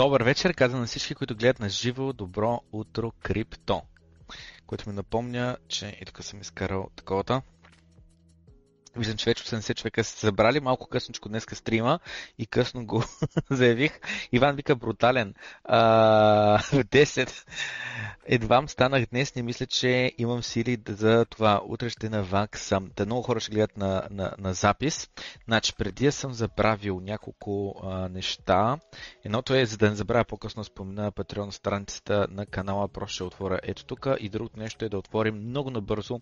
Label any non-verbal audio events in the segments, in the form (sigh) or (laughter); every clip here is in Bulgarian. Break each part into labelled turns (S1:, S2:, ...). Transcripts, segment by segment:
S1: Добър вечер, казвам на всички, които гледат на живо Добро утро крипто. Което ми напомня, че и тук съм изкарал таковата. Виждам, че вече 80 човека са забрали малко късничко днес стрима и късно го (laughs) заявих. Иван вика брутален. А, в 10 едвам станах днес, не мисля, че имам сили за това. Утре ще наваксам. Да много хора ще гледат на, на, на запис. Значи, преди съм забравил няколко а, неща. Едното е, за да не забравя по-късно спомена Patreon страницата на канала, просто ще отворя ето тук. И другото нещо е да отворим много набързо.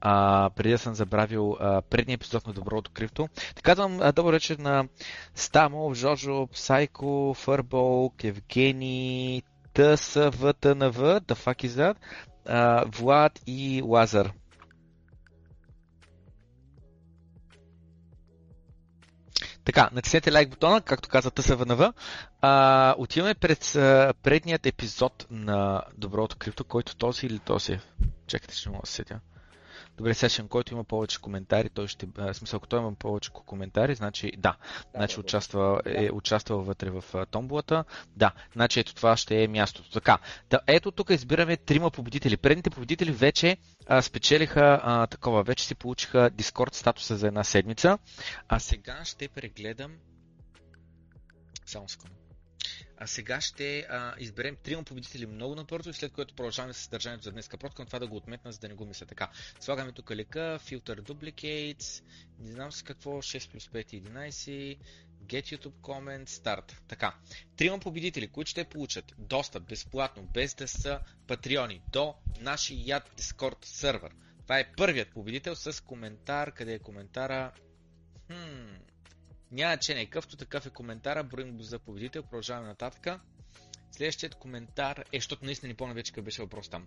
S1: А, преди да съм забравил а, предния епизод на Доброто крипто. Така казвам добър вечер на Стамо, Жожо, Псайко, Фърбол, Евгений, ТСВТНВ, the fuck is that? Uh, Влад и Лазар. Така, натиснете лайк бутона, както каза ТСВНВ. А, отиваме пред предният епизод на Доброто крипто, който този или този. Чакайте, ще мога да сетя. Добре, сешен, който има повече коментари, той ще. В смисъл, ако той има повече коментари, значи да. да значи да, участва, е участвал вътре в томбулата. Да, значи ето това ще е мястото. Така. Да, ето тук избираме трима победители. Предните победители вече а, спечелиха а, такова, вече си получиха Discord статуса за една седмица. А сега ще прегледам. Само секунда. А сега ще а, изберем трима победители много набързо и след което продължаваме с съдържанието за днеска. Просто това да го отметна, за да не го мисля така. Слагаме тук лека, Filter Duplicates, не знам с какво, 6 плюс 5 и 11, Get YouTube Comment, Start. Така, трима победители, които ще получат достъп безплатно, без да са патреони, до нашия яд Discord сервер. Това е първият победител с коментар. Къде е коментара? Хм, няма че не е къвто такъв е коментара, броим го за победител, продължаваме нататък. Следващият коментар е, защото наистина не помня вече какъв беше въпрос там.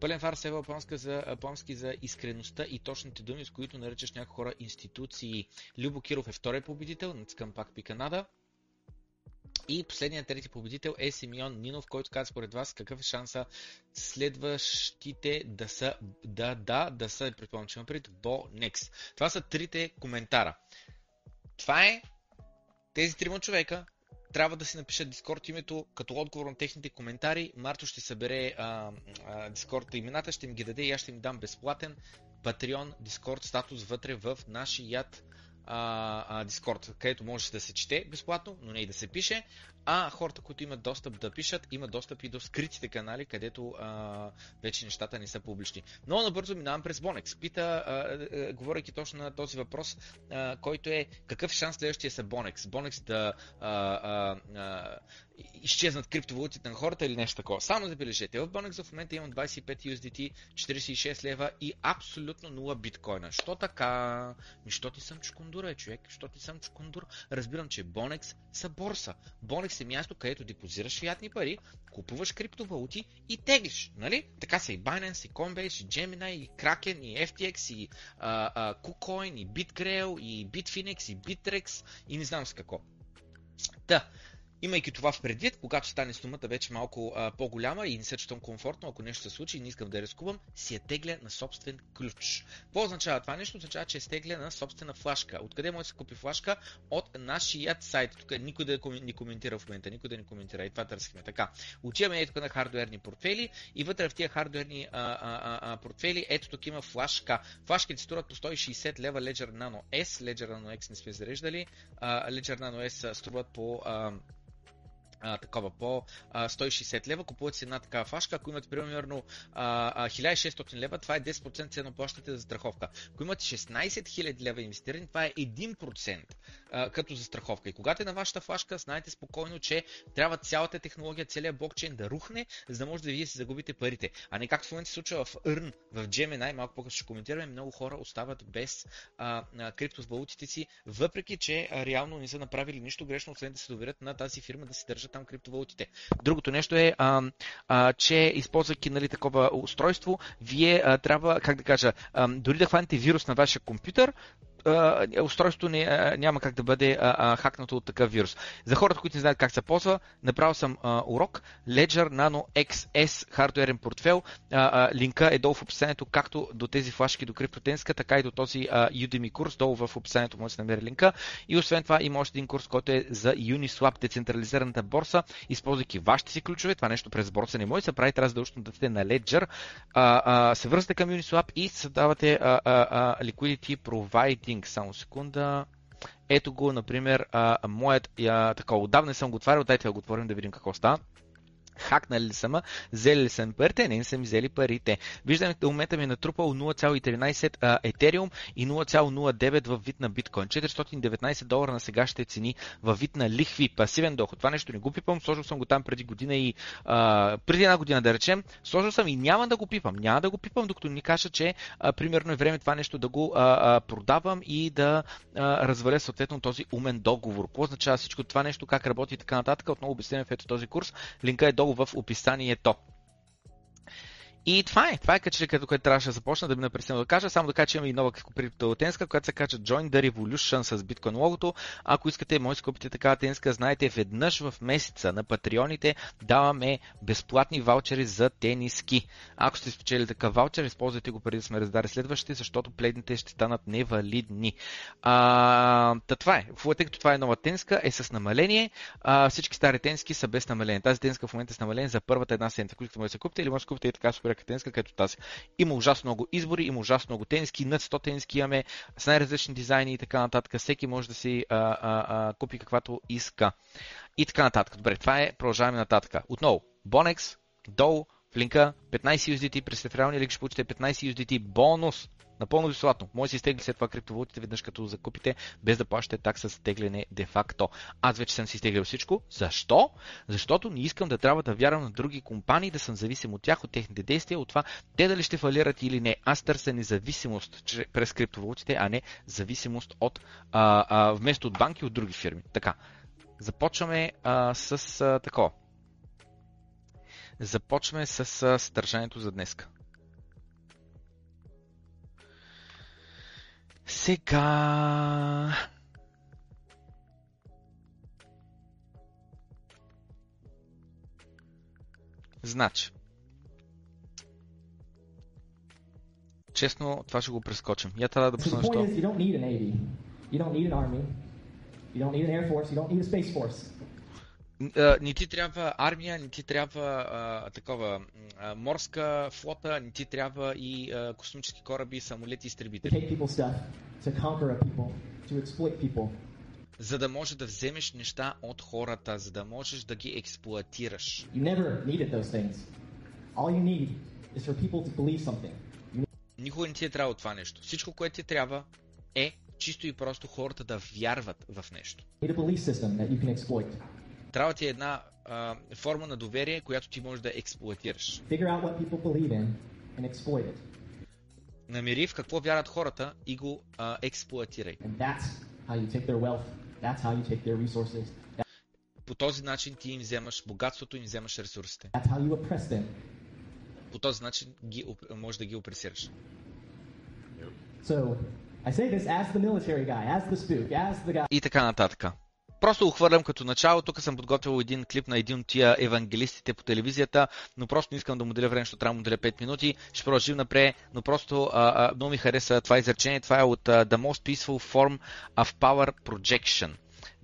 S1: Пълен фарс е японски за, японски за искреността и точните думи, с които наричаш някои хора институции. Любо Киров е втория победител, натискам пак пи Канада. И последният трети победител е Симеон Нинов, който каза според вас какъв е шанса следващите да са, да, да, да са, предполагам, че има пред Бонекс. Това са трите коментара. Това е тези трима човека трябва да си напишат Дискорд името като отговор на техните коментари. Марто ще събере Дискорд имената, ще им ги даде и аз ще им дам безплатен Patreon Discord статус вътре в нашия а, а, където може да се чете безплатно, но не и да се пише а хората, които имат достъп да пишат, имат достъп и до скритите канали, където а, вече нещата не са публични. Много набързо минавам през Бонекс. Пита, а, а, говоряки точно на този въпрос, а, който е какъв шанс следващия са Бонекс? Бонекс да а, а, а, изчезнат криптовалутите на хората или нещо такова. Само забележете, в Bonex в момента имам 25 USDT, 46 лева и абсолютно 0 биткоина. Що така? Що ти съм чукундура, човек? Що ти съм чукундур? Разбирам, че Bonex са борса. Bonex е място, където депозираш фиатни пари, купуваш криптовалути и теглиш, нали? Така са и Binance, и Coinbase, и Gemini, и Kraken, и FTX, и а, а, KuCoin, и BitGrail, и Bitfinex, и Bittrex, и не знам с какво. Та, Имайки това в предвид, когато стане сумата вече малко а, по-голяма и не се чувствам комфортно, ако нещо се случи и не искам да рискувам, си я тегля на собствен ключ. Какво означава това нещо? Означава, че е стегля на собствена флашка. Откъде може да се купи флашка? От нашия сайт. Тук никой да не коментира в момента, никой да не коментира. И това търсихме. Така. Отиваме ето на хардуерни портфели и вътре в тия хардуерни а, а, а, портфели ето тук има флашка. Флашките струват по 160 лева Ledger Nano S. Ledger Nano X не сме зареждали. Ledger Nano S струват по а, а, такова по а, 160 лева, купувате си една такава фашка, ако имате примерно а, 1600 лева, това е 10% ценно плащате за страховка. Ако имате 16 000 лева инвестирани, това е 1% а, като за страховка. И когато е на вашата флашка, знаете спокойно, че трябва цялата технология, целият блокчейн да рухне, за да може да вие си загубите парите. А не както в момента се случва в Earn, в Gemini, малко по-късно ще коментираме, много хора остават без а, а, криптовалутите си, въпреки че а, реално не са направили нищо грешно, освен да се доверят на тази фирма да се държат държат там криптовалутите. Другото нещо е, а, а, че използвайки нали, такова устройство, вие а, трябва, как да кажа, а, дори да хванете вирус на вашия компютър, устройството не, няма как да бъде хакнато от такъв вирус. За хората, които не знаят как се ползва, направил съм урок Ledger Nano XS хардуерен портфел. линка е долу в описанието, както до тези флашки до криптотенска, така и до този Udemy курс. Долу в описанието може да се намери линка. И освен това има още един курс, който е за Uniswap, децентрализираната борса, използвайки вашите си ключове. Това нещо през борса не може да се прави, трябва да дадете на Ledger. се връзвате към Uniswap и създавате Liquidity Providing. Само секунда. Ето го, например, моят, така, отдавна съм го отварял, дайте да го отворим да видим какво става хакнали ли са взели ли са парите, не са ми взели парите. Виждаме, до момента ми е натрупал 0,13 етериум и 0,09 в вид на биткоин. 419 долара на сегашните цени в вид на лихви, пасивен доход. Това нещо не го пипам, сложил съм го там преди година и а, преди една година да речем, сложил съм и няма да го пипам. Няма да го пипам, докато ни кажа, че а, примерно е време това нещо да го а, а, продавам и да а, разваля съответно този умен договор. Какво означава всичко това нещо, как работи и така нататък. Отново обясняваме в ето този курс. Линка е долу в описанието. И това е. Това е качеликата, което трябваше да започна да ми напресено да кажа. Само да кажа, че има и нова криптотенска, която се кача Join the Revolution с биткоин логото. Ако искате, може да купите такава тенска, знаете, веднъж в месеца на патреоните даваме безплатни ваучери за тениски. Ако сте спечели такъв ваучер, използвайте го преди да сме раздали следващите, защото пледните ще станат невалидни. А, та това е. Тъй като това е нова тенска, е с намаление. А, всички стари тенски са без намаление. Тази тенска в момента е с намаление за първата една седмица. Ако може да се купите или може да купите и така тениска, като тази. Има ужасно много избори, има ужасно много тениски, над 100 тениски имаме с най-различни дизайни и така нататък. Всеки може да си а, а, а, купи каквато иска. И така нататък. Добре, това е. Продължаваме нататък. Отново, Bonex, долу, в линка 15 USDT, през рефералния линк ще получите 15 USDT бонус Напълно безплатно. Може да си изтегли след това криптовалутите веднъж като закупите, без да плащате такса за тегляне де-факто. Аз вече съм си изтеглил всичко. Защо? Защото не искам да трябва да вярвам на други компании, да съм зависим от тях, от техните действия, от това те дали ще фалират или не. Аз търся независимост през криптовалутите, а не зависимост от, а, а, вместо от банки от други фирми. Така. Започваме а, с а, такова. Започваме с съдържанието за днеска. Сега... Значи. Честно, това ще го прескочим. Я трябва да пусна защо. You don't need an army. You don't need an air force. You don't need a space force не ти трябва армия, не ти трябва а, такова а, морска флота, не ти трябва и а, космически кораби, самолети изтребители. За да можеш да вземеш неща от хората, за да можеш да ги експлуатираш. Никога не ти е трябва това нещо. Всичко, което ти трябва е чисто и просто хората да вярват в нещо. Трябва ти е една а, форма на доверие, която ти можеш да експлуатираш. Намери в какво вярват хората и го а, експлуатирай. По този начин ти им вземаш богатството, им вземаш ресурсите. По този начин ги, можеш да ги опресираш. So, I say this as the military guy, as the spook, as the guy. И така нататък. Просто го хвърлям като начало. Тук съм подготвил един клип на един от тия евангелистите по телевизията, но просто не искам да му деля време, защото трябва да му деля 5 минути. Ще продължим напред, но просто а, а, много ми хареса това изречение. Това е от uh, The Most Peaceful Form of Power Projection.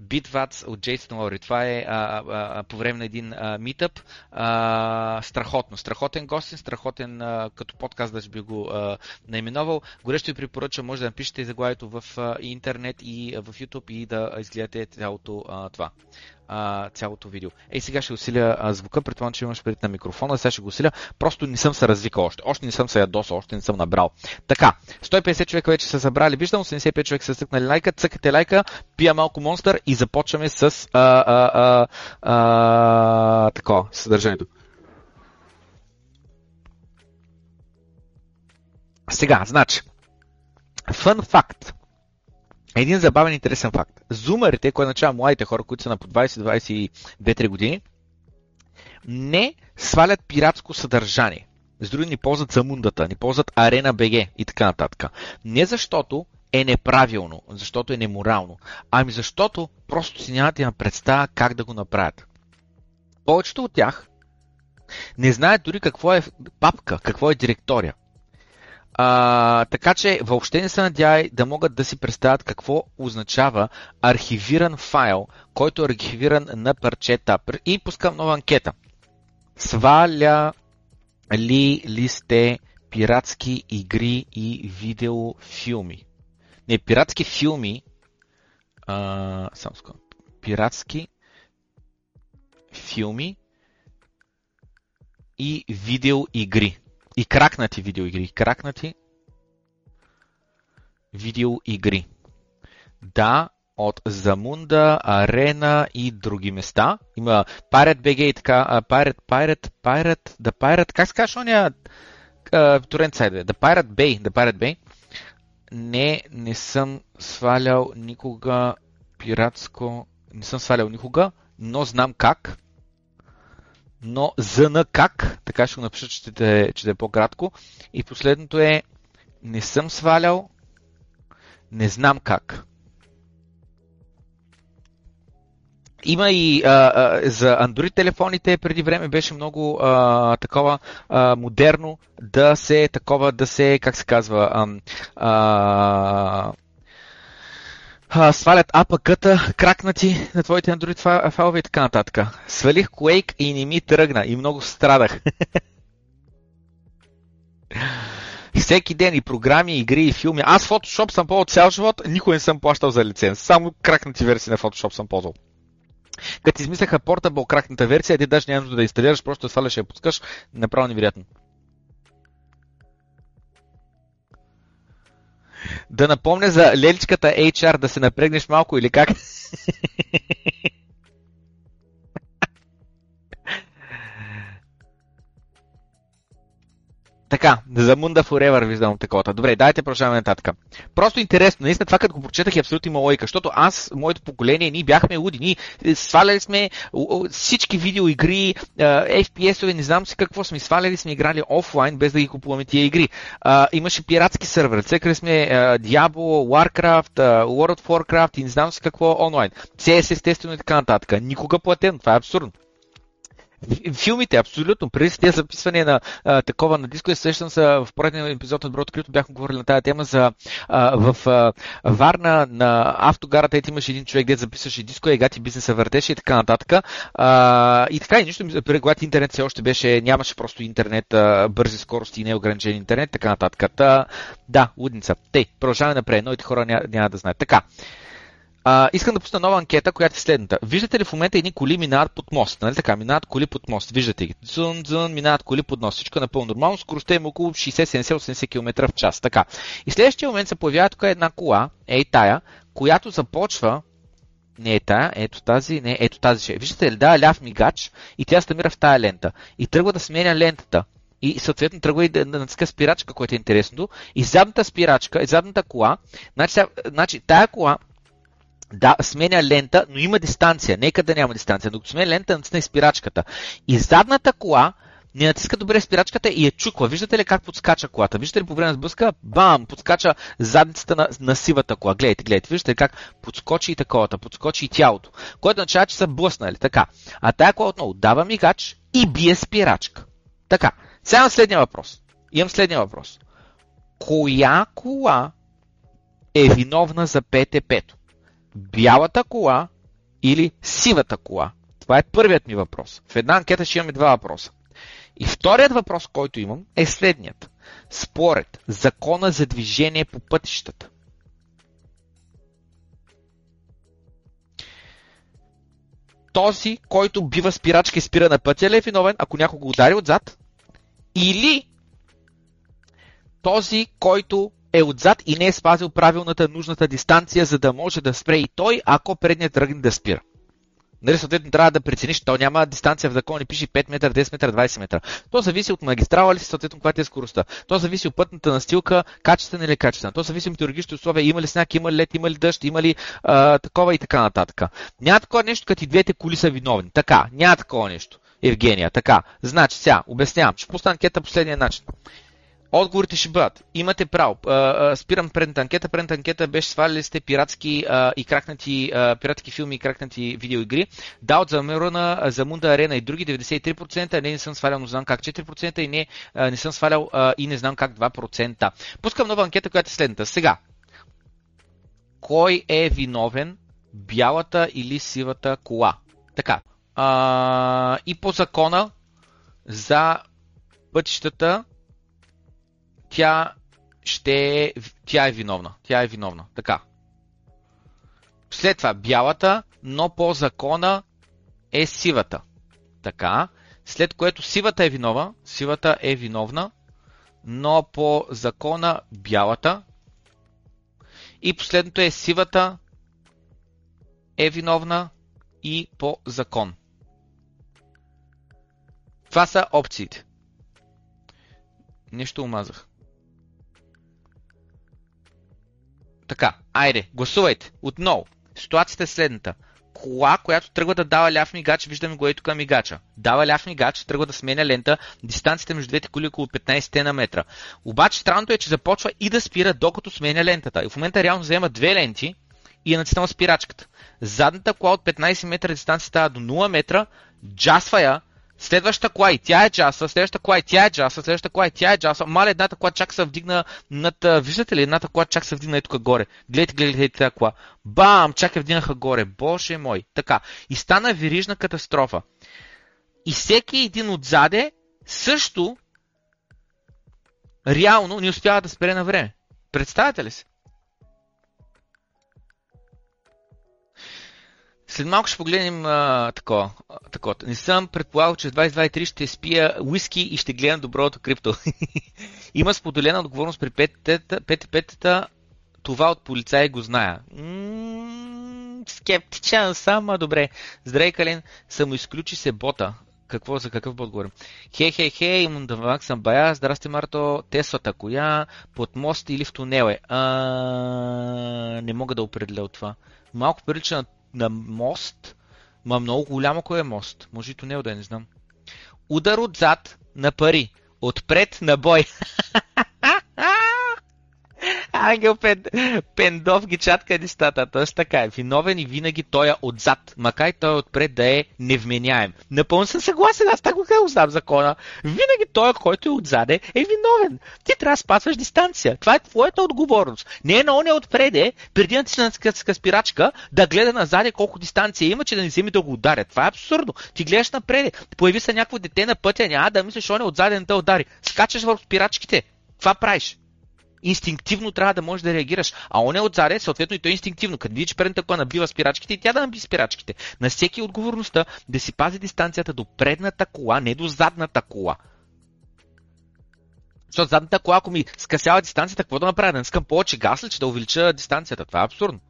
S1: Bitwats от Джейсон Лори. Това е а, а, по време на един митъп. Страхотно. Страхотен гостин, страхотен а, като подкаст да би го а, наименовал. Горещо ви препоръчвам, може да напишете заглавието в а, интернет и а, в YouTube и да изгледате цялото това а, цялото видео. Ей, сега ще усиля а, звука, предполагам, че имаш предвид на микрофона, сега ще го усиля. Просто не съм се развикал още. Още не съм се ядосал, още не съм набрал. Така, 150 човека вече са събрали, виждам, 85 човека са цъкнали лайка, цъкате лайка, пия малко монстър и започваме с а, а, а, а, такова съдържанието. Сега, значи, фън факт. Един забавен интересен факт. Зумерите, кой означава младите хора, които са на по 20-22-3 години, не свалят пиратско съдържание. С други ни ползват Замундата, ни ползват Арена БГ и така нататък. Не защото е неправилно, защото е неморално. Ами защото просто си нямате на представа как да го направят. Повечето от тях не знаят дори какво е папка, какво е директория. А, така че въобще не се надявай да могат да си представят какво означава архивиран файл, който е архивиран на парчета. И пускам нова анкета. Сваля ли ли сте пиратски игри и видеофилми? Не, пиратски филми. А, само скажу. Пиратски филми и видеоигри. И кракнати видеоигри. Кракнати видеоигри. Да, от Замунда, Арена и други места. Има Pirate BG и така. Pirate, Pirate, Pirate, The Pirate. Как се казва ония торент сайт? The Pirate Bay. The Pirate Bay. Не, не съм свалял никога пиратско. Не съм свалял никога, но знам как но на как, така ще го напиша, че да, че е по-кратко. И последното е не съм свалял, не знам как. Има и а, а, за Android телефоните преди време беше много а, такова а, модерно да се такова да се как се казва а, а, а, свалят APK-та, кракнати на твоите Android файлове и така нататък. Свалих Quake и не ми тръгна и много страдах. (laughs) Всеки ден и програми, и игри, и филми. Аз Photoshop съм ползвал цял живот, никой не съм плащал за лиценз. Само кракнати версии на Photoshop съм ползвал. Като измисляха Portable кракната версия, ти даже няма да инсталираш, просто сваляш и я пускаш, направо невероятно. Да напомня за леличката HR да се напрегнеш малко или как? (laughs) Така, за Мунда Forever виждам такова. Добре, дайте продължаваме нататък. Просто интересно, наистина това като го прочетах е абсолютно има логика, защото аз, моето поколение, ние бяхме луди, ние сваляли сме всички видеоигри, FPS-ове, не знам си какво сме, сваляли сме играли офлайн, без да ги купуваме тия игри. имаше пиратски сървър, цъкали сме Diablo, Warcraft, World of Warcraft и не знам си какво онлайн. CS естествено и така нататък. Никога платен, това е абсурдно. Филмите, абсолютно. Преди тези записване на а, такова на диско, сещам се в поредния епизод на Доброто Крито, бяхме говорили на тази тема за а, в а, Варна на автогарата, ето имаше един човек, дет записваше диско, и гати бизнеса въртеше и така нататък. А, и така и нищо, когато интернет все още беше, нямаше просто интернет, а, бързи скорости и неограничен интернет, така нататък. Та, да, лудница. Тей, продължаваме напред, новите хора няма, няма да знаят. Така. А, искам да пусна нова анкета, която е следната. Виждате ли в момента едни коли минават под мост? Нали така? Минават коли под мост. Виждате ги. Зун, зун, минават коли под мост. Всичко е напълно нормално. Скоростта е около 60-70-80 км в час. Така. И следващия момент се появява тук една кола, ей тая, която започва не е тая, ето тази, не, ето тази ще. Виждате ли, да, ляв мигач и тя се намира в тая лента. И тръгва да сменя лентата. И съответно тръгва и да натиска спирачка, което е интересното. И задната спирачка, и задната кола, значи, значи тая кола да, сменя лента, но има дистанция. Нека да няма дистанция. Докато сменя лента, натисна и спирачката. И задната кола не натиска добре спирачката и е чуква. Виждате ли как подскача колата? Виждате ли по време на сблъска? Бам! Подскача задницата на, на сивата кола. Гледайте, гледайте. Виждате ли как подскочи и таковата, подскочи и тялото. Което означава, че са блъснали. Така. А тая кола отново дава мигач и бие спирачка. Така. Сега имам следния въпрос. Имам следния въпрос. Коя кола е виновна за ПТП-то? Бялата кола или сивата кола? Това е първият ми въпрос. В една анкета ще имаме два въпроса. И вторият въпрос, който имам, е следният. Според закона за движение по пътищата, този, който бива спирачка и спира на пътя, ли е виновен, ако някой го удари отзад? Или този, който е отзад и не е спазил правилната нужната дистанция, за да може да спре и той, ако предният тръгне да спира. Нали, съответно трябва да прецениш, то няма дистанция в закон и пише 5 метра, 10 метра, 20 метра. То зависи от магистрала ли си, съответно каква е скоростта. То зависи от пътната настилка, качествена или качествена. То зависи от метеорологичните условия, има ли сняг, има ли лед, има ли дъжд, има ли а, такова и така нататък. Няма такова нещо, като и двете коли са виновни. Така, няма такова нещо. Евгения, така. Значи, сега, обяснявам. Ще пусна анкета последния начин Отговорите ще бъдат. Имате право. Спирам предната анкета. Предната анкета беше сваляли сте пиратски и кракнати, пиратски филми и кракнати видеоигри. Да, от Замерона, Замунда Арена и други 93%, не, не съм свалял, но знам как 4% и не, не съм свалял и не знам как 2%. Пускам нова анкета, която е следната. Сега, кой е виновен бялата или сивата кола? Така, а, и по закона за пътищата тя ще е, тя е виновна. Тя е виновна. Така. След това бялата, но по закона е сивата. Така. След което сивата е винова, сивата е виновна, но по закона бялата. И последното е сивата е виновна и по закон. Това са опциите. Нещо омазах. Така, айде, гласувайте. Отново. Ситуацията е следната. Кола, която тръгва да дава ляв мигач, виждаме го и тук мигача. Дава ляв мигач, тръгва да сменя лента, дистанцията между двете коли е около 15 на метра. Обаче странното е, че започва и да спира, докато сменя лентата. И в момента реално взема две ленти и е натиснал спирачката. Задната кола от 15 метра дистанция става до 0 метра, джасва я, Следващата кола и тя е джаса, следващата кола и тя е джаса, следващата кола и тя е джаса. Маля едната кола чак се вдигна над... Виждате ли, едната кола чак се вдигна и тук горе. Гледайте, гледайте тази кола. Бам! Чак я вдигнаха горе. Боже мой. Така. И стана верижна катастрофа. И всеки един отзаде също реално не успява да спре на време. Представяте ли се? След малко ще погледнем такова, такова. Не съм предполагал, че в 2023 ще спия уиски и ще гледам доброто крипто. (laughs) Има споделена отговорност при 5-5-та. Това от полицаи го зная. М-м, скептичен съм, а добре. Здравей, Калин. Самоизключи се бота. Какво, за какъв бот говорим? Хей, хей, хей, имам съм бая. Здрасти, Марто. Теслата, коя? Под мост или в тунел е? А, не мога да определя от това. Малко прилича на на мост, ма много голямо кой е мост. Може и тунел да е, не знам. Удар отзад на пари. Отпред на бой. (laughs) Ангел Пен, Пендов ги чатка нещата. Тоест така е. Виновен и винаги той е отзад. Макар и той е отпред да е невменяем. Напълно съм съгласен. Аз така го знам закона. Винаги той, който е отзаде, е виновен. Ти трябва да спасваш дистанция. Това е твоята отговорност. Не е на оня отпреде, преди да ти на спирачка, да гледа назаде колко дистанция има, че да не вземе да го ударят. Това е абсурдно. Ти гледаш напреде. Появи се някакво дете на пътя, няма да мислиш, он е отзаде да те удари. Скачаш върху спирачките. Това правиш инстинктивно трябва да можеш да реагираш. А он е отзаде, съответно и той инстинктивно. Като види, че предната кола набива спирачките и тя да наби спирачките. На всеки е отговорността да си пази дистанцията до предната кола, не до задната кола. Защото задната кола, ако ми скъсява дистанцията, какво да направя? Да не искам повече газ ли, че да увелича дистанцията? Това е абсурдно.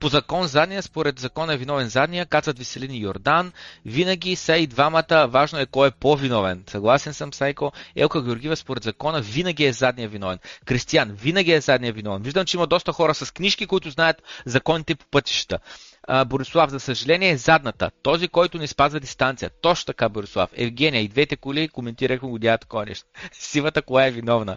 S1: По закон задния, според закона е виновен задния, казват Веселин и Йордан. Винаги са и двамата, важно е кой е по-виновен. Съгласен съм, Сайко. Елка Георгиева, според закона, винаги е задния виновен. Кристиян, винаги е задния виновен. Виждам, че има доста хора с книжки, които знаят законите по пътища Борислав, за съжаление, е задната. Този, който не спазва дистанция. Точно така, Борислав. Евгения, и двете коли коментирахме го дядо такова нещо. (laughs) Сивата кола е виновна.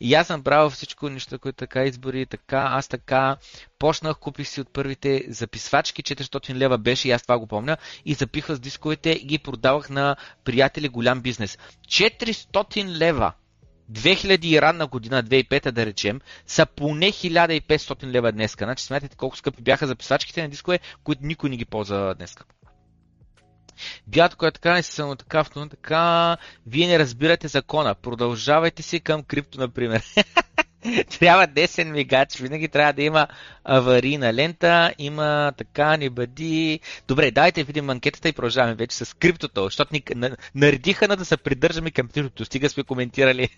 S1: И аз съм правил всичко нещо, които така избори, така, аз така почнах, купих си от първите записвачки, 400 лева беше и аз това го помня, и запихах с дисковете и ги продавах на приятели голям бизнес. 400 лева! 2000 и ранна година, 2005 да речем, са поне 1500 лева днеска. Значи смятайте колко скъпи бяха записачките на дискове, които никой не ги ползва днеска. Бялата, която така не само така, автономно така, вие не разбирате закона. Продължавайте си към крипто, например. (laughs) (laughs) трябва десен мигач, винаги трябва да има аварийна лента, има така, не бъди. Добре, дайте видим анкетата и продължаваме вече с криптото, защото ни наредиха на да се придържаме към криптото. Стига сме коментирали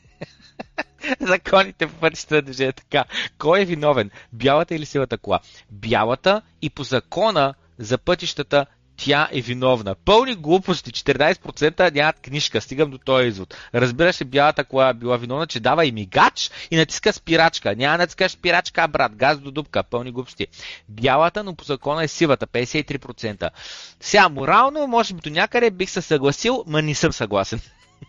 S1: (laughs) законите пътищата да така. Кой е виновен? Бялата или сивата кола? Бялата и по закона за пътищата тя е виновна. Пълни глупости, 14% нямат книжка, стигам до този извод. Разбира се, бялата кола е била виновна, че дава и мигач и натиска спирачка. Няма да натискаш спирачка, брат, газ до дупка, пълни глупости. Бялата, но по закона е сивата, 53%. Сега, морално, може би до някъде бих се съгласил, ма не съм съгласен.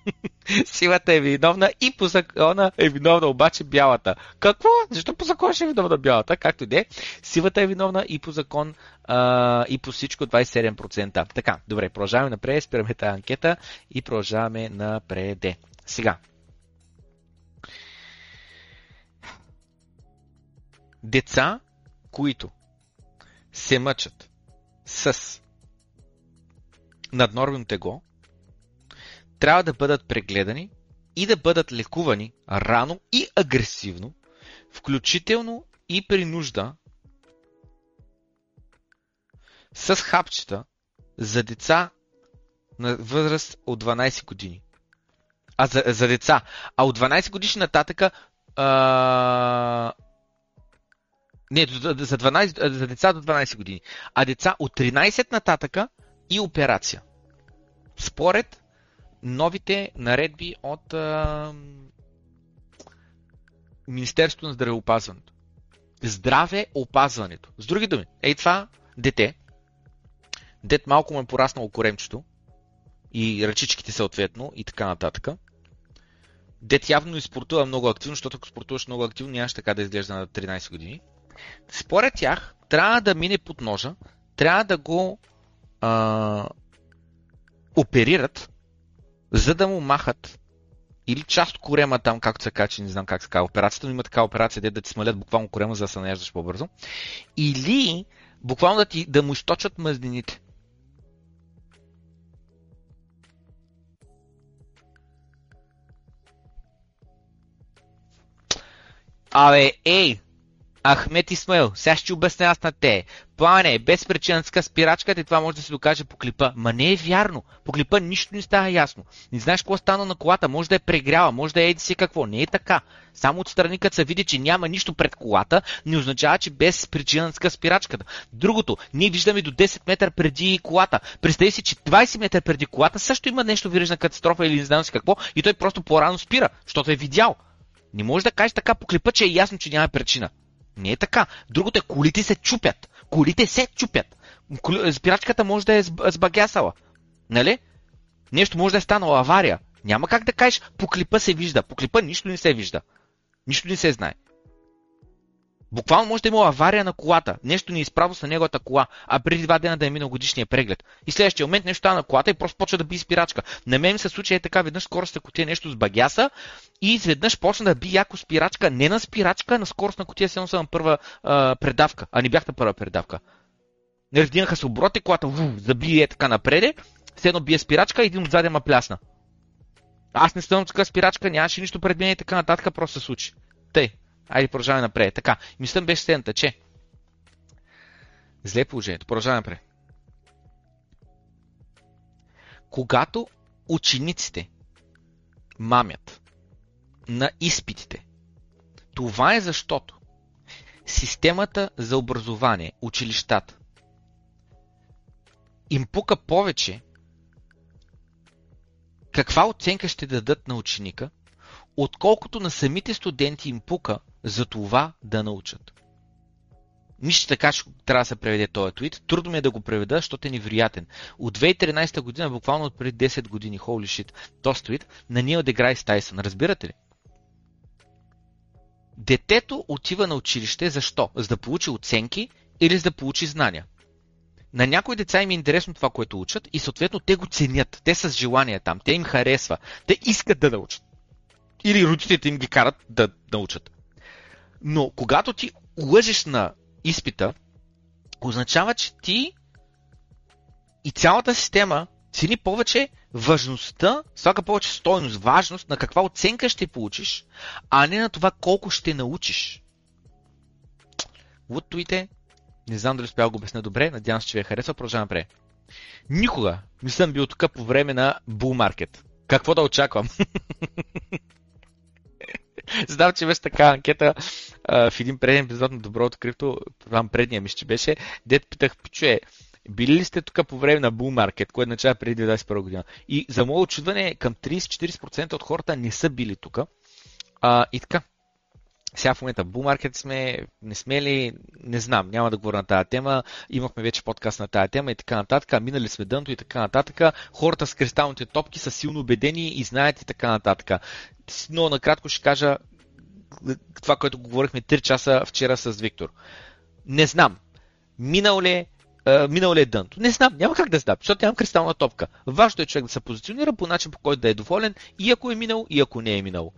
S1: (laughs) Сивата е виновна и по закона е виновна обаче бялата. Какво? Защо по закон ще е виновна бялата? Както и де. Сивата е виновна и по закон а, и по всичко 27%. Така, добре, продължаваме напред, спираме тази анкета и продължаваме напред. Сега. Деца, които се мъчат с наднормено тегло, трябва да бъдат прегледани и да бъдат лекувани рано и агресивно, включително и при нужда с хапчета за деца на възраст от 12 години. А за, за деца. А от 12 годишни нататъка а... Не, за, 12, за деца до 12 години. А деца от 13 нататъка и операция. Според новите наредби от а, Министерството на здравеопазването. Здраве опазването. С други думи, ей това дете, дет малко му е пораснало коремчето и ръчичките съответно и така нататък. Дет явно не спортува много активно, защото ако спортуваш много активно, нямаш така да изглежда на 13 години. Според тях, трябва да мине под ножа, трябва да го а, оперират, за да му махат или част от корема там, както се качи, не знам как се казва операцията, но има така операция, де да ти смалят буквално корема, за да се наяждаш по-бързо. Или буквално да, ти, да му източат мъзнините. Абе, ей, Ахмет Исмаил, сега ще обясня аз на те. Плане, без причинска спирачката и това може да се докаже по клипа. Ма не е вярно. По клипа нищо не става ясно. Не знаеш какво стана на колата, може да е прегряла, може да е еди си какво. Не е така. Само отстрани, като се види, че няма нищо пред колата, не означава, че без причинска спирачката. Другото, ние виждаме до 10 метра преди колата. Представи си, че 20 метра преди колата също има нещо вирижна катастрофа или не знам си какво и той просто по-рано спира, защото е видял. Не може да кажеш така по клипа, че е ясно, че няма причина. Не е така. Другото е, колите се чупят. Колите се чупят. Спирачката може да е сбагясала. Нали? Нещо може да е станало авария. Няма как да кажеш, по клипа се вижда. По клипа нищо не се вижда. Нищо не се знае. Буквално може да има авария на колата. Нещо не изправо с неговата кола, а преди два дена да е минал годишния преглед. И следващия момент нещо стана на колата и просто почва да би спирачка. На мен се случи е така, веднъж скоростта котия нещо с багяса и изведнъж почна да би яко спирачка, не на спирачка, на скоростна котия, се съм на първа а, предавка, а не бях на първа предавка. Раздинаха се обороти, колата ву, заби е така напреде, все едно бие спирачка и един отзади ма плясна. Аз не съм така спирачка, нямаше нищо пред мен и така нататък, просто се случи. Тъй, Айде, продължаваме напред. Така, мисълта беше следната, че зле е положението. Продължаваме напред. Когато учениците мамят на изпитите, това е защото системата за образование, училищата, им пука повече каква оценка ще дадат на ученика, отколкото на самите студенти им пука за това да научат. Нищо така ще трябва да се преведе този твит. Трудно ми е да го преведа, защото е невероятен. От 2013 година, буквално от преди 10 години, holy shit, този твит на Нил Деграйс Тайсън. Разбирате ли? Детето отива на училище защо? За да получи оценки или за да получи знания. На някои деца им е интересно това, което учат и съответно те го ценят. Те са с желание там. Те им харесва. Те искат да научат. Или родителите им ги карат да научат. Но когато ти лъжеш на изпита, означава, че ти и цялата система цени повече важността, слага повече стойност, важност на каква оценка ще получиш, а не на това колко ще научиш. Лутовите, не знам дали успял го обясня добре, надявам се, че ви е харесва, продължавам напред. Никога не съм бил тук по време на Bull Market. Какво да очаквам? (laughs) Знам, че беше така анкета а, в един преден епизод на Доброто крипто, там предния мисля, че беше, дет питах, пичуе, били ли сте тук по време на Bull Market, което начава преди 2021 година? И за мое очудване, към 30-40% от хората не са били тук. А, и така. Сега в момента бумаркет сме, не сме ли, не знам, няма да говоря на тази тема. Имахме вече подкаст на тази тема и така нататък. Минали сме дънто и така нататък. Хората с кристалните топки са силно убедени и знаят и така нататък. Но накратко ще кажа това, което говорихме 3 часа вчера с Виктор. Не знам. Минал ли е минал ли е дънто? Не знам, няма как да знам, защото нямам кристална топка. Важното е човек да се позиционира по начин, по който да е доволен и ако е минал, и ако не е минал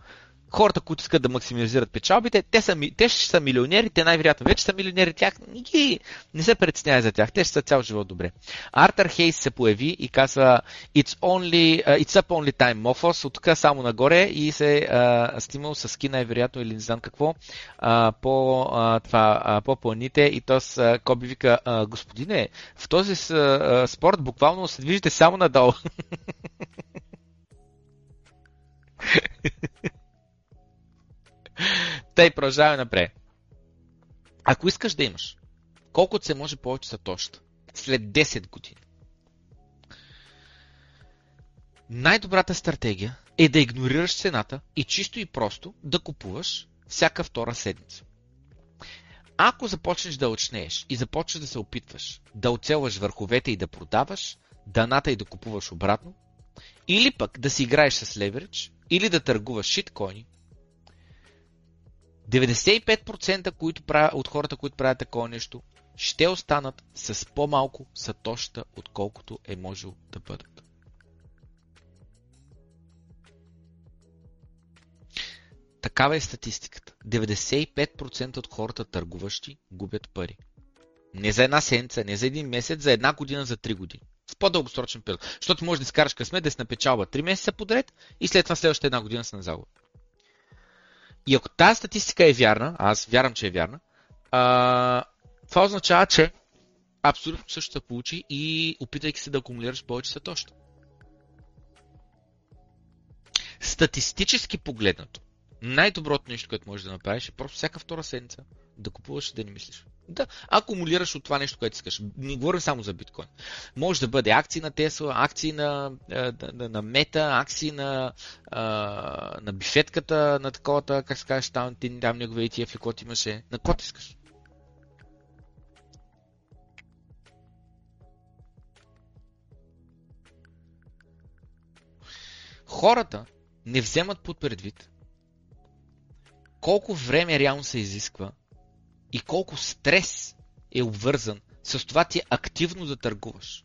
S1: хората, които искат да максимизират печалбите, те, са, те ще са милионери, те най-вероятно вече са милионери, тях не, ги, не се притеснява за тях, те ще са цял живот добре. Артър Хейс се появи и каза It's, only, uh, it's up only time, Mofos, от тук само нагоре и се uh, снимал с ски най-вероятно или не знам какво uh, по, uh, това, uh, по планите и то с uh, Коби вика, uh, господине, в този uh, спорт буквално се движите само надолу. (laughs) Тъй, продължаваме напред. Ако искаш да имаш, колкото се може повече сатоща, след 10 години, най-добрата стратегия е да игнорираш цената и чисто и просто да купуваш всяка втора седмица. Ако започнеш да очнееш и започнеш да се опитваш да оцелваш върховете и да продаваш, даната и да купуваш обратно, или пък да си играеш с леверидж, или да търгуваш шиткоини, 95% които правят, от хората, които правят такова нещо, ще останат с по-малко сатоща, отколкото е можел да бъдат. Такава е статистиката. 95% от хората търгуващи губят пари. Не за една седмица, не за един месец, за една година, за три години. В по-дългосрочен период. Защото можеш да изкараш късмет да си напечалва 3 месеца подред и след това следващата една година са на загуба. И ако тази статистика е вярна, аз вярвам, че е вярна, а, това означава, че абсолютно също се получи и опитайки се да акумулираш повече сатоща. Статистически погледнато, най-доброто нещо, което можеш да направиш е просто всяка втора седмица да купуваш и да не мислиш. Да акумулираш от това нещо, което искаш. Не говорим само за биткоин. Може да бъде акции на Тесла, акции на, на, на Мета, акции на, на бифетката, на таковата, как се кажеш, там, ти там негове ETF каквото имаше. На кото искаш. Хората не вземат под предвид колко време реално се изисква и колко стрес е обвързан с това ти активно да търгуваш.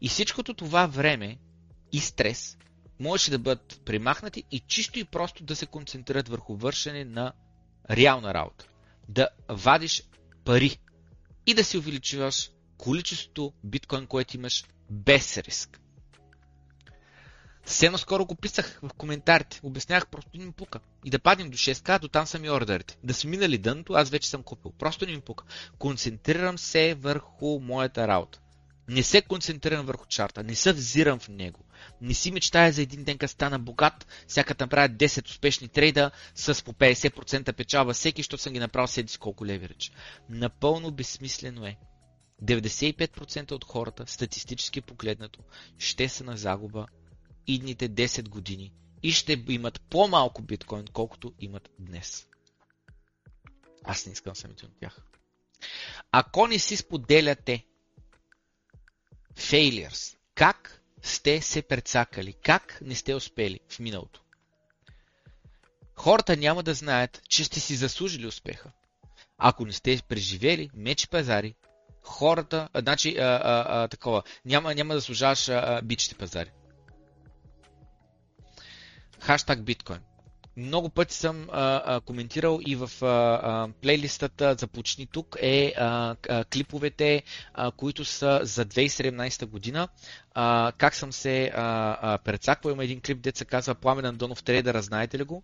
S1: И всичкото това време и стрес можеше да бъдат примахнати и чисто и просто да се концентрират върху вършене на реална работа. Да вадиш пари и да си увеличаваш количеството биткоин, което имаш без риск. Все скоро го писах в коментарите. Обяснявах, просто не ми пука. И да паднем до 6к, до там са ми ордерите. Да си минали дъното, аз вече съм купил. Просто не ми пука. Концентрирам се върху моята работа. Не се концентрирам върху чарта, не се взирам в него. Не си мечтая за един ден, като стана богат, всяка направя 10 успешни трейда с по 50% печалба всеки, защото съм ги направил седи колко леверидж. Напълно безсмислено е. 95% от хората, статистически погледнато, ще са на загуба идните 10 години и ще имат по-малко биткоин, колкото имат днес. Аз не искам самите от тях. Ако не си споделяте failures, как сте се прецакали, как не сте успели в миналото, хората няма да знаят, че сте си заслужили успеха. Ако не сте преживели мечи пазари, хората, значи, а, а, а, такова, няма, няма да служаваш бичите пазари хаштаг биткоин. Много пъти съм а, а, коментирал и в а, а, плейлистата Започни тук е а, а, клиповете, а, които са за 2017 година. А, как съм се а, а, прецаквал. Има един клип, се казва Пламен Андонов трейдера, знаете ли го?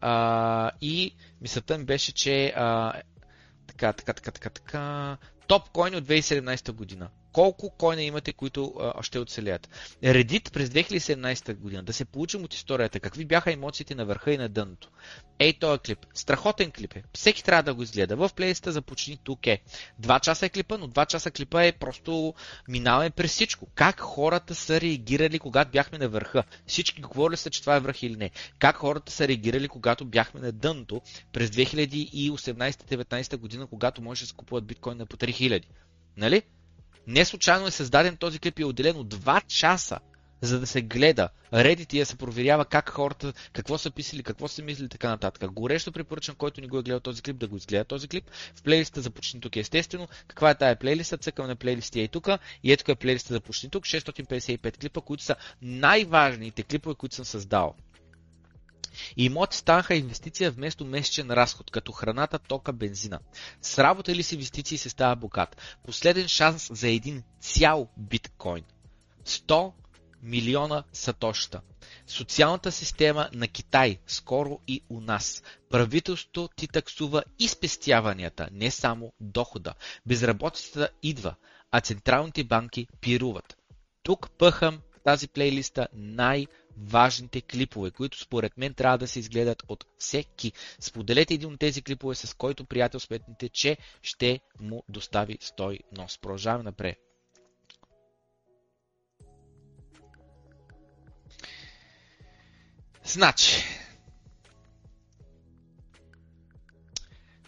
S1: А, и мисълта ми беше, че а, така, така, така, така, така, топ койни от 2017 година. Колко койна имате, които а, ще оцелят. Reddit през 2017 година, да се получим от историята, какви бяха емоциите на върха и на дъното. Ей, този клип. Страхотен клип е. Всеки трябва да го изгледа. В плейлиста започни тук е. Два часа е клипа, но два часа клипа е просто минаваме през всичко. Как хората са реагирали, когато бяхме на върха. Всички говорили са, че това е връх или не. Как хората са реагирали, когато бяхме на дъното през 2018-2019 година, когато може да се купуват биткоин на по 3000. Нали? Не случайно е създаден този клип и е отделено 2 часа, за да се гледа Reddit и да се проверява как хората, какво са писали, какво са мислили и така нататък. Горещо препоръчвам, който ни го е гледал този клип, да го изгледа този клип. В плейлиста започни тук естествено. Каква е тая плейлиста? Цъкам на плейлисти и тук. И ето е плейлиста започни тук. 655 клипа, които са най-важните клипове, които съм създал. Имоти станаха инвестиция вместо месечен разход, като храната, тока, бензина. С работа или с инвестиции се става богат. Последен шанс за един цял биткоин. 100 милиона сатоща. Социалната система на Китай, скоро и у нас. Правителството ти таксува и спестяванията, не само дохода. Безработицата идва, а централните банки пируват. Тук пъхам тази плейлиста най- важните клипове, които според мен трябва да се изгледат от всеки. Споделете един от тези клипове с който приятел сметнете, че ще му достави нос. Продължаваме напред. Значи,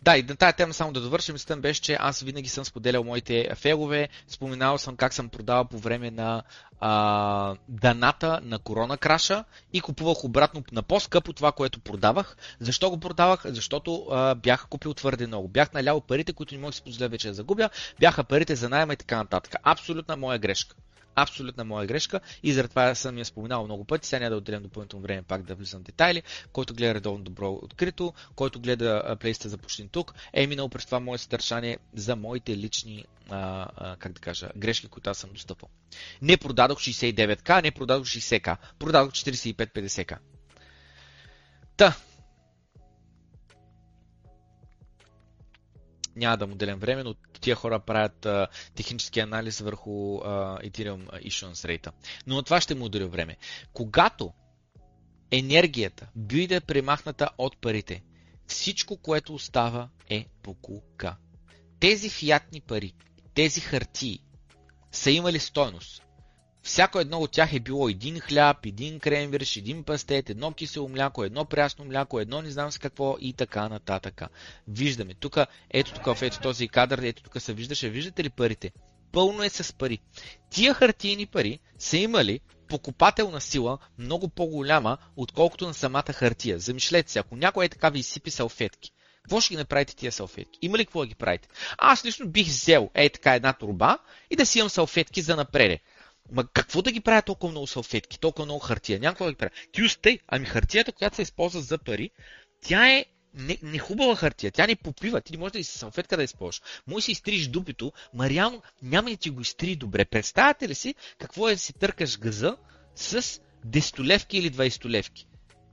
S1: Да, и на тази тема само да довършим, мислята беше, че аз винаги съм споделял моите фелове, споменавал съм как съм продавал по време на даната на корона краша и купувах обратно на по-скъпо това, което продавах. Защо го продавах? Защото а, бях купил твърде много. Бях налял парите, които не мога да си позволя вече да загубя, бяха парите за найема и така нататък. Абсолютна моя грешка абсолютна моя грешка и заради това съм я споменал много пъти. Сега няма да отделям допълнително време пак да влизам в детайли. Който гледа редовно добро открито, който гледа плейста за почти тук, е минал през това мое съдържание за моите лични а, а, как да кажа, грешки, които аз съм достъпал. Не продадох 69к, не продадох 60к, продадох 45-50к. Та, няма да му делям време, но тия хора правят а, технически анализ върху а, Ethereum Issuance Rate. Но на това ще му отделя време. Когато енергията биде премахната от парите, всичко, което остава е покука. Тези фиатни пари, тези хартии са имали стойност. Всяко едно от тях е било един хляб, един кремвирш, един пастет, едно кисело мляко, едно прясно мляко, едно не знам с какво и така нататък. Виждаме. Тук, ето тук в ето този кадър, ето тук се виждаше. Виждате ли парите? Пълно е с пари. Тия хартийни пари са имали покупателна сила много по-голяма, отколкото на самата хартия. Замишлете се, ако някой е така ви изсипи салфетки, какво ще ги направите тия салфетки? Има ли какво да ги правите? Аз лично бих взел е така една турба и да си имам салфетки за напреде. Ма какво да ги правя толкова много салфетки, толкова много хартия? Няма какво да ги правя. Устай, ами хартията, която се използва за пари, тя е не, не хубава хартия, тя не попива, ти не можеш да и салфетка да използваш. Може си изтриш дупито, ма реално няма да ти го изтри добре. Представяте ли си какво е да си търкаш газа с 10 или 20 левки?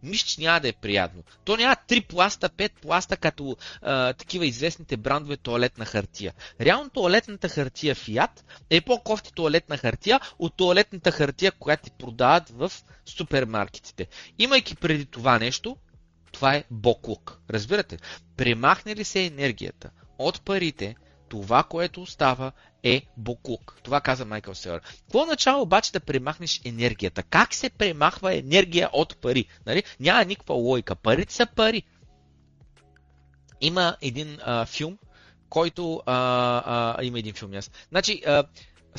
S1: Мисля, че няма да е приятно. То няма 3 пласта, 5 пласта, като а, такива известните брандове туалетна хартия. Реално туалетната хартия Fiat е по-кофти туалетна хартия от туалетната хартия, която ти продават в супермаркетите. Имайки преди това нещо, това е боклук. Разбирате? Премахне ли се енергията от парите, това, което остава е буклук. Това каза Майкъл Селър. Какво начало обаче да премахнеш енергията? Как се премахва енергия от пари? Нали? Няма никаква логика. Парите са пари. Има един а, филм, който а, а, има един филм. Аз. Значи, а,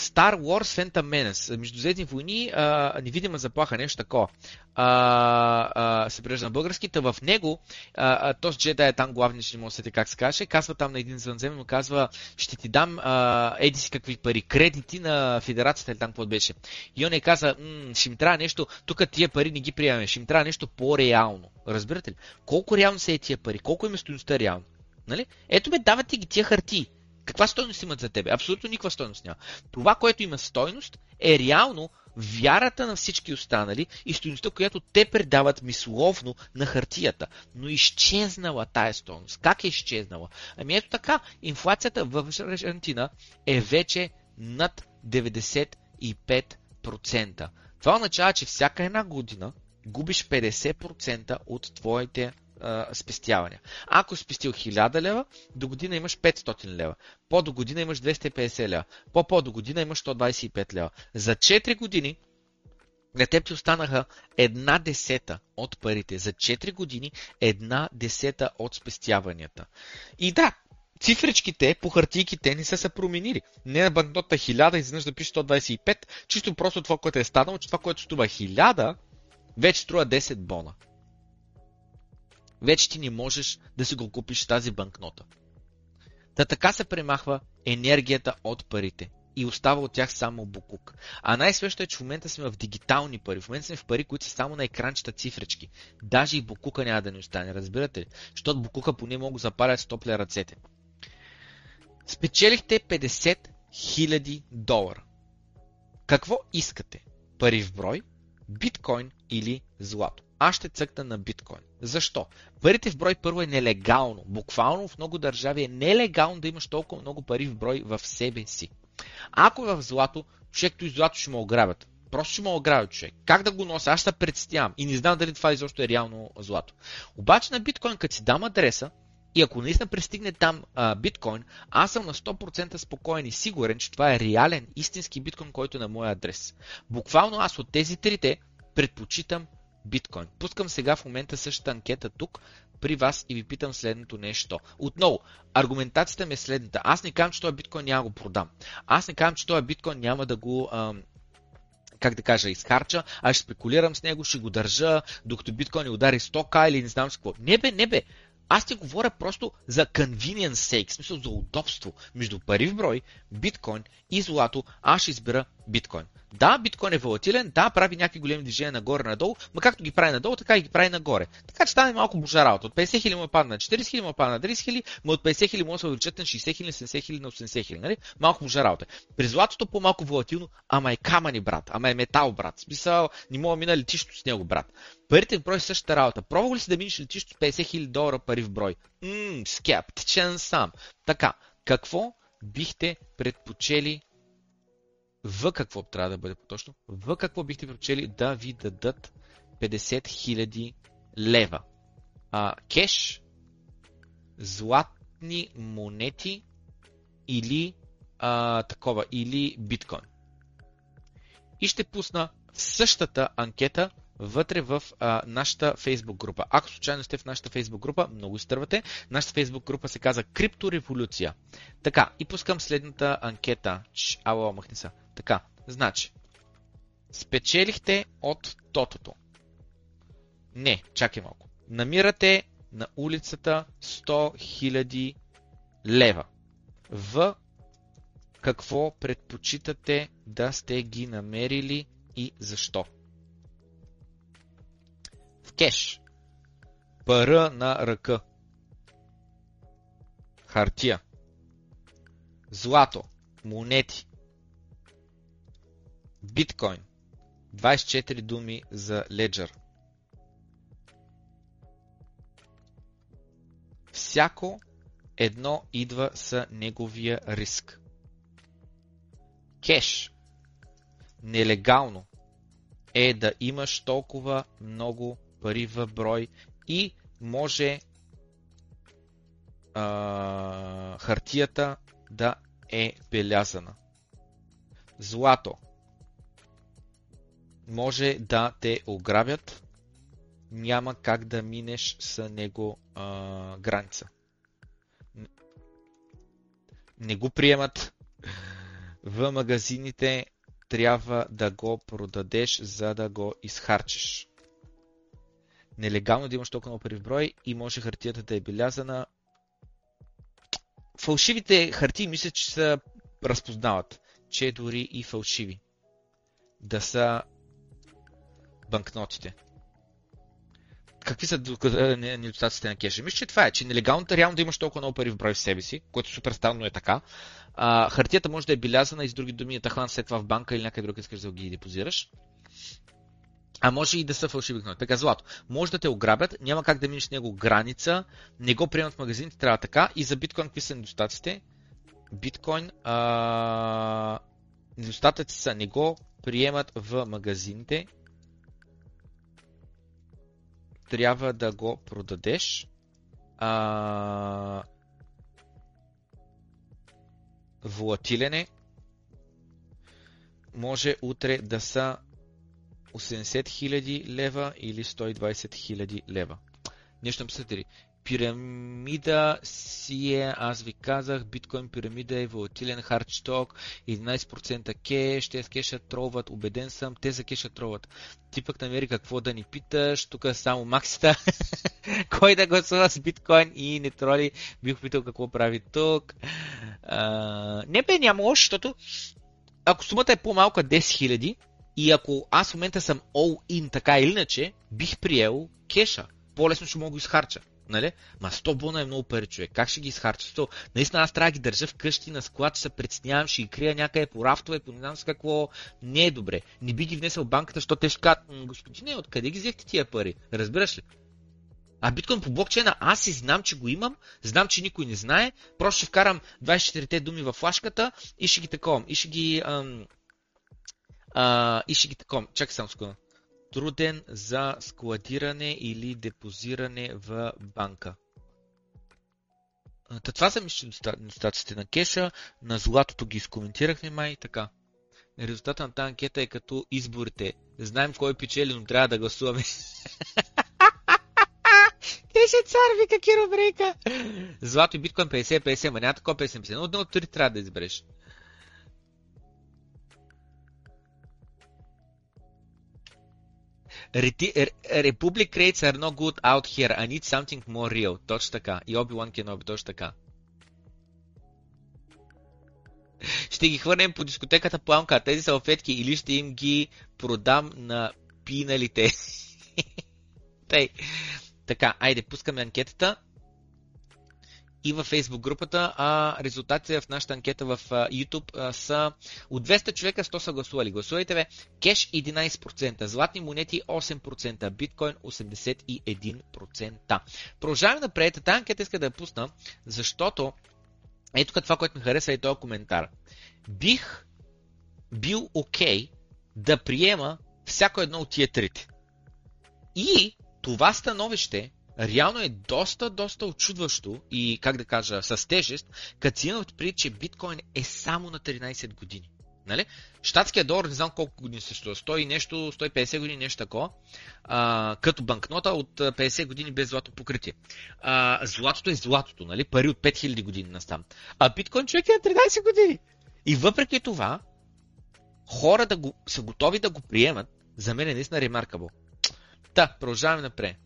S1: Star Wars Phantom Menace, Междузвездни войни, а, невидима заплаха, нещо такова. А, а, се превежда на българските. В него, а, този джедай е там главният, ще не може да как се каже, казва там на един извънземен, но казва, ще ти дам а, еди си какви пари, кредити на федерацията или там какво беше. И он е каза, ще им трябва нещо, тук тия пари не ги приемаме, ще им трябва нещо по-реално. Разбирате ли? Колко реално са е тия пари? Колко им е стоеността реално? Нали? Ето бе, давате ги тия хартии. Каква стойност имат за тебе? Абсолютно никаква стойност няма. Това, което има стойност, е реално вярата на всички останали и стоеността, която те предават мисловно на хартията. Но изчезнала тая стойност. Как е изчезнала? Ами ето така, инфлацията в Аржентина е вече над 95%. Това означава, че всяка една година губиш 50% от твоите спестявания. Ако спестил 1000 лева, до година имаш 500 лева. По до година имаш 250 лева. По-по до година имаш 125 лева. За 4 години на теб ти останаха една десета от парите. За 4 години една десета от спестяванията. И да, цифричките по хартийките не са се променили. Не на банкнота 1000, изведнъж да пише 125, чисто просто това, което е станало, че това, което струва 1000, вече струва 10 бона. Вече ти не можеш да си го купиш тази банкнота. Та така се премахва енергията от парите и остава от тях само букук. А най-свещото е, че в момента сме в дигитални пари. В момента сме в пари, които са само на екранчета цифрички. Даже и букука няма да ни остане, разбирате ли? Защото букука поне мога да запалят стопля ръцете. Спечелихте 50 000 долара. Какво искате? Пари в брой, биткоин или злато? Аз ще цъкна на биткоин. Защо? Парите в брой първо е нелегално. Буквално в много държави е нелегално да имаш толкова много пари в брой в себе си. Ако е в злато, човекто и злато ще ме ограбят. Просто ще ме ограбят човек. Как да го нося? Аз ще представям. И не знам дали това изобщо е реално злато. Обаче на биткоин, като си дам адреса, и ако наистина пристигне там а, биткоин, аз съм на 100% спокоен и сигурен, че това е реален, истински биткоин, който е на моя адрес. Буквално аз от тези трите предпочитам биткоин. Пускам сега в момента същата анкета тук при вас и ви питам следното нещо. Отново, аргументацията ми е следната. Аз не казвам, че този биткоин няма го продам. Аз не казвам, че този биткоин няма да го как да кажа, изхарча, аз ще спекулирам с него, ще го държа, докато биткоин ни удари 100к или не знам с какво. Не бе, не бе. Аз ти говоря просто за convenience sake, в смисъл за удобство между пари в брой, биткоин и злато. Аз ще избера биткоин. Да, биткоин е волатилен, да, прави някакви големи движения нагоре-надолу, но както ги прави надолу, така и ги прави нагоре. Така че стане малко божа работа. От 50 хиляди му е падна на 40 хиляди, му е падна на 30 хиляди, но от 50 хиляди му се увеличат на 60 хиляди, 70 хиляди, на 80 хиляди. Нали? Малко божа работа. При златото по-малко волатилно, ама е камъни, брат, ама е метал, брат. Смисъл, не мога мина летището с него, брат. Парите в брой същата работа. Пробва ли си да минеш летището с 50 хиляди долара пари в брой? Ммм, скептичен сам. Така, какво бихте предпочели в какво трябва да бъде по-точно? В какво бихте предпочели да ви дадат 50 000 лева? А, кеш, златни монети или а, такова, или биткоин. И ще пусна същата анкета вътре в а, нашата Facebook група. Ако случайно сте в нашата Facebook група, много изтървате. Нашата Facebook група се казва Криптореволюция. Така, и пускам следната анкета. Ч, ало, махни са. Така, значи, спечелихте от тотото. Не, чакай малко. Намирате на улицата 100 000 лева. В какво предпочитате да сте ги намерили и защо? Кеш. Пара на ръка. Хартия. Злато. Монети. Биткоин. 24 думи за Ledger. Всяко едно идва с неговия риск. Кеш. Нелегално е да имаш толкова много пари в брой и може а, хартията да е белязана. Злато може да те ограбят, няма как да минеш с него а, граница. Не го приемат в магазините, трябва да го продадеш, за да го изхарчиш. Нелегално да имаш толкова много пари в брой и може хартията да е белязана. Фалшивите хартии мисля, че се разпознават, че дори и фалшиви да са банкнотите. Какви са недостатъците на кеша? Мисля, че това е, че нелегалната реално да имаш толкова много пари в брой в себе си, което супер странно е така. А, хартията може да е белязана и с други думи тахлан след това в банка или някъде друг искаш да ги депозираш. А може и да са фалшиви банкноти. Така, злато. Може да те ограбят, няма как да минеш него граница, не го приемат в магазините, трябва така. И за биткоин какви са недостатъците? Биткоин а... недостатъци са не го приемат в магазините, трябва да го продадеш. А... Волатилен е. Може утре да са 80 000 лева или 120 000 лева. Нещо мислите Пирамида си е, аз ви казах, биткоин пирамида е волатилен хардсток, 11% кеш, те с кеша тролват, убеден съм, те за кеша тролват. Ти пък намери какво да ни питаш, тук е само максита, (laughs) кой да гласува с биткоин и не троли, бих питал какво прави тук. А, не бе, няма лошо, защото ако сумата е по-малка 10 000 и ако аз в момента съм all-in така или иначе, бих приел кеша. По-лесно ще мога да изхарча. Нали? Ма 100 бона е много пари, човек. Как ще ги изхарча? 100? Наистина аз трябва да ги държа вкъщи на склад, ще се преценявам, ще ги крия някъде по рафтове, по не знам с какво. Не е добре. Не би ги внесъл банката, защото те ще кажат, господине, откъде ги взехте тия пари? Разбираш ли? А биткоин по блокчейна, аз си знам, че го имам, знам, че никой не знае, просто ще вкарам 24-те думи в флашката и ще ги таковам. И ще ги... Ам, а, и ще ги таковам. Чакай само секунда труден за складиране или депозиране в банка. Та това са мисля недостатъците на кеша, на златото ги изкоментирахме май така. Резултата на тази анкета е като изборите. Знаем кой печели, но трябва да гласуваме. (laughs) Кеше цар, вика Киро Брейка. Злато и биткоин 50-50, ма няма такова 50-50. Но от три трябва да избереш. Republic rates are no good out here. I need something more real. Точно така. И Obi-Wan Kenobi, точно така. Ще ги хвърнем по дискотеката пламка, тези салфетки или ще им ги продам на пиналите. (laughs) Тъй. Така, айде, пускаме анкетата и във Facebook групата, а резултатите в нашата анкета в YouTube са от 200 човека 100 са гласували. Гласувайте бе, кеш 11%, златни монети 8%, биткоин 81%. Продължаваме напред, тази анкета иска да я пусна, защото ето това, което ми хареса и този коментар. Бих бил окей okay да приема всяко едно от тия трите. И това становище реално е доста, доста очудващо и, как да кажа, с тежест, като си имат преди, че биткоин е само на 13 години. Нали? Штатския долар не знам колко години съществува. 100 и нещо, 150 години, нещо такова. Като банкнота от 50 години без злато покритие. А, златото е златото, нали? Пари от 5000 години настам. А биткоин човек е на 13 години. И въпреки това, хора да го, са готови да го приемат, за мен е наистина ремаркабл. Та, продължаваме напред.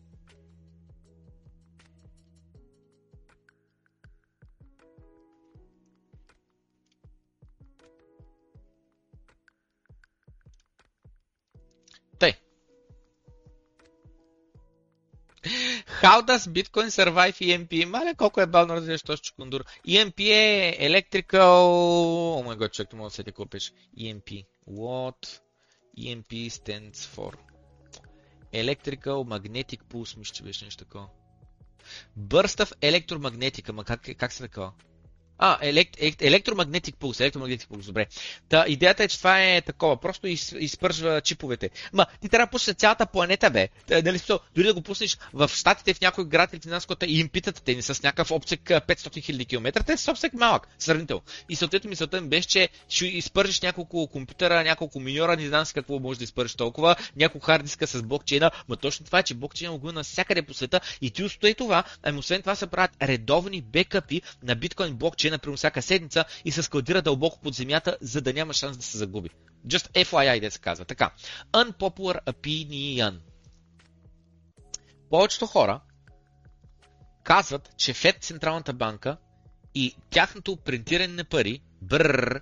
S1: How does Bitcoin survive EMP? Мале, колко е бавно развиваш този чукундур. EMP е Electrical... О май гад, човек, мога да сети какво пише. EMP. What EMP stands for? Electrical Magnetic Pulse, мисля, че беше нещо такова. Burst of електромагнетика, ма как, как се такова? А, елект, електромагнетик пулс, електромагнетик пулс, добре. Та, идеята е, че това е такова, просто из, изпържва чиповете. Ма, ти трябва да пуснеш цялата планета, бе. Дали, сто, дори да го пуснеш в Штатите, в някой град или в нас, и им питат, те не са с някакъв обсек 500 000 км, те са обсек малък, сравнително. И съответно мисълта ми беше, че ще изпържиш няколко компютъра, няколко миньора, не знам с какво може да изпържиш толкова, няколко хард диска с блокчейна, но точно това е, че блокчейна го навсякъде по света и ти устои това, ами освен това се правят редовни бекъпи на биткоин блокчейн че например всяка седмица и се складира дълбоко под земята, за да няма шанс да се загуби. Just FYI, да се казва. Така. Unpopular opinion. Повечето хора казват, че Фед, Централната банка и тяхното принтиране на пари, бррр,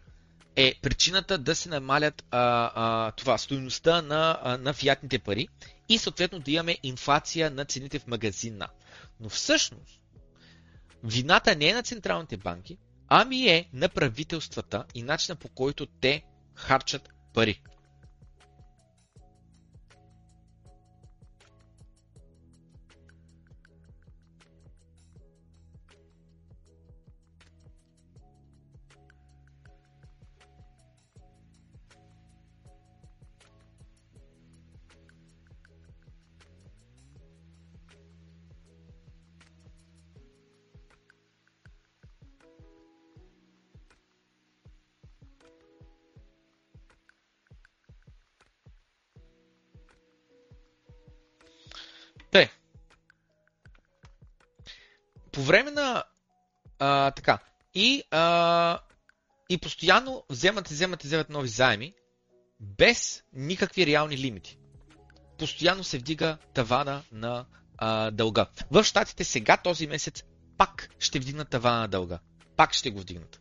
S1: е причината да се намалят а, а, това, стоеността на, а, на фиатните пари и съответно да имаме инфлация на цените в магазина. Но всъщност, вината не е на централните банки, ами е на правителствата и начина по който те харчат пари. Време на а, така, и, а, и постоянно вземат и вземат и вземат нови заеми, без никакви реални лимити. Постоянно се вдига тавана на а, дълга. В Штатите сега този месец пак ще вдигнат тавана на дълга. Пак ще го вдигнат.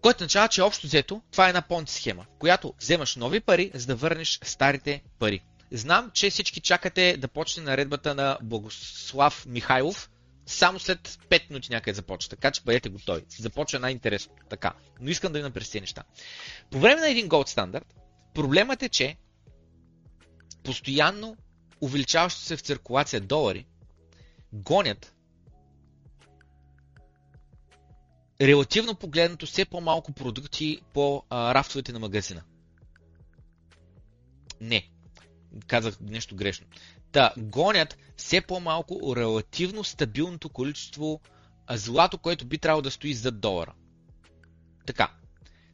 S1: Което означава, че общо взето това е една понти схема, която вземаш нови пари, за да върнеш старите пари. Знам, че всички чакате да почне наредбата на Богослав Михайлов, само след 5 минути някъде започва, така че бъдете готови. Започва най-интересно. Така. Но искам да ви напрести неща. По време на един Gold стандарт, проблемът е, че постоянно увеличаващо се в циркулация долари гонят релативно погледнато все по-малко продукти по а, рафтовете на магазина. Не. Казах нещо грешно. Та, гонят все по-малко релативно стабилното количество злато, което би трябвало да стои зад долара. Така.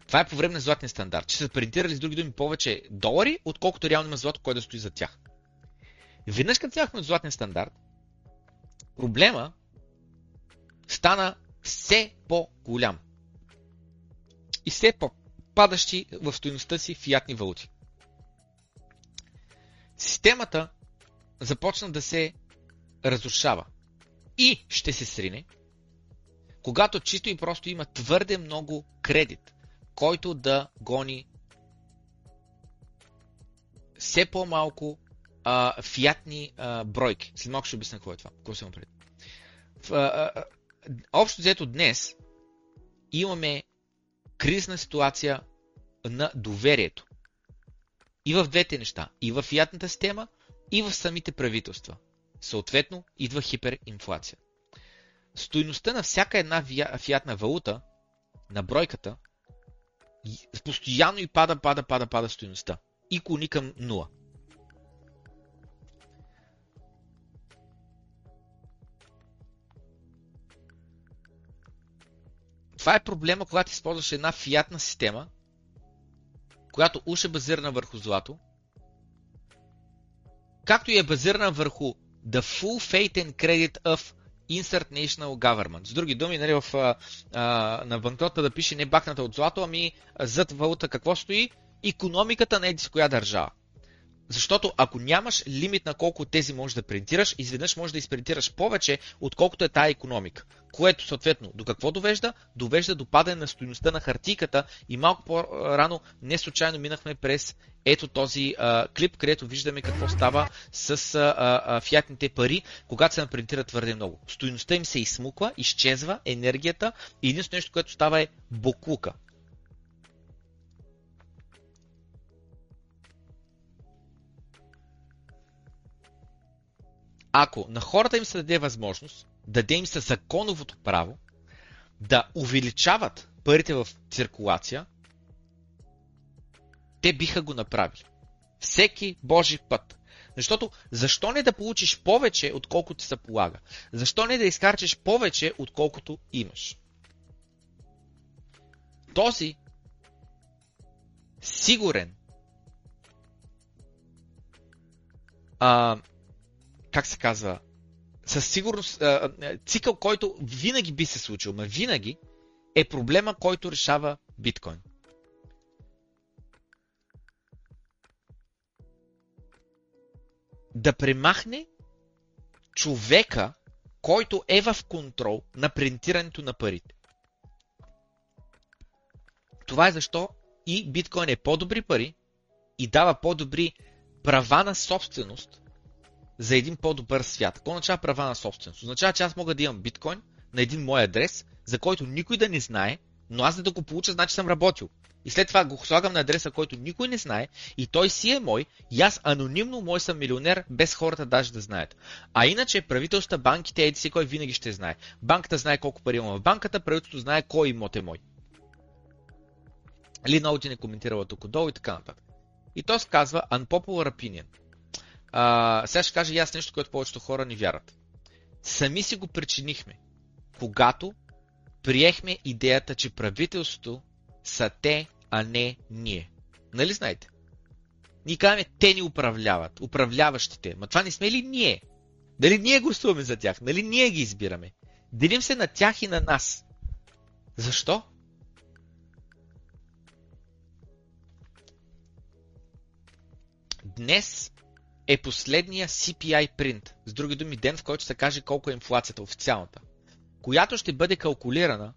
S1: Това е по време на златния стандарт. Че са принтирали с други думи повече долари, отколкото реално има злато, което да стои зад тях. Веднъж като взяхме от златния стандарт, проблема стана все по-голям. И все по-падащи в стоеността си фиатни валути. Системата започна да се разрушава и ще се срине, когато чисто и просто има твърде много кредит, който да гони все по-малко а, фиатни а, бройки. След малко ще обясня какво е това. Какво се пред. Общо взето днес имаме кризисна ситуация на доверието. И в двете неща. И в фиатната система, и в самите правителства. Съответно, идва хиперинфлация. Стоиността на всяка една фиатна валута, на бройката, постоянно и пада, пада, пада, пада стоиността. И клони към нула. Това е проблема, когато използваш една фиатна система, която уж е базирана върху злато, както и е базирана върху the full faith and credit of Insert National Government. С други думи, нали, в, а, на банкнота да пише не бакната от злато, ами зад валута какво стои? Економиката на еди коя държава. Защото ако нямаш лимит на колко тези можеш да принтираш, изведнъж можеш да изпринтираш повече, отколкото е тая економика. Което съответно до какво довежда? Довежда до падане на стоеността на хартийката и малко по-рано не случайно минахме през ето този а, клип, където виждаме какво става с а, а, фиатните пари, когато се напринтират твърде много. Стоеността им се изсмуква, изчезва енергията и единственото нещо, което става е буклука. Ако на хората им се даде възможност, даде им се законовото право да увеличават парите в циркулация, те биха го направили. Всеки Божи път. Защото защо не да получиш повече, отколкото се полага? Защо не да изкарчиш повече, отколкото имаш? Този сигурен а, как се казва, със сигурност, цикъл, който винаги би се случил, но винаги е проблема, който решава биткоин. Да премахне човека, който е в контрол на принтирането на парите. Това е защо и биткоин е по-добри пари и дава по-добри права на собственост за един по-добър свят. Какво означава права на собственост? Означава, че аз мога да имам биткоин на един мой адрес, за който никой да не знае, но аз да го получа, значи съм работил. И след това го слагам на адреса, който никой не знае, и той си е мой, и аз анонимно мой съм милионер, без хората даже да знаят. А иначе правителствата, банките, еди си кой винаги ще знае. Банката знае колко пари има в банката, правителството знае кой имот е мой. Ли Ноути не коментирала тук долу и така нататък. И то се казва Unpopular Opinion. А, сега ще кажа и аз нещо, което повечето хора ни вярват. Сами си го причинихме, когато приехме идеята, че правителството са те, а не ние. Нали знаете? Ние казваме, те ни управляват, управляващите. Ма това не сме ли ние? Дали ние гласуваме за тях? Нали ние ги избираме? Делим се на тях и на нас. Защо? Днес е последния CPI принт, с други думи ден, в който се каже колко е инфлацията официалната, която ще бъде калкулирана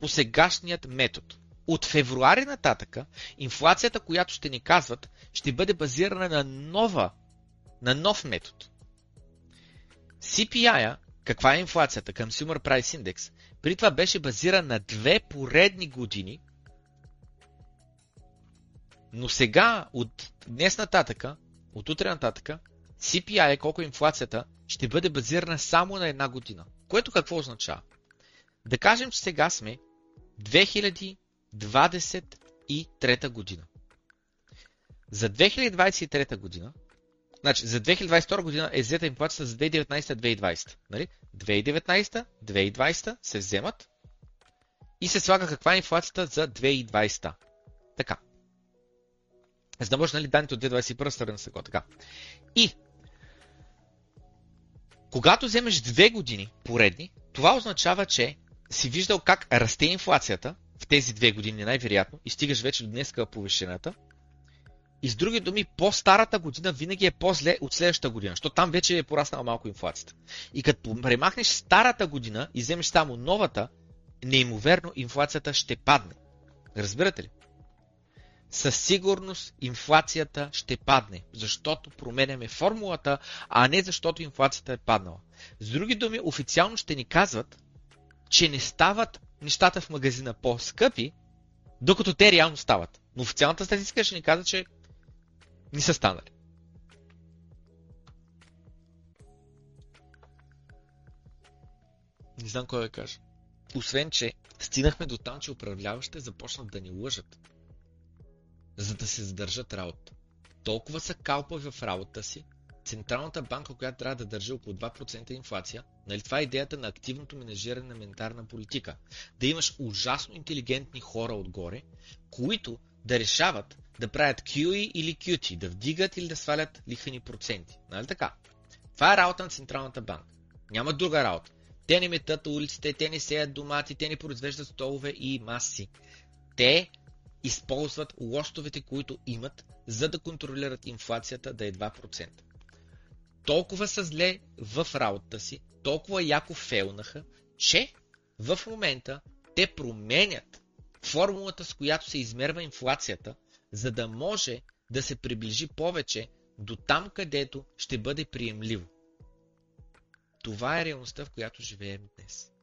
S1: по сегашният метод. От февруари нататъка, инфлацията, която ще ни казват, ще бъде базирана на нова, на нов метод. CPI, каква е инфлацията? Consumer Price Index, при това беше базиран на две поредни години, но сега, от днес нататъка, от утре нататъка, CPI, е колко е инфлацията, ще бъде базирана само на една година. Което какво означава? Да кажем, че сега сме 2023 година. За 2023 година, значи за 2022 година е взета инфлацията за 2019-2020. Нали? 2019-2020 се вземат и се слага каква е инфлацията за 2020. Така. За да може нали, данните от 2021 страна са така. И когато вземеш две години поредни, това означава, че си виждал как расте инфлацията в тези две години най-вероятно и стигаш вече до днеска повишената. И с други думи, по-старата година винаги е по-зле от следващата година, защото там вече е пораснала малко инфлацията. И като премахнеш старата година и вземеш само новата, неимоверно инфлацията ще падне. Разбирате ли? Със сигурност инфлацията ще падне, защото променяме формулата, а не защото инфлацията е паднала. С други думи, официално ще ни казват, че не стават нещата в магазина по-скъпи, докато те реално стават. Но официалната статистика ще ни казва, че не са станали. Не знам кой да кажа. Освен, че стигнахме до там, че управляващите започнат да ни лъжат за да се задържат работа. Толкова са калпави в работа си, Централната банка, която трябва да държи около 2% инфлация, нали това е идеята на активното менежиране на ментарна политика. Да имаш ужасно интелигентни хора отгоре, които да решават да правят QE или QT, да вдигат или да свалят лихвени проценти. Нали така? Това е работа на Централната банка. Няма друга работа. Те не метат улиците, те не сеят домати, те не произвеждат столове и маси. Те използват лостовете, които имат, за да контролират инфлацията да е 2%. Толкова са зле в работата си, толкова яко фейлнаха, че в момента те променят формулата, с която се измерва инфлацията, за да може да се приближи повече до там, където ще бъде приемливо. Това е реалността, в която живеем днес.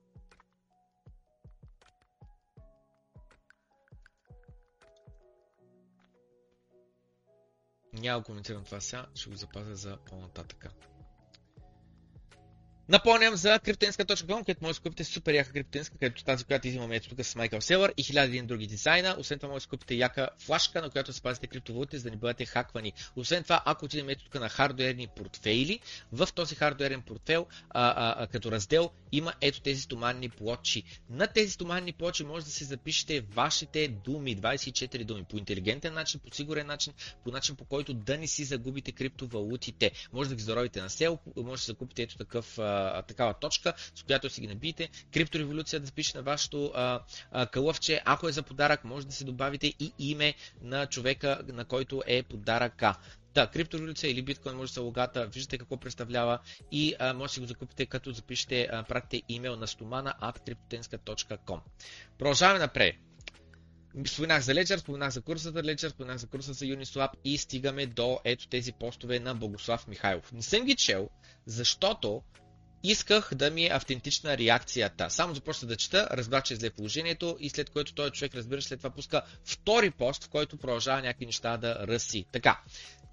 S1: Няма коментирам това сега, ще го запазя за по-нататъка. Напомням за криптенска.com, където може да купите супер яка криптенска, където тази, която изимаме ето тук с Майкъл Селър и хиляди един други дизайна. Освен това може да купите яка флашка, на която спазите криптовалути, за да не бъдете хаквани. Освен това, ако отидем ето тук на хардуерни портфейли, в този хардуерен портфейл, а, а, а, като раздел, има ето тези стоманни плочи. На тези стоманни плочи може да си запишете вашите думи, 24 думи, по интелигентен начин, по сигурен начин, по начин по който да не си загубите криптовалутите. Може да ги заровите на сел, може да закупите ето такъв а, такава точка, с която си ги набиете. Криптореволюция да запише на вашето а, а, кълъвче. Ако е за подарък, може да си добавите и име на човека, на който е подаръка. Да, криптореволюция или биткоин може да се логата, виждате какво представлява и а, може да си го закупите, като запишете, а, пратите имейл на стомана at cryptotenska.com. Продължаваме напред. Споменах за Ledger, споменах за курсата Ledger, споменах за курса за Uniswap и стигаме до ето тези постове на Богослав Михайлов. Не съм ги чел, защото исках да ми е автентична реакцията. Само започна да чета, разбрах, че е зле положението и след което този човек, разбира, след това пуска втори пост, в който продължава някакви неща да ръси. Така.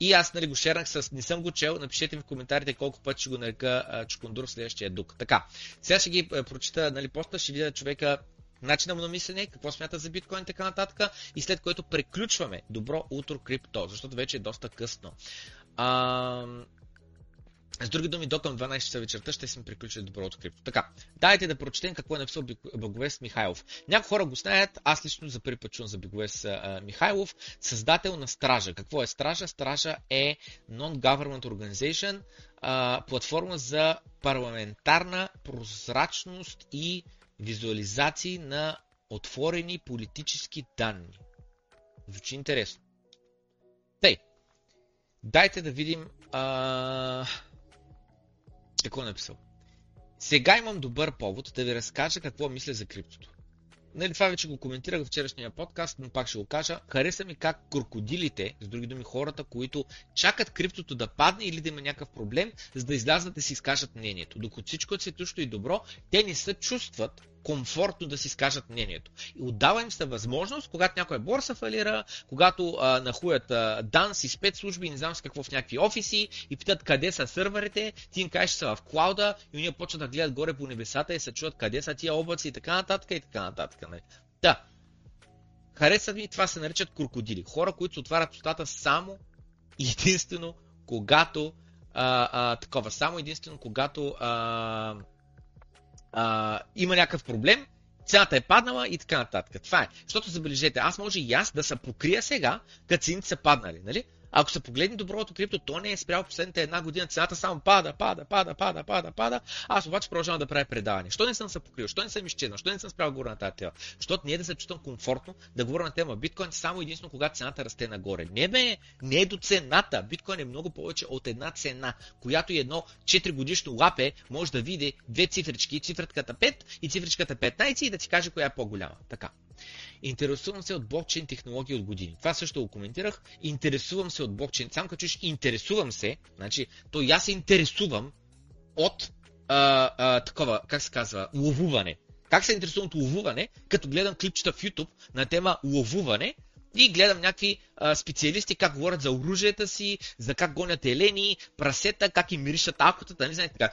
S1: И аз нали, го шернах с не съм го чел, напишете ми в коментарите колко пъти ще го нарека Чукундур в следващия дук. Така, сега ще ги прочита нали, поста, ще видя човека начина му на мислене, какво смята за биткоин и така нататък. И след което преключваме. Добро утро, крипто, защото вече е доста късно. А, с други думи, до към 12 часа вечерта ще сме приключили доброто крипто. Така, дайте да прочетем какво е написал Благовест Михайлов. Някои хора го знаят, аз лично за първи път чувам за Благовест Михайлов, създател на Стража. Какво е Стража? Стража е non-government organization, а, платформа за парламентарна прозрачност и визуализации на отворени политически данни. Звучи интересно. Тъй, дайте да видим а... какво е написал. Сега имам добър повод да ви разкажа какво мисля за криптото. Нали, това вече го коментирах в вчерашния подкаст, но пак ще го кажа. Хареса ми как крокодилите, с други думи хората, които чакат криптото да падне или да има някакъв проблем, за да излязат да си изкажат мнението. Докато всичко е светощо и добро, те не се чувстват комфортно да си скажат мнението. И отдава им се възможност, когато някоя борса фалира, когато а, нахуят а, данс и спецслужби, не знам с какво в някакви офиси и питат къде са сървърите, ти им кажеш, са в клауда и уния почват да гледат горе по небесата и се чуят къде са тия облаци и така нататък и така нататък. Не? Да. Харесват ми, това се наричат крокодили. Хора, които се отварят устата само единствено, когато а, а, такова, само единствено, когато а, а, има някакъв проблем, цената е паднала и така нататък. Това е. Защото забележете, аз може и аз да се покрия сега, като цените са паднали. Нали? Ако се погледне доброто крипто, то не е спрял последната една година, цената само пада, пада, пада, пада, пада, пада. Аз обаче продължавам да правя предаване. Що не съм се покрил? Що не съм изчезнал? Що не съм спрял горе на тази тема? Защото не е да се чувствам комфортно да говоря на тема биткоин само единствено когато цената расте нагоре. Не бе, не е до цената. Биткоин е много повече от една цена, която едно 4 годишно лапе може да види две цифрички, цифрата 5 и цифричката 15 и да ти каже коя е по-голяма. Така. Интересувам се от блокчейн технологии от години. Това също го коментирах. Интересувам се от блокчейн. Само като чуеш интересувам се, значи, то аз се интересувам от а, а, такова, как се казва, ловуване. Как се интересувам от ловуване, като гледам клипчета в YouTube на тема ловуване и гледам някакви а, специалисти как говорят за оръжията си, за как гонят елени, прасета, как им миришат акотата, не знаете така.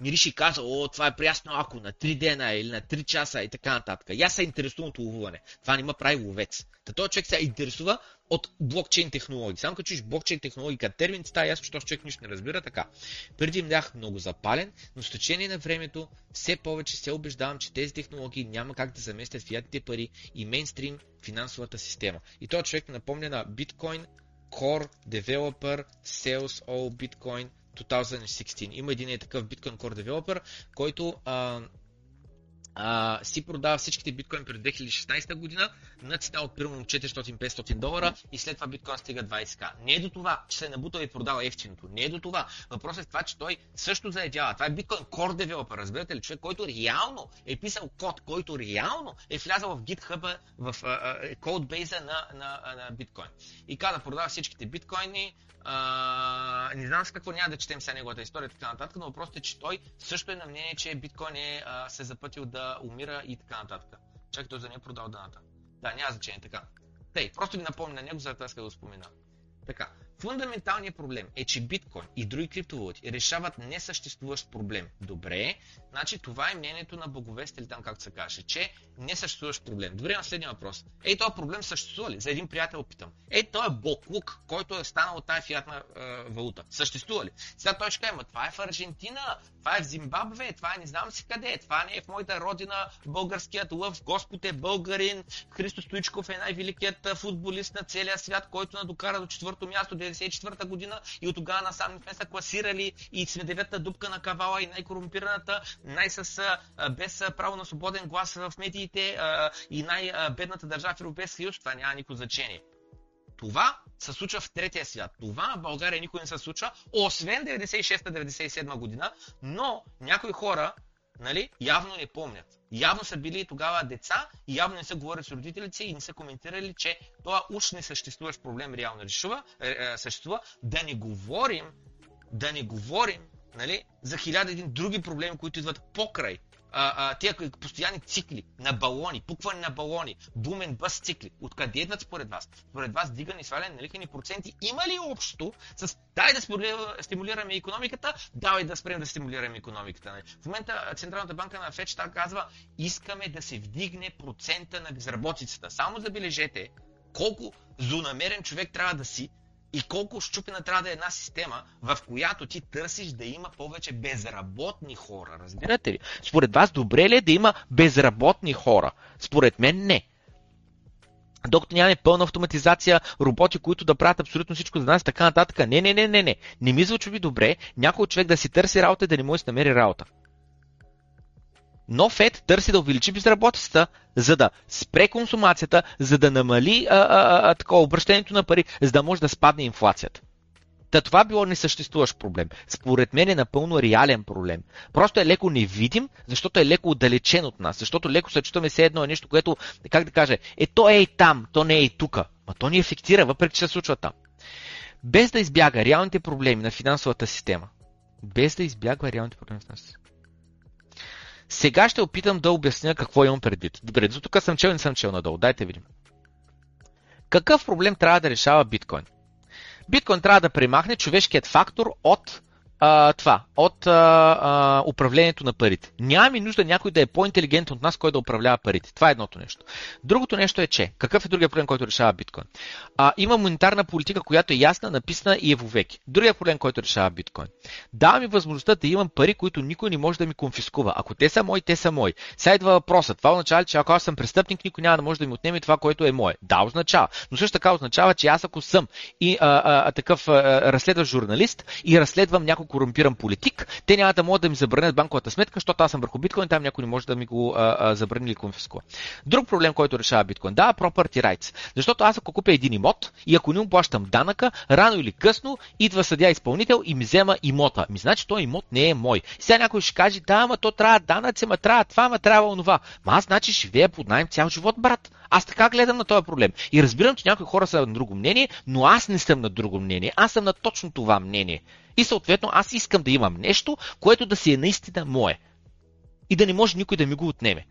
S1: Мириш и казва, о, това е прясно ако на 3 дена или на 3 часа и така нататък. Аз се интересувам от ловуване. Това не ма прави ловец. Та този човек се интересува от блокчейн технологии. Само като чуеш блокчейн технологии като термин, става ясно, че този човек нищо не разбира така. Преди бях много запален, но с течение на времето все повече се убеждавам, че тези технологии няма как да заместят фиатите пари и мейнстрим финансовата система. И този човек напомня на Bitcoin Core Developer Sales All Bitcoin 2016. Има един е такъв Bitcoin Core Developer, който а, а, си продава всичките биткоини през 2016 година на цена от примерно 400-500 долара и след това биткоин стига 20к. Не е до това, че се е набутал и продава ефтиното. Не е до това. Въпросът е това, че той също заявява. Това е биткоин Core Developer, разбирате ли? Човек, който реално е писал код, който реално е влязал в GitHub, в кодбейза на, на, на биткоин. И каза, продава всичките биткоини, а, не знам с какво няма да четем сега неговата история и така нататък, но въпросът е, че той също е на мнение, че биткоин е а, се запътил да умира и така нататък. Чакай, той за не е продал даната. Да, няма значение така. Тъй, просто ви напомня на него, за да да го спомена. Така, фундаменталният проблем е, че биткоин и други криптовалути решават несъществуващ проблем. Добре, значи това е мнението на боговест или там както се каже, че не съществуващ проблем. Добре, на следния въпрос. Ей, този проблем съществува ли? За един приятел питам. Ей, той е боклук, който е станал от тази фиатна е, валута. Съществува ли? Сега той ще каже, това е в Аржентина, това е в Зимбабве, това е не знам си къде, това не е в моята родина, българският лъв, Господ е българин, Христо Стоичков е най-великият футболист на целия свят, който на докара до четвърто място 94-та година и от тогава насам сме се класирали и сме деветата дупка на кавала и най-корумпираната, най-с без право на свободен глас в медиите и най-бедната държава в Европейския съюз. Това няма никакво значение. Това се случва в третия свят. Това в България никой не се случва, освен 96-97 година, но някои хора нали, явно не помнят. Явно са били тогава деца и явно не са говорили с родителите си и не са коментирали, че това уж не съществуващ проблем реално решува, е, е, съществува. Да не говорим, да не говорим нали, за хиляда един други проблеми, които идват покрай тия постоянни цикли на балони, пукване на балони, бумен бъс цикли. Откъде идват според вас? Според вас дигане и сваляне на лихвени проценти има ли общо с дай да стимулираме економиката, давай да спрем да стимулираме економиката. Нали? В момента Централната банка на ФЕЧ казва, искаме да се вдигне процента на безработицата. Само забележете колко злонамерен човек трябва да си, и колко щупена трябва да е една система, в която ти търсиш да има повече безработни хора. Разбирате ли? Според вас добре ли е да има безработни хора? Според мен не. докато нямаме пълна автоматизация, роботи, които да правят абсолютно всичко за нас, така нататък. Не, не, не, не, не. Не ми звучи добре някой човек да си търси работа и да не може да си намери работа. Но ФЕД търси да увеличи безработицата, за да спре консумацията, за да намали а, а, а, такова обращението на пари, за да може да спадне инфлацията. Та това било несъществуващ проблем. Според мен е напълно реален проблем. Просто е леко невидим, защото е леко отдалечен от нас, защото леко се чувстваме все едно е нещо, което, как да кажа, е то е и там, то не е и тука. Ма то ни ефектира, въпреки че се случва там. Без да избяга реалните проблеми на финансовата система. Без да избягва реалните проблеми на финансовата система. Сега ще опитам да обясня какво имам предвид. Добре, до тук съм чел и не съм чел надолу. Дайте видим. Какъв проблем трябва да решава биткоин? Биткоин трябва да премахне човешкият фактор от а, това, от а, а, управлението на парите. Нямаме нужда някой да е по-интелигентен от нас, кой да управлява парите. Това е едното нещо. Другото нещо е, че какъв е другия проблем, който решава биткоин? А, има монетарна политика, която е ясна, написана и е вовеки. Другия проблем, който решава биткоин. Дава ми възможността да имам пари, които никой не може да ми конфискува. Ако те са мои, те са мои. Сега идва въпросът. Това означава, че ако аз съм престъпник, никой няма да може да ми отнеме това, което е мое. Да, означава. Но също така означава, че аз ако съм и а, а, такъв а, разследващ журналист и разследвам няколко корумпиран политик, те няма да могат да ми забранят банковата сметка, защото аз съм върху биткоин, там някой не може да ми го а, а, забрани или конфискува. Друг проблем, който решава биткоин, да, property rights. Защото аз ако купя един имот и ако не му плащам данъка, рано или късно идва съдя изпълнител и ми взема имота. Ми значи той имот не е мой. Сега някой ще каже, да, ама то трябва данъци, ма трябва това, ма трябва онова. Ма аз значи живея под найем цял живот, брат. Аз така гледам на този проблем. И разбирам, че някои хора са на друго мнение, но аз не съм на друго мнение. Аз съм на точно това мнение. И съответно аз искам да имам нещо, което да си е наистина мое. И да не може никой да ми го отнеме.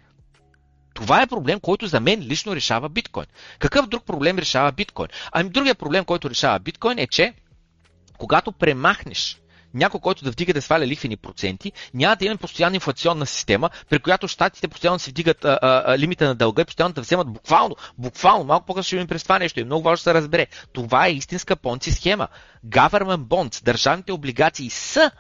S1: Това е проблем, който за мен лично решава биткоин. Какъв друг проблем решава биткоин? Ами другия проблем, който решава биткоин е, че когато премахнеш някой, който да вдига да сваля лихвени проценти, няма да имаме постоянна инфлационна система, при която щатите постоянно се вдигат а, а, лимита на дълга и постоянно да вземат буквално, буквално, малко по-късно ще им през това нещо. И много важно да се разбере. Това е истинска понци схема. Government bonds, държавните облигации са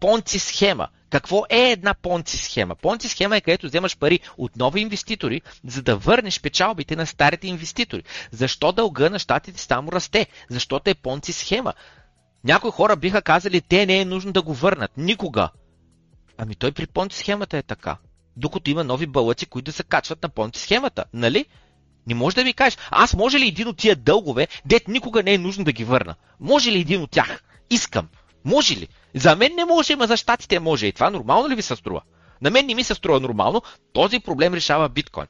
S1: понци схема. Какво е една понци схема? Понци схема е където вземаш пари от нови инвеститори, за да върнеш печалбите на старите инвеститори. Защо дълга на щатите само расте? Защото е понци схема. Някои хора биха казали, те не е нужно да го върнат. Никога. Ами той при понти схемата е така. Докато има нови бълъци, които да се качват на понти схемата. Нали? Не може да ми кажеш, аз може ли един от тия дългове, дет никога не е нужно да ги върна? Може ли един от тях? Искам. Може ли? За мен не може, ма за щатите може. И това нормално ли ви се струва? На мен не ми се струва нормално. Този проблем решава биткоин.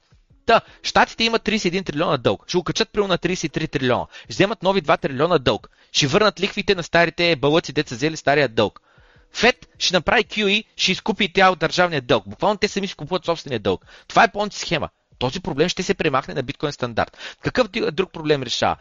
S1: Та, щатите имат 31 трилиона дълг. Ще го качат при на 33 трилиона. Ще вземат нови 2 трилиона дълг. Ще върнат лихвите на старите бълъци, деца взели стария дълг. Фед ще направи QE, ще изкупи тя от държавния дълг. Буквално те сами си купуват собствения дълг. Това е понти схема. Този проблем ще се премахне на биткоин стандарт. Какъв друг проблем решава?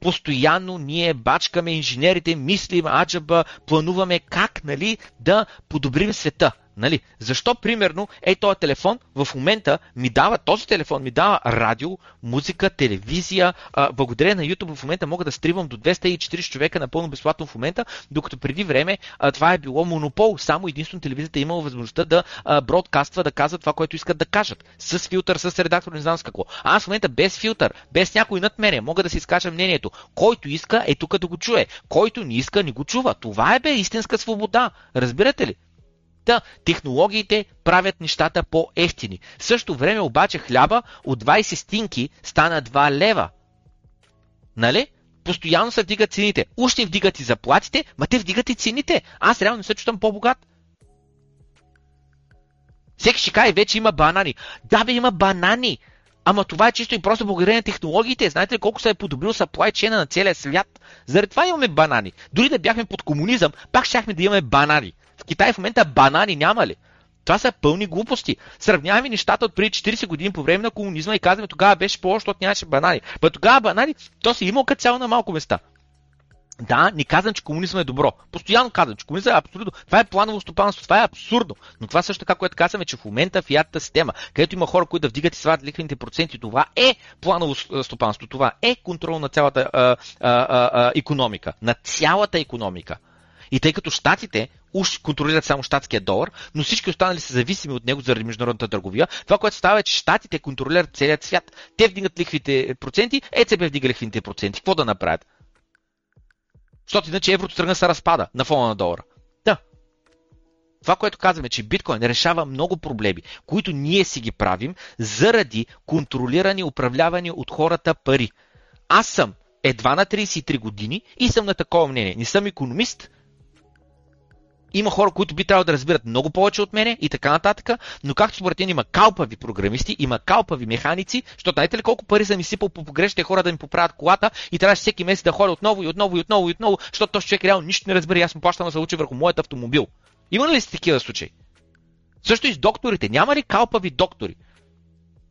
S1: постоянно ние бачкаме инженерите, мислим, аджаба, плануваме как нали, да подобрим света. Нали? Защо, примерно, е този телефон в момента ми дава, този телефон ми дава радио, музика, телевизия. А, благодарение на YouTube в момента мога да стривам до 240 човека напълно безплатно в момента, докато преди време а, това е било монопол. Само единствено телевизията е имала възможността да а, бродкаства, да казва това, което искат да кажат. С филтър, с редактор, не знам с какво. Аз в момента без филтър, без някой над мене, мога да си изкажа мнението. Който иска е тук да го чуе. Който не иска, не го чува. Това е бе истинска свобода. Разбирате ли? Та, технологиите правят нещата по-ефтини. В същото време обаче хляба от 20 стинки стана 2 лева. Нали? Постоянно се вдигат цените. Уж вдигат и заплатите, ма те вдигат и цените. Аз реално не се чувствам по-богат. Всеки ще каже, вече има банани. Да, бе, има банани. Ама това е чисто и просто благодарение на технологиите. Знаете ли колко се е подобрил supply chain на целия свят? Заради това имаме банани. Дори да бяхме под комунизъм, пак щяхме да имаме банани. Китай в момента банани няма ли? Това са пълни глупости. Сравняваме нещата от преди 40 години по време на комунизма и казваме тогава беше по защото нямаше банани. Ба тогава банани, то си имал като цяло на малко места. Да, не казвам, че комунизъм е добро. Постоянно казвам, че комунизъм е абсолютно. Това е планово стопанство, това е абсурдно. Но това също така, което казваме, че в момента в ядата система, където има хора, които да вдигат и свалят лихвените проценти, това е планово стопанство, това е контрол на цялата а, а, а, економика, на цялата економика. И тъй като щатите уж контролират само щатския долар, но всички останали са зависими от него заради международната търговия, това, което става е, че щатите контролират целият свят. Те вдигат лихвите проценти, ЕЦБ вдига лихвите проценти. Какво да направят? Защото иначе еврото тръгна се разпада на фона на долара. Да. Това, което казваме, че биткоин решава много проблеми, които ние си ги правим заради контролирани, управлявани от хората пари. Аз съм едва на 33 години и съм на такова мнение. Не съм економист, има хора, които би трябвало да разбират много повече от мене и така нататък, но както според мен има калпави програмисти, има калпави механици, защото знаете ли колко пари съм изсипал по погрешните хора да ми поправят колата и трябваше всеки месец да ходя отново и отново и отново и отново, защото този човек реално нищо не разбира и аз му плащам да учи върху моят автомобил. Има ли си такива случаи? Също и с докторите. Няма ли калпави доктори?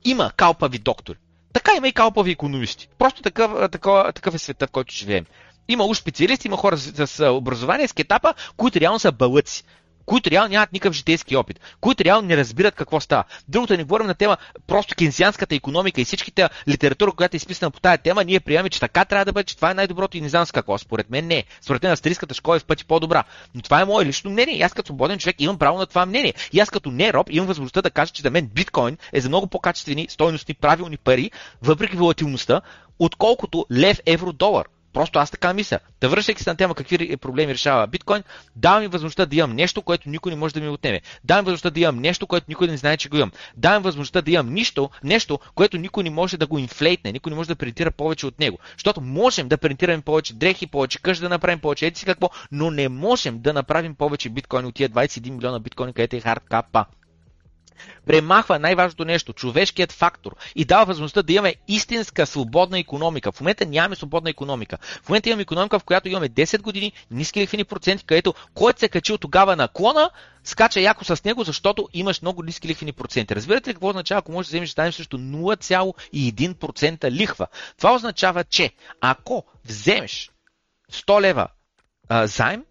S1: Има калпави доктори. Така има и калпави економисти. Просто такъв, такъв, такъв е света, в който живеем. Има уж специалисти, има хора с, с образование, с кетапа, които реално са бълъци които реално нямат никакъв житейски опит, които реално не разбират какво става. Другото не говорим на тема просто кензианската економика и всичките литература, която е изписана по тази тема, ние приемаме, че така трябва да бъде, че това е най-доброто и не знам с какво. Според мен не. Според мен австрийската школа е в пъти по-добра. Но това е мое лично мнение. И аз като свободен човек имам право на това мнение. И аз като не роб имам възможността да кажа, че за мен биткоин е за много по-качествени, стойностни, правилни пари, въпреки волатилността, отколкото лев, евро, долар. Просто аз така мисля. Да връщайки се на тема какви проблеми решава биткоин, давам ми възможността да имам нещо, което никой не може да ми отнеме. Давам възможността да имам нещо, което никой не знае, че го имам. Давам възможността да имам нищо, нещо, което никой не може да го инфлейтне, никой не може да принтира повече от него. Защото можем да принтираме повече дрехи, повече къща да направим повече ети си какво, но не можем да направим повече биткоини от тия 21 милиона биткоини, където е хардкапа премахва най-важното нещо човешкият фактор и дава възможността да имаме истинска свободна економика. В момента нямаме свободна економика. В момента имаме економика, в която имаме 10 години ниски лихвени проценти, където който се е качил тогава на клона, скача яко с него, защото имаш много ниски лихвени проценти. Разбирате ли какво означава, ако можеш да вземеш заем срещу 0,1% лихва? Това означава, че ако вземеш 100 лева а, заем,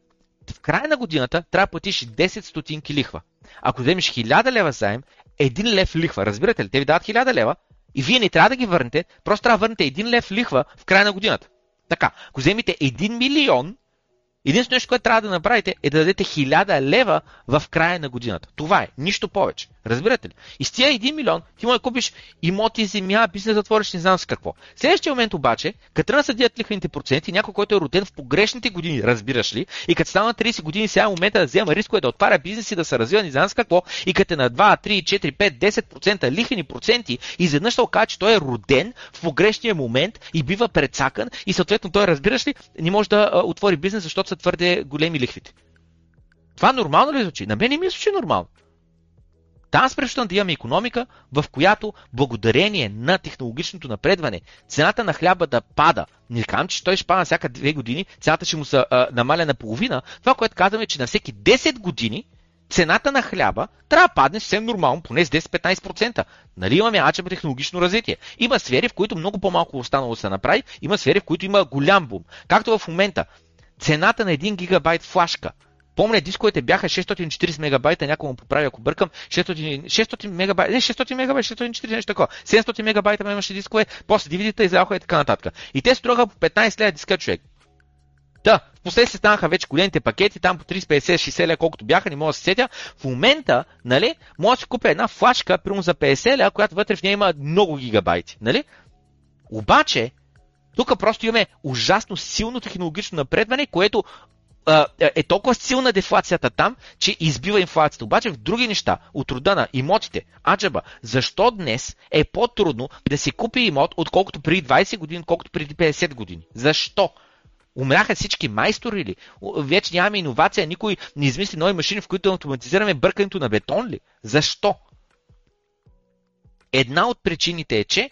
S1: в края на годината трябва да платиш 10 стотинки лихва. Ако вземеш 1000 лева заем, 1 лев лихва, разбирате ли? Те ви дават 1000 лева и вие не трябва да ги върнете, просто трябва да върнете 1 лев лихва в края на годината. Така, ако вземете 1 милион, Единственото нещо, което трябва да направите е да дадете 1000 лева в края на годината. Това е. Нищо повече. Разбирате ли? И с тия 1 милион ти може да купиш имоти, земя, бизнес да отвориш, не знам с какво. Следващия момент обаче, като тръгна съдият лихвените проценти, някой, който е роден в погрешните години, разбираш ли, и като стана 30 години, сега е момента да взема рискове да отваря бизнес и да се развива, не знам с какво, и като е на 2, 3, 4, 5, 10% лихвени проценти, изведнъж ще окаже, че той е роден в погрешния момент и бива прецакан, и съответно той, разбираш ли, не може да отвори бизнес, защото са твърде големи лихвите. Това нормално ли звучи? На мен не ми звучи нормално. Там предпочитам да имаме економика, в която благодарение на технологичното напредване, цената на хляба да пада. Не казвам, че той ще пада всяка две години, цената ще му се намаля на половина. Това, което казваме, е, че на всеки 10 години цената на хляба трябва да падне съвсем нормално, поне с 10-15%. Нали имаме ачеба технологично развитие? Има сфери, в които много по-малко останало се направи, има сфери, в които има голям бум. Както в момента, цената на 1 гигабайт флашка Помня, дисковете бяха 640 мегабайта, някой му поправи, ако бъркам, 600, 600 мегабайта, не 600 мегабайта, 640 нещо такова. 700 мегабайта имаше дискове, после DVD-та изляха и така нататък. И те струваха по 15 лева диска човек. Да, в последствие станаха вече големите пакети, там по 350-60 лева, колкото бяха, не мога да се сетя. В момента, нали, може да си купя една флашка, примерно за 50 лева, която вътре в нея има много гигабайти, нали? Обаче, тук просто имаме ужасно силно технологично напредване, което е толкова силна дефлацията там, че избива инфлацията. Обаче в други неща, от рода на имотите, аджаба, защо днес е по-трудно да си купи имот, отколкото преди 20 години, отколкото преди 50 години? Защо? Умряха всички майстори ли? Вече нямаме иновация, никой не измисли нови машини, в които автоматизираме бъркането на бетон ли? Защо? Една от причините е, че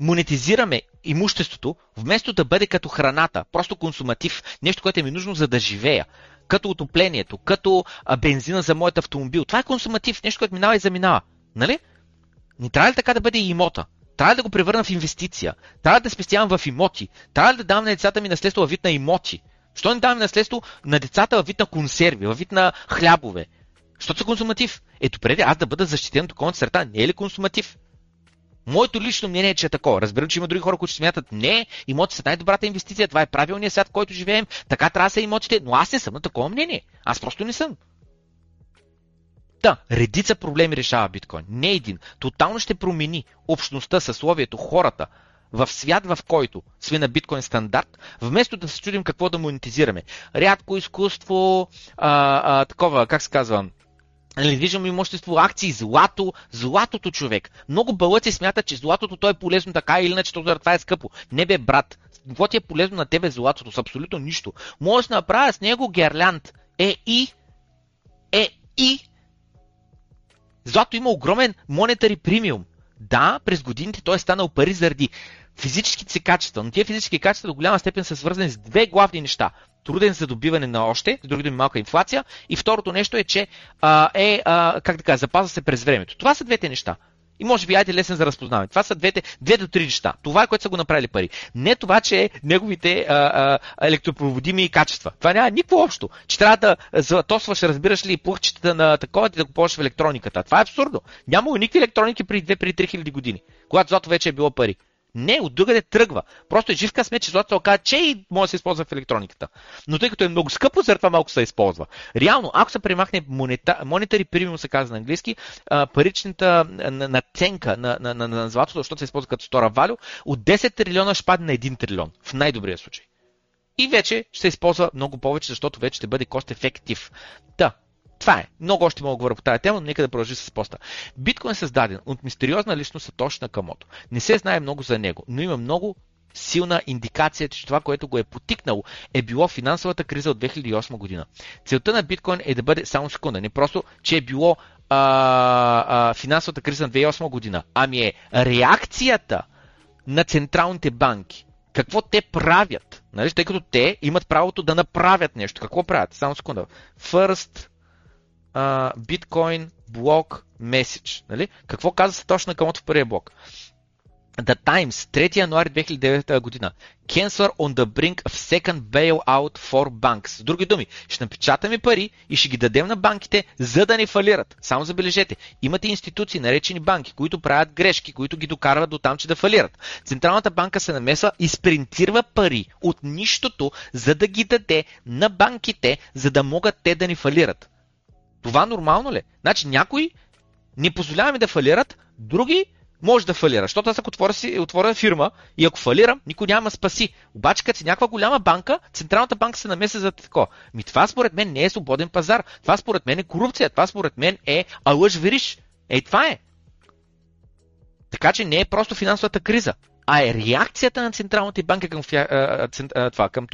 S1: монетизираме имуществото, вместо да бъде като храната, просто консуматив, нещо, което е ми нужно за да живея, като отоплението, като бензина за моят автомобил. Това е консуматив, нещо, което минава и заминава. Нали? Не трябва ли така да бъде и имота? Трябва да го превърна в инвестиция. Трябва да спестявам в имоти. Трябва да давам на децата ми наследство във вид на имоти. Що не давам наследство на децата във вид на консерви, във вид на хлябове? Защото са консуматив. Ето преди аз да бъда защитен от околната среда, не е ли консуматив? Моето лично мнение е, че е такова. Разбирам, че има други хора, които смятат, не, имоти са най-добрата инвестиция, това е правилният свят, в който живеем, така трябва да са имотите, но аз не съм на такова мнение. Аз просто не съм. Та, редица проблеми решава биткоин. Не един. Тотално ще промени общността, съсловието, хората в свят, в който сме на биткоин стандарт, вместо да се чудим какво да монетизираме. Рядко изкуство, а, а, такова, как се казва, недвижимо имущество, акции, злато, златото човек. Много бълъци смятат, че златото то е полезно така или иначе, това е скъпо. Не бе, брат, какво ти е полезно на тебе златото? С абсолютно нищо. Може да направя с него герлянд. Е и, е и. Злато има огромен монетари премиум. Да, през годините той е станал пари заради физическите си качества, но тия физически качества до голяма степен са свързани с две главни неща. Труден за добиване на още, с други думи малка инфлация, и второто нещо е, че а, е, а, как да кажа, запазва се през времето. Това са двете неща. И може би айде лесен за разпознаване. Това са двете, две до три неща. Това е което са го направили пари. Не това, че е неговите а, а, електропроводими качества. Това няма никакво общо. Че трябва да златосваш, разбираш ли, плъхчетата на такова и да ползваш в електрониката. Това е абсурдно. Няма никакви електроники при 2-3 хиляди години, когато злато вече е било пари. Не, от другаде тръгва. Просто е живка сме, че златото оказа, че и може да се използва в електрониката. Но тъй като е много скъпо, заради това малко се използва. Реално, ако се премахне монета, монетари премиум, се казва на английски, паричната наценка на, на, на, на златото, защото се използва като стора валю, от 10 трилиона ще падне на 1 трилион. В най-добрия случай. И вече ще се използва много повече, защото вече ще бъде кост-ефектив. Да, това е. Много още мога да говоря по тази тема, но нека да продължи с поста. Биткоин е създаден от мистериозна личност Сатош Накамото. Не се знае много за него, но има много силна индикация, че това, което го е потикнало, е било финансовата криза от 2008 година. Целта на биткоин е да бъде само секунда, не просто, че е било а, а, финансовата криза на 2008 година, ами е реакцията на централните банки. Какво те правят? Нали? Тъй като те имат правото да направят нещо. Какво правят? Само секунда. First биткоин блок меседж. Нали? Какво каза точно Накамото в първия блок? The Times, 3 януари 2009 година. Cancer on the brink of second bailout for banks. С други думи, ще напечатаме пари и ще ги дадем на банките, за да не фалират. Само забележете, имате институции, наречени банки, които правят грешки, които ги докарват до там, че да фалират. Централната банка се намесва и спринтирва пари от нищото, за да ги даде на банките, за да могат те да ни фалират. Това нормално ли? Значи някои не позволяваме да фалират, други може да фалира. Защото аз ако отворя, си, отворя фирма и ако фалирам, никой няма спаси. Обаче като си някаква голяма банка, Централната банка се намеса за тако. Ми това според мен не е свободен пазар. Това според мен е корупция. Това според мен е алъж вериш. Ей, това е. Така че не е просто финансовата криза а е реакцията на централните банки към, това, към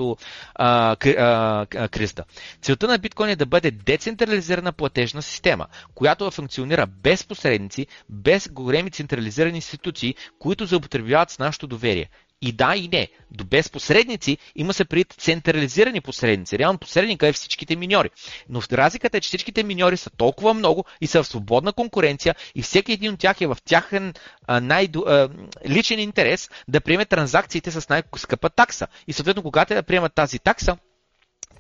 S1: кризата. Целта на биткоин е да бъде децентрализирана платежна система, която функционира без посредници, без големи централизирани институции, които заупотребяват с нашето доверие. И да, и не. До без посредници има се пред централизирани посредници. Реално посредника е всичките миньори. Но разликата е, че всичките миньори са толкова много и са в свободна конкуренция и всеки един от тях е в тяхен най-личен интерес да приеме транзакциите с най-скъпа такса. И съответно, когато да приемат тази такса,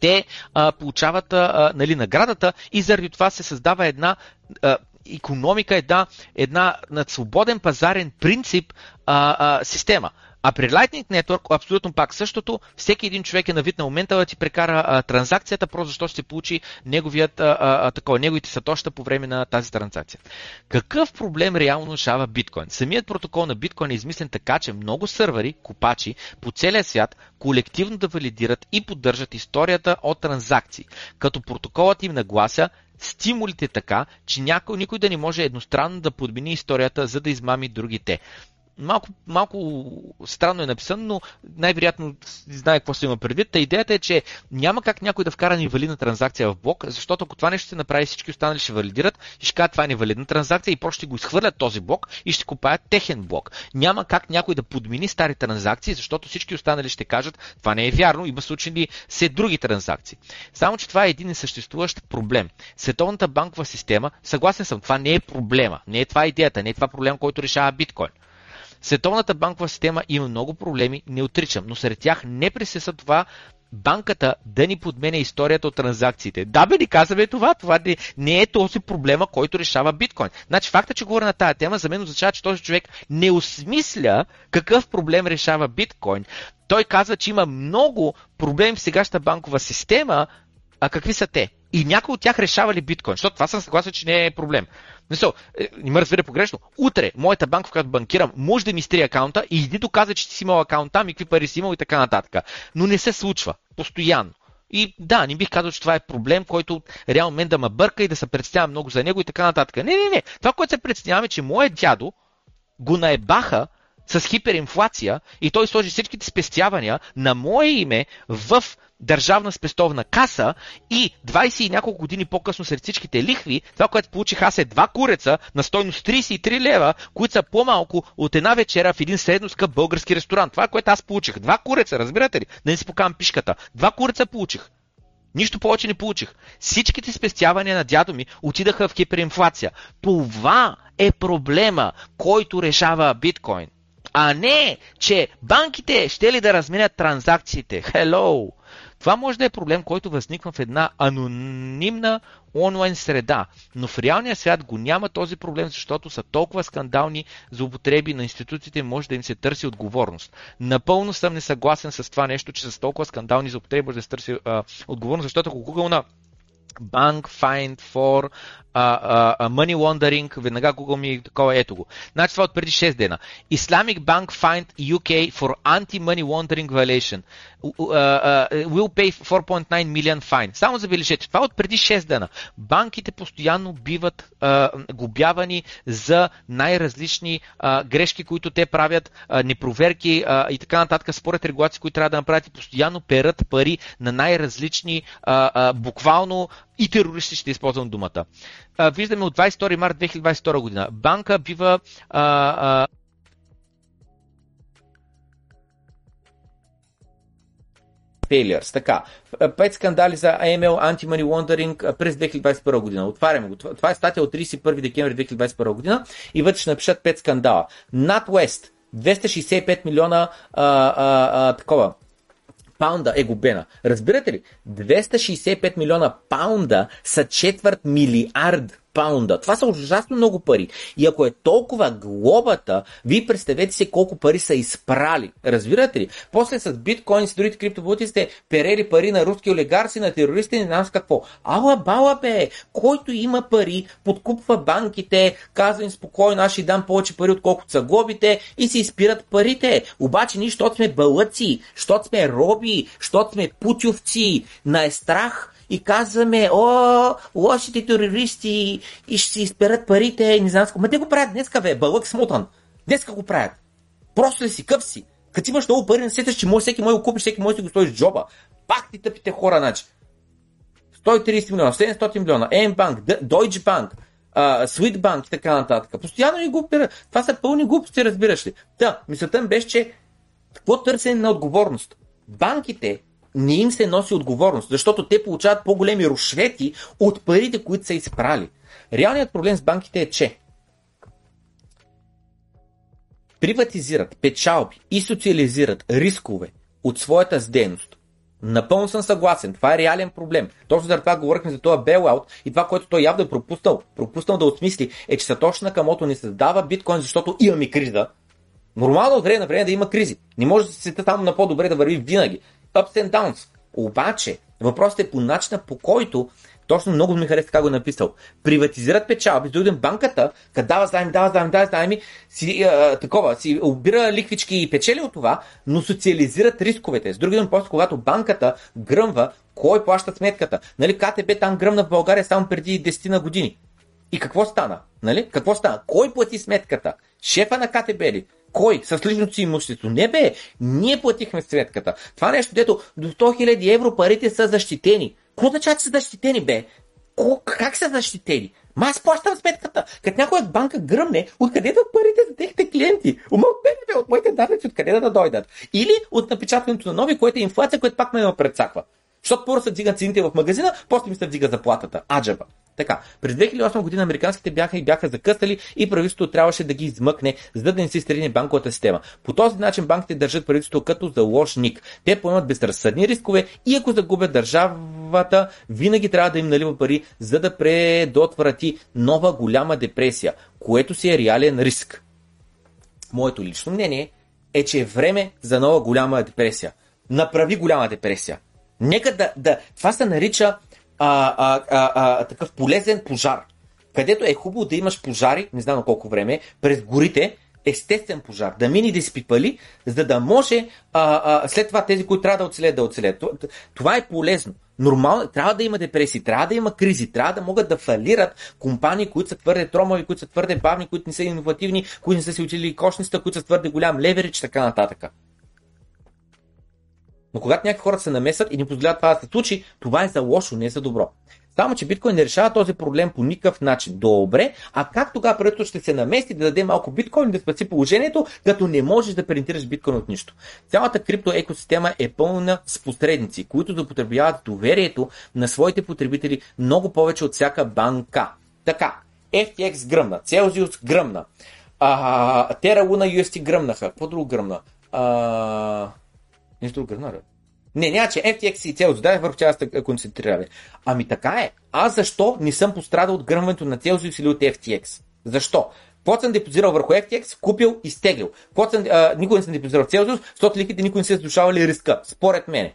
S1: те а, получават а, нали, наградата и заради това се създава една а, економика, една, една на свободен пазарен принцип а, а, система. А при Lightning Network абсолютно пак същото. Всеки един човек е на вид на момента да ти прекара а, транзакцията, просто защото ще получи неговият, а, а, такова, неговите сатоща по време на тази транзакция. Какъв проблем реално решава биткоин? Самият протокол на биткоин е измислен така, че много сървъри, копачи по целия свят колективно да валидират и поддържат историята от транзакции, като протоколът им наглася стимулите така, че някой, никой да не може едностранно да подмени историята, за да измами другите малко, малко странно е написано, но най-вероятно знае какво се има предвид. Та идеята е, че няма как някой да вкара невалидна транзакция в блок, защото ако това нещо се направи, всички останали ще валидират и ще кажат това е невалидна транзакция и просто ще го изхвърлят този блок и ще купаят техен блок. Няма как някой да подмени стари транзакции, защото всички останали ще кажат това не е вярно, има случили се други транзакции. Само, че това е един несъществуващ проблем. Световната банкова система, съгласен съм, това не е проблема, не е това идеята, не е това проблем, който решава биткоин. Световната банкова система има много проблеми, не отричам, но сред тях не присъства това банката да ни подменя историята от транзакциите. Да, бе, ни казваме това. Това не е този проблема, който решава биткоин. Значи факта, че говоря на тази тема, за мен означава, че този човек не осмисля какъв проблем решава биткоин. Той казва, че има много проблеми в сегашната банкова система, а какви са те? И някои от тях решава ли биткоин? Защото това съм съгласен, че не е проблем. Мисъл, е, не ме разбере погрешно. Утре, моята банка, в която банкирам, може да ми изтрие акаунта и иди доказа, че ти си имал акаунт там и какви пари си имал и така нататък. Но не се случва. Постоянно. И да, не бих казал, че това е проблем, който реално мен да ме бърка и да се представя много за него и така нататък. Не, не, не. Това, което се представяме, е, че моят дядо го наебаха с хиперинфлация и той сложи всичките спестявания на мое име в държавна спестовна каса и 20 и няколко години по-късно сред всичките лихви, това, което получих аз е два куреца на стойност 33 лева, които са по-малко от една вечера в един средно скъп български ресторант. Това, което аз получих. Два куреца, разбирате ли? Да не си покавам пишката. Два куреца получих. Нищо повече не получих. Всичките спестявания на дядо ми отидаха в хиперинфлация. Това е проблема, който решава биткоин. А не, че банките ще ли да разменят транзакциите. Hello! Това може да е проблем, който възниква в една анонимна онлайн среда, но в реалния свят го няма този проблем, защото са толкова скандални злоупотреби на институциите, може да им се търси отговорност. Напълно съм несъгласен с това нещо, че с толкова скандални злоупотреби може да се търси а, отговорност, защото ако Google на Bank Find for а, а, money laundering, веднага Google ми такова, ето го. Значи това от преди 6 дена. Islamic Bank find UK for anti-money laundering violation. Uh, uh, will pay 4.9 million fine. Само забележете, това от преди 6 дена. Банките постоянно биват uh, губявани за най-различни uh, грешки, които те правят, uh, непроверки uh, и така нататък, според регулации, които трябва да направят и постоянно перат пари на най-различни, uh, uh, буквално и терористи, ще използвам думата а, виждаме от 22 март 2022 година. Банка бива а, а,
S2: failures. Така, пет скандали за AML, anti-money laundering през 2021 година. Отваряме го. Това е статия от 31 декември 2021 година и вътре ще напишат 5 скандала. NatWest 265 милиона а, а, а, такова паунда е губена. Разбирате ли? 265 милиона паунда са четвърт милиард паунда. Това са ужасно много пари. И ако е толкова глобата, вие представете си колко пари са изпрали. Разбирате ли? После с биткоин, с другите криптовалути сте перели пари на руски олигарси, на терористи, не знам с какво. Ала бала бе! Който има пари, подкупва банките, казва им спокойно, аз ще дам повече пари, отколкото са глобите и си изпират парите. Обаче ние, защото сме бълъци, защото сме роби, защото сме путювци, на е страх, и казваме, о, лошите терористи и ще си изперат парите не знам Ма те го правят днеска, бе, бълък смотан. Днеска го правят. Просто да си къв си. Като имаш много пари, не сеташ, че може, всеки може да купиш, всеки може да го стоиш джоба. Пак ти тъпите хора, значи. 130 милиона, 700 милиона, Bank, Deutsche Bank, uh, и така нататък. Постоянно ни го Това са пълни глупости, разбираш ли. Та, мисълта ми беше, че какво търсене на отговорност? Банките не им се носи отговорност, защото те получават по-големи рушвети от парите, които са изпрали. Реалният проблем с банките е, че приватизират печалби и социализират рискове от своята дейност. Напълно съм съгласен. Това е реален проблем. Точно за това говорихме за това Белаут и това, което той явно е пропуснал, пропуснал да осмисли, е, че Сатоши Накамото не създава биткоин, защото имаме криза. Нормално от време на време да има кризи. Не може да се там на по-добре да върви винаги ups and downs. Обаче, въпросът е по начина по който точно много ми хареса как го е написал. Приватизират печалби, с банката, като дава заеми, дава заеми, дава заеми, си, а, такова, си обира ликвички и печели от това, но социализират рисковете. С други думи, после когато банката гръмва, кой плаща сметката? Нали, КТБ там гръмна в България само преди 10 на години. И какво стана? Нали? Какво стана? Кой плати сметката? Шефа на КТБ ли? Кой? С личното си имущество. Не бе, ние платихме сметката. Това нещо, дето до 100 000 евро парите са защитени. Какво означава, че са защитени, бе? Как са защитени? Ма аз плащам сметката. Като някой от банка гръмне, откъде да парите за техните клиенти? Ума бе, от моите данъци, откъде да дойдат? Или от напечатването на нови, което е инфлация, което пак ме ме предсаква. Защото първо се вдига цените в магазина, после ми се вдига заплатата. Аджаба.
S1: Така, през 2008 година американските бяха и бяха закъснали и правителството трябваше да ги измъкне, за да не се изтрени банковата система. По този начин банките държат правителството като заложник. Те поемат безразсъдни рискове и ако загубят държавата, винаги трябва да им налива пари, за да предотврати нова голяма депресия, което си е реален риск. Моето лично мнение е, че е време за нова голяма депресия. Направи голяма депресия. Нека да, да това се нарича а, а, а, а, такъв полезен пожар. Където е хубаво да имаш пожари, не знам на колко време, през горите, естествен пожар, да мини да изпипали, за да може а, а, след това тези, които трябва да оцелят, да оцелят. Това е полезно. Нормално, трябва да има депресии, трябва да има кризи, трябва да могат да фалират компании, които са твърде тромави, които са твърде бавни, които не са иновативни, които не са си учили кошниста, които са твърде голям леверидж, така нататък. Но когато някакви хора се намесат и не позволяват това да се случи, това е за лошо, не е за добро. Само, че биткоин не решава този проблем по никакъв начин. Добре, а как тогава правителството ще се намести да даде малко биткоин да спаси положението, като не можеш да принтираш биткоин от нищо? Цялата крипто екосистема е пълна с посредници, които да потребяват доверието на своите потребители много повече от всяка банка. Така, FTX гръмна, Celsius гръмна, а, Terra Luna UST гръмнаха. Какво друго гръмна? А, Нещо друго гръмна, не, няма, че FTX и Celsius, дай върху тя да концентрираме. Ами така е. Аз защо не съм пострадал от гръмването на Celsius или от FTX? Защо? Когато съм депозирал върху FTX, купил и стеглил. Когато съм, а, никога не съм депозирал в Celsius, защото ликите никой не се задушавали риска, според мен.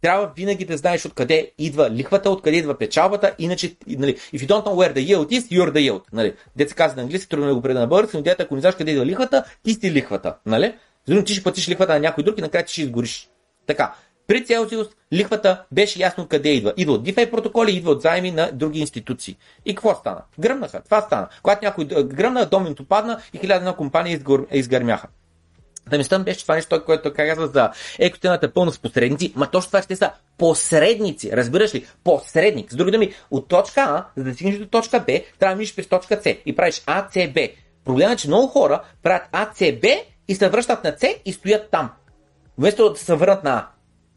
S1: Трябва винаги да знаеш откъде идва лихвата, откъде идва печалбата, иначе, нали, if you don't know where the yield is, you're the yield. Нали. Деца казва на английски, трудно да го преда на български, но дете, ако не знаеш къде идва лихвата, ти си лихвата. Нали? Защото ти ще платиш лихвата на някой друг и накрая ти ще изгориш. Така, при Celsius лихвата беше ясно къде идва. Идва от DeFi протоколи, идва от заеми на други институции. И какво стана? Гръмнаха. Това стана. Когато някой гръмна, доминото падна и хиляда една компания изгърмяха. Да мислям беше това нещо, което той казва за екотената пълна с посредници, ма точно това ще са посредници, разбираш ли? Посредник. С други думи, от точка А, за да стигнеш до точка Б, трябва да минеш през точка С и правиш А, С, Б. Проблемът е, че много хора правят А, С, Б и се връщат на С и стоят там. Вместо да се върнат на А.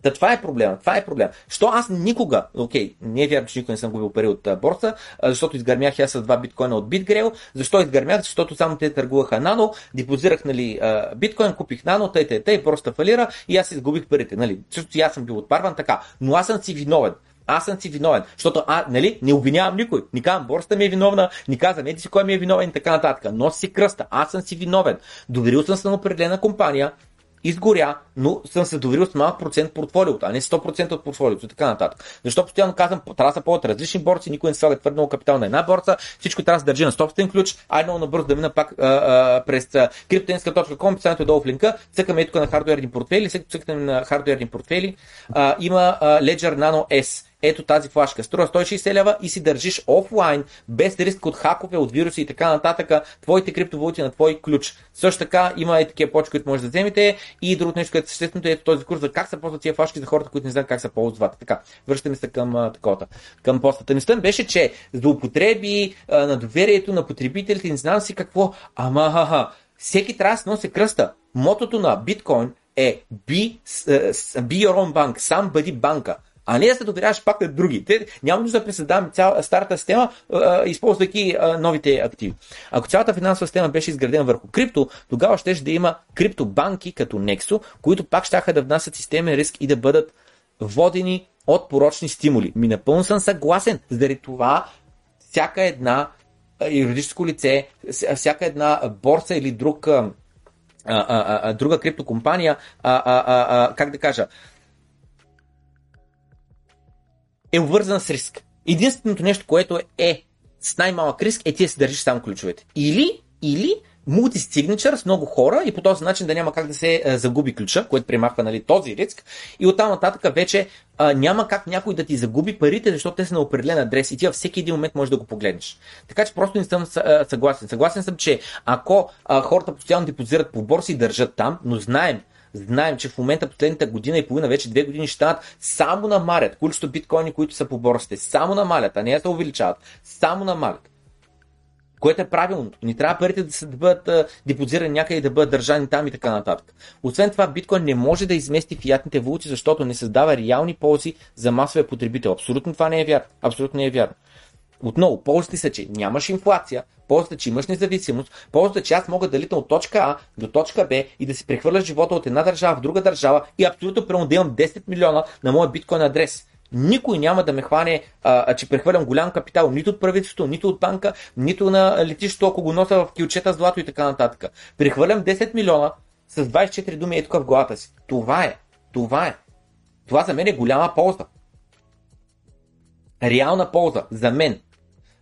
S1: Та това е проблема. Това е проблема. Що аз никога, окей, не е вярно, че никога не съм губил пари от борса, защото изгърмях аз с два биткоина от BitGrail. Защо изгърмях? Защото само те търгуваха нано, депозирах нали, биткоин, купих нано, тъй, тъй, тъй, просто фалира и аз изгубих парите. Нали. Също и аз съм бил отпарван така. Но аз съм си виновен. Аз съм си виновен, защото а, нали, не обвинявам никой. Ни казвам, борста ми е виновна, ни казвам, еди си кой ми е виновен и така нататък. Но си кръста, аз съм си виновен. Доверил съм се на определена компания, изгоря, но съм се доверил с малък процент портфолиото, а не 100% от портфолиото и така нататък. Защо постоянно казвам, трябва да са повод различни борци, никой не слага твърде много капитал на една борца, всичко трябва да се държи на собствен ключ. Ай много набързо да мина пак а, а, през cryptotenska.com, писането е долу в линка, цъкаме тук на хардуерни портфели, цъкаме на хардуерни портфели. А, има а, Ledger Nano S ето тази флашка. Струва 160 лева и си държиш офлайн, без риск от хакове, от вируси и така нататък, твоите криптовалути на твой ключ. Също така има и такива почки, които може да вземете и другото нещо, което е същественото е този курс за как се ползват тези флашки за хората, които не знаят как се ползват. Така, връщаме се към такова. Към постата. Мислята беше, че злоупотреби на доверието на потребителите, не знам си какво, ама ха, всеки трябва да носи кръста. Мотото на биткоин е be, be your own bank, сам бъди банка а не да се доверяваш пак на други. Те, няма нужда да пресъздаваме цяла старата система, а, използвайки а, новите активи. Ако цялата финансова система беше изградена върху крипто, тогава ще да има криптобанки като Nexo, които пак ще да внасят системен риск и да бъдат водени от порочни стимули. Ми напълно съм съгласен. Заради това всяка една юридическо лице, всяка една борса или друг, а, а, а, друга криптокомпания, а, а, а, как да кажа, е обвързан с риск. Единственото нещо, което е с най-малък риск е ти да си държиш само ключовете. Или, или мултистигничър с много хора и по този начин да няма как да се а, загуби ключа, което премахва нали, този риск. И оттам нататък вече а, няма как някой да ти загуби парите, защото те са на определен адрес и ти във всеки един момент можеш да го погледнеш. Така че просто не съм а, съгласен. Съгласен съм, че ако а, хората постоянно депозират по борси и държат там, но знаем, Знаем, че в момента последната година и половина, вече две години станат, само намалят количество биткоини, които са по борсите. Само намалят, а не се увеличават. Само намалят. Което е правилното. Ни трябва парите да, се, да бъдат депозирани някъде и да бъдат държани там и така нататък. Освен това, биткоин не може да измести фиатните валути, защото не създава реални ползи за масовия потребител. Абсолютно това не е вярно. Абсолютно не е вярно. Отново, ползите са, че нямаш инфлация, ползата, че имаш независимост, ползата, че аз мога да литам от точка А до точка Б и да си прехвърля живота от една държава в друга държава и абсолютно прямо да имам 10 милиона на моя биткоин адрес. Никой няма да ме хване, а, че прехвърлям голям капитал нито от правителството, нито от банка, нито на летището, ако го нося в килчета злато и така нататък. Прехвърлям 10 милиона с 24 думи е тук в главата си. Това е. Това е. Това за мен е голяма полза. Реална полза за мен.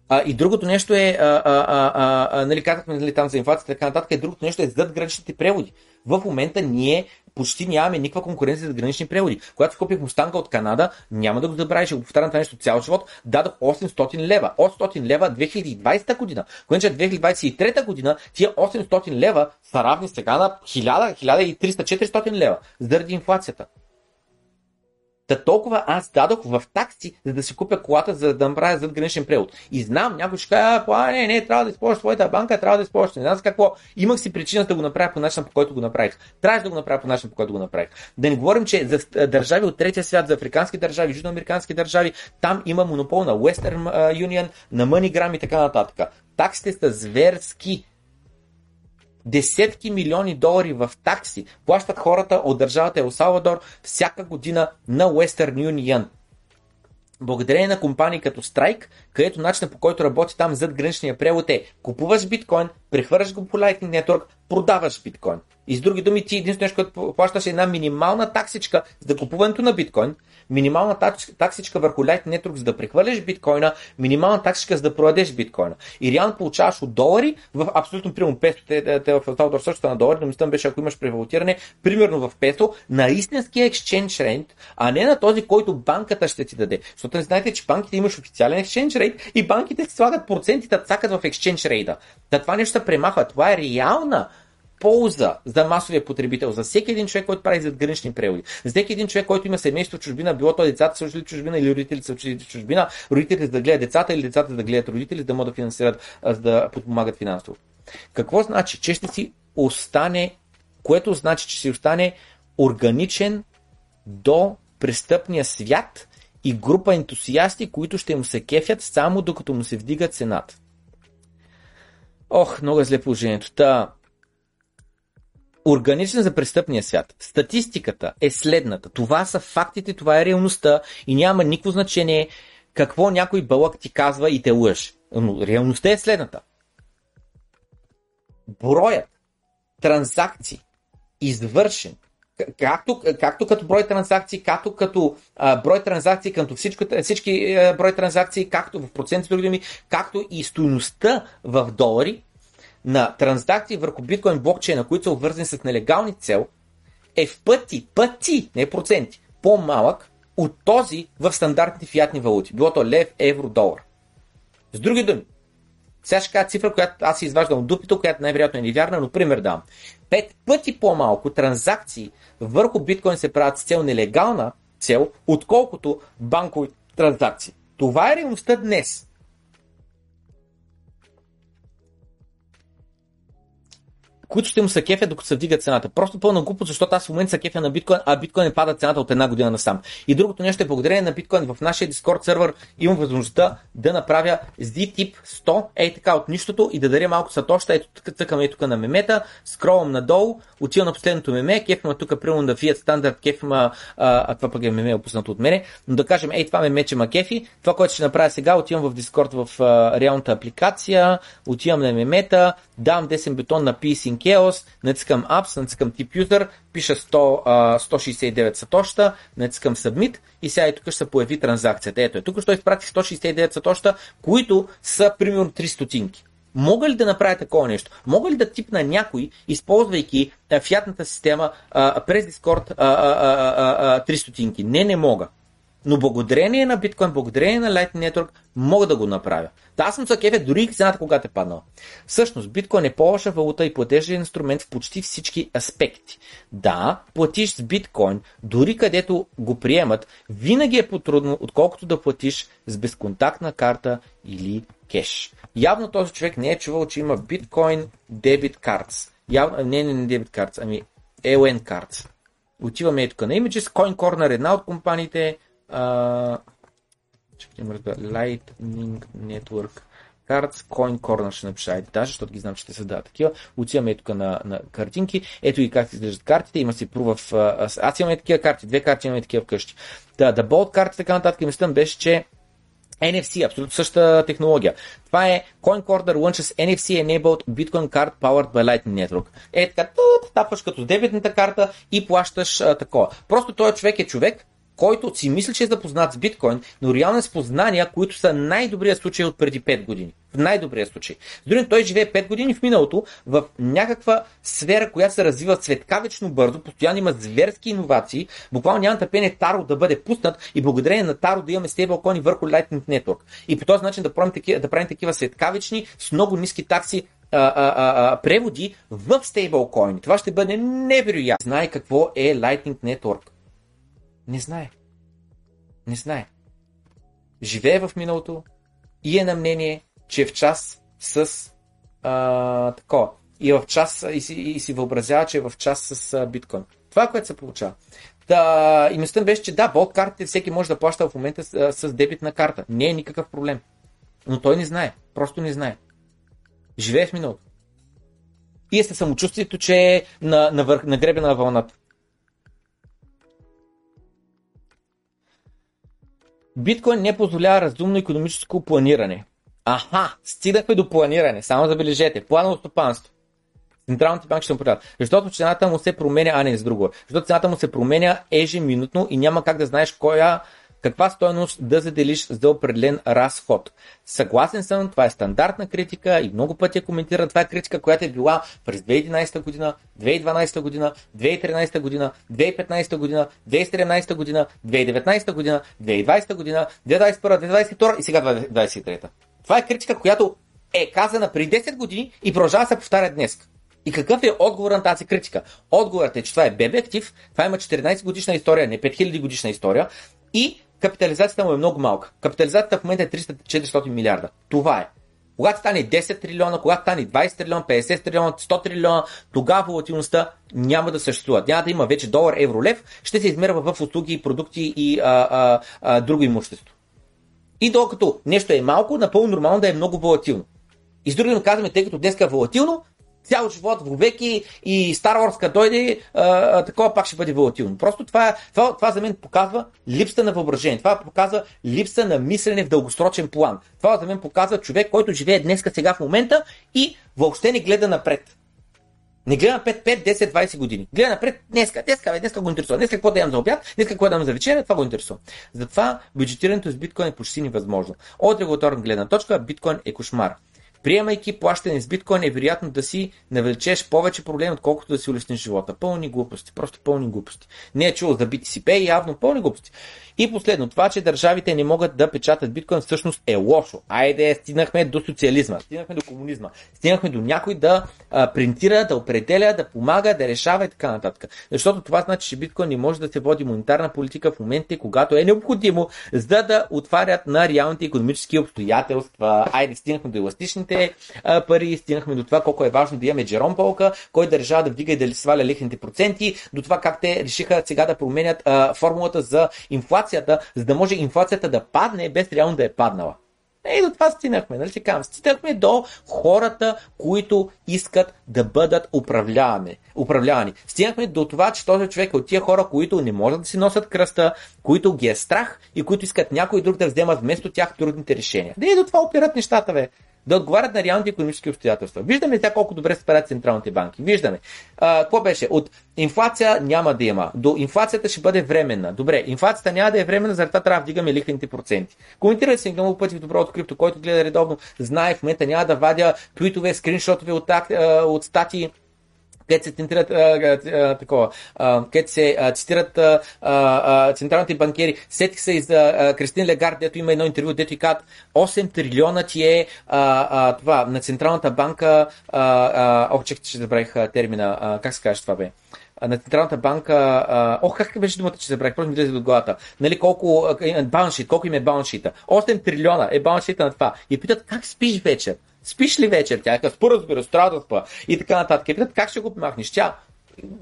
S1: А, и другото нещо е, а, а, а, а, нали, казахме нали, там за инфлацията и така нататък, и другото нещо е зад граничните преводи. В момента ние почти нямаме никаква конкуренция за гранични преводи. Когато купих Мустанга от Канада, няма да го забравя, ще го повтарям това нещо цял живот, дадох 800 лева. 800 лева 2020 година. Когато 2023 година тия 800 лева са равни сега на 1000, 1300, 400 лева заради инфлацията. Та толкова аз дадох в такси, за да си купя колата, за да направя зад граничен превод. И знам, някой ще каже, а, не, не, трябва да използваш своята банка, трябва да използваш. Не знам какво. Имах си причина да го направя по начин, по който го направих. Трябваше да го направя по начин, по който го направих. Да не говорим, че за държави от третия свят, за африкански държави, южноамерикански държави, там има монопол на Western Union, на MoneyGram и така нататък. Таксите са зверски десетки милиони долари в такси плащат хората от държавата Ел Салвадор всяка година на Western Union. Благодарение на компании като Strike, където начинът по който работи там зад граничния превод е купуваш биткоин, прехвърляш го по Lightning Network, продаваш биткоин. И с други думи, ти единствено нещо, което плащаш е една минимална таксичка за купуването на биткоин, минимална таксичка върху Lightning Network за да прехвърляш биткоина, минимална таксичка за да продадеш биткоина. И реално получаваш от долари в абсолютно примерно песо, те, те, в също на долари, но мислям беше ако имаш превалутиране, примерно в песо, на истинския exchange rate, а не на този, който банката ще ти даде. Защото не знаете, че банките имаш официален exchange rate и банките слагат процентите, цакат в exchange rate. Да това нещо премахва. Това е реална полза за масовия потребител, за всеки един човек, който прави задгранични преводи, за всеки един човек, който има семейство в чужбина, било то децата са учили чужбина или родителите са учили чужбина, родителите да гледат децата или децата да гледат родители, да могат да финансират, за да подпомагат финансово. Какво значи? Че ще си остане, което значи, че си остане органичен до престъпния свят и група ентусиасти, които ще му се кефят само докато му се вдига цената. Ох, много е зле положението. Та, органичен за престъпния свят. Статистиката е следната. Това са фактите, това е реалността и няма никакво значение какво някой бълък ти казва и те лъж. Но реалността е следната. Броят транзакции, извършен, както, както като брой транзакции, както като а, брой транзакции, като всичко, всички а, брой транзакции, както в проценти, други думи, както и стоеността в долари, на транзакции върху биткоин блокчейна, които са обвързани с нелегални цел, е в пъти, пъти, не проценти, по-малък от този в стандартни фиатни валути. Било то лев, евро, долар. С други думи, сега ще кажа цифра, която аз изваждам от дупито, която най-вероятно е невярна, но пример дам. Пет пъти по-малко транзакции върху биткоин се правят с цел нелегална цел, отколкото банкови транзакции. Това е реалността днес. Които ще му се кефят докато се вдига цената. Просто пълна глупост, защото аз в момента се кефя на биткоин, а биткоин пада цената от една година насам. И другото нещо е благодарение на биткоин в нашия Discord сервер имам възможността да направя Z-тип 100, ей така от нищото и да даря малко сатоща, ето тук цъкам ей тук на мемета, скролвам надолу, отивам на последното меме, кефма тук примерно на Fiat Standard, кефма, а, а това пък е меме опуснато от мене, но да кажем, ей това меме, че ма кефи, това, което ще направя сега, отивам в Discord в а, реалната апликация, отивам на мемета, давам 10 бетон на Peace in Chaos, натискам Apps, натискам Tip User, пиша 100, а, 169 сатоща, натискам Submit и сега и тук ще се появи транзакцията. Ето е, тук ще изпрати 169 сатоща, които са примерно 3 стотинки. Мога ли да направя такова нещо? Мога ли да типна някой, използвайки фиатната система а, през Discord а, а, а, а, 3 стотинки? Не, не мога. Но благодарение на биткоин, благодарение на Lightning Network, мога да го направя. Да, аз съм за кефе дори и цената, когато е паднала. Всъщност, биткоин е по-лоша валута и платежен инструмент в почти всички аспекти. Да, платиш с биткоин, дори където го приемат, винаги е по-трудно, отколкото да платиш с безконтактна карта или кеш. Явно този човек не е чувал, че има биткоин дебит картс. Явно, не, не, не дебит картс, ами LN картс. Отиваме и тук на Images, Coin Corner е една от компаниите, а, Чакайте, Lightning Network Cards, Coin Corner ще напиша, даже, защото ги знам, че те са да такива. Отиваме тук на, на картинки. Ето и как изглеждат картите. Има си прува в... Аз имам такива карти, две карти имаме такива вкъщи. Да, да болт карти, така нататък. Мислям беше, че NFC, абсолютно същата технология. Това е CoinCorder launches NFC enabled Bitcoin card powered by Lightning Network. Е така, тапваш като дебетната карта и плащаш а, такова. Просто този човек е човек, който си мисли, че е запознат с биткоин, но реално е с познания, които са най-добрия случай от преди 5 години. В най-добрия случай. Други, той живее 5 години в миналото в някаква сфера, която се развива светкавечно бързо, постоянно има зверски иновации, буквално няма търпение Таро да бъде пуснат и благодарение на Таро да имаме стейблкоини върху Lightning Network. И по този начин да правим такива, да правим такива светкавични с много ниски такси а, а, а, преводи в стейблкоини. Това ще бъде невероятно. Знае какво е Lightning Network. Не знае. Не знае. Живее в миналото и е на мнение, че е в час с а, такова. И, е в час, и, си, и си въобразява, че е в час с а, биткоин. Това което се получава. Да, и мислям беше, че да, болт картите всеки може да плаща в момента с, с дебитна карта. Не е никакъв проблем. Но той не знае. Просто не знае. Живее в миналото. И е със самочувствието, че е на, на, върх, на гребена на вълната. Биткоин не позволява разумно економическо планиране. Аха, стигнахме до планиране. Само забележете. Планово стопанство. Централните банки ще му продават. Защото цената му се променя, а не с друго. Защото цената му се променя ежеминутно и няма как да знаеш коя каква стоеност да заделиш за определен разход. Съгласен съм, това е стандартна критика и много пъти я коментира. Това е критика, която е била през 2011 година, 2012 година, 2013 година, 2015 година, 2017 година, 2019 година, 2020 година, 2021, 2022 и сега 2023. Това е критика, която е казана преди 10 години и продължава да се повтаря днес. И какъв е отговор на тази критика? Отговорът е, че това е бебе актив, това има 14 годишна история, не 5000 годишна история и капитализацията му е много малка. Капитализацията в момента е 300-400 милиарда. Това е. Когато стане 10 трилиона, когато стане 20 трилиона, 50 трилиона, 100 трилиона, тогава волатилността няма да съществува. Няма да има вече долар, евро, лев, ще се измерва в услуги, продукти и а, а, а, друго имущество. И докато нещо е малко, напълно нормално да е много волатилно. И с други казваме, тъй като днес е волатилно, цял живот в веки и Star Wars като дойде, а, такова пак ще бъде волатилно. Просто това, това, това за мен показва липса на въображение. Това показва липса на мислене в дългосрочен план. Това за мен показва човек, който живее днес, сега в момента и въобще не гледа напред. Не гледа напред 5, 10, 20 години. Гледа напред днеска, днеска, бе, днеска го интересува. Днеска какво да ям за обяд, днеска какво да ям за вечеря, това го интересува. Затова бюджетирането с биткоин е почти невъзможно. От регулаторна гледна точка, биткоин е кошмар. Приемайки плащане с биткоин е вероятно да си навлечеш повече проблеми, отколкото да си улесниш живота. Пълни глупости, просто пълни глупости. Не е чул за BTCP, явно пълни глупости. И последно, това, че държавите не могат да печатат биткоин, всъщност е лошо. Айде, стигнахме до социализма, стигнахме до комунизма, стигнахме до някой да а, принтира, да определя, да помага, да решава и така нататък. Защото това значи, че биткоин не може да се води монетарна политика в момента, когато е необходимо, за да отварят на реалните економически обстоятелства. Айде, стигнахме до еластичните а, пари, стигнахме до това колко е важно да имаме Джером Полка, кой да решава да вдига и да сваля лихните проценти, до това как те решиха сега да променят а, формулата за инфлация инфлацията, за да може инфлацията да падне без реално да е паднала. И до това стигнахме, нали казвам? Стигнахме до хората, които искат да бъдат управлявани. управлявани. Стигнахме до това, че този човек е от тия хора, които не могат да си носят кръста, които ги е страх и които искат някой друг да взема вместо тях трудните решения. Да и до това опират нещата, бе да отговарят на реалните економически обстоятелства. Виждаме сега колко добре се справят централните банки. Виждаме. А, какво беше? От инфлация няма да има. До инфлацията ще бъде временна. Добре, инфлацията няма да е временна, заради това трябва да вдигаме лихвените проценти. Коментирайте се много пъти в доброто крипто, който гледа редовно, знае в момента няма да вадя твитове, скриншотове от, от статии където се цитират, такова, където се цитират централните банкери. Сетих се и за Кристин Легард, дето има едно интервю, дето и казват 8 трилиона ти е а, а, това, на Централната банка, а, а, ох, чекайте, че забравих термина, а, как се каже това бе? на Централната банка, ох, как беше думата, че забравих, просто ми влезе до главата. Нали, колко, балансшит, колко им е балансшита? 8 трилиона е балансшита на това. И питат, как спиш вечер? Спиш ли вечер? Тя е спора, разбира, трябва да спа. И така нататък. Питат, как ще го помахнеш? Тя,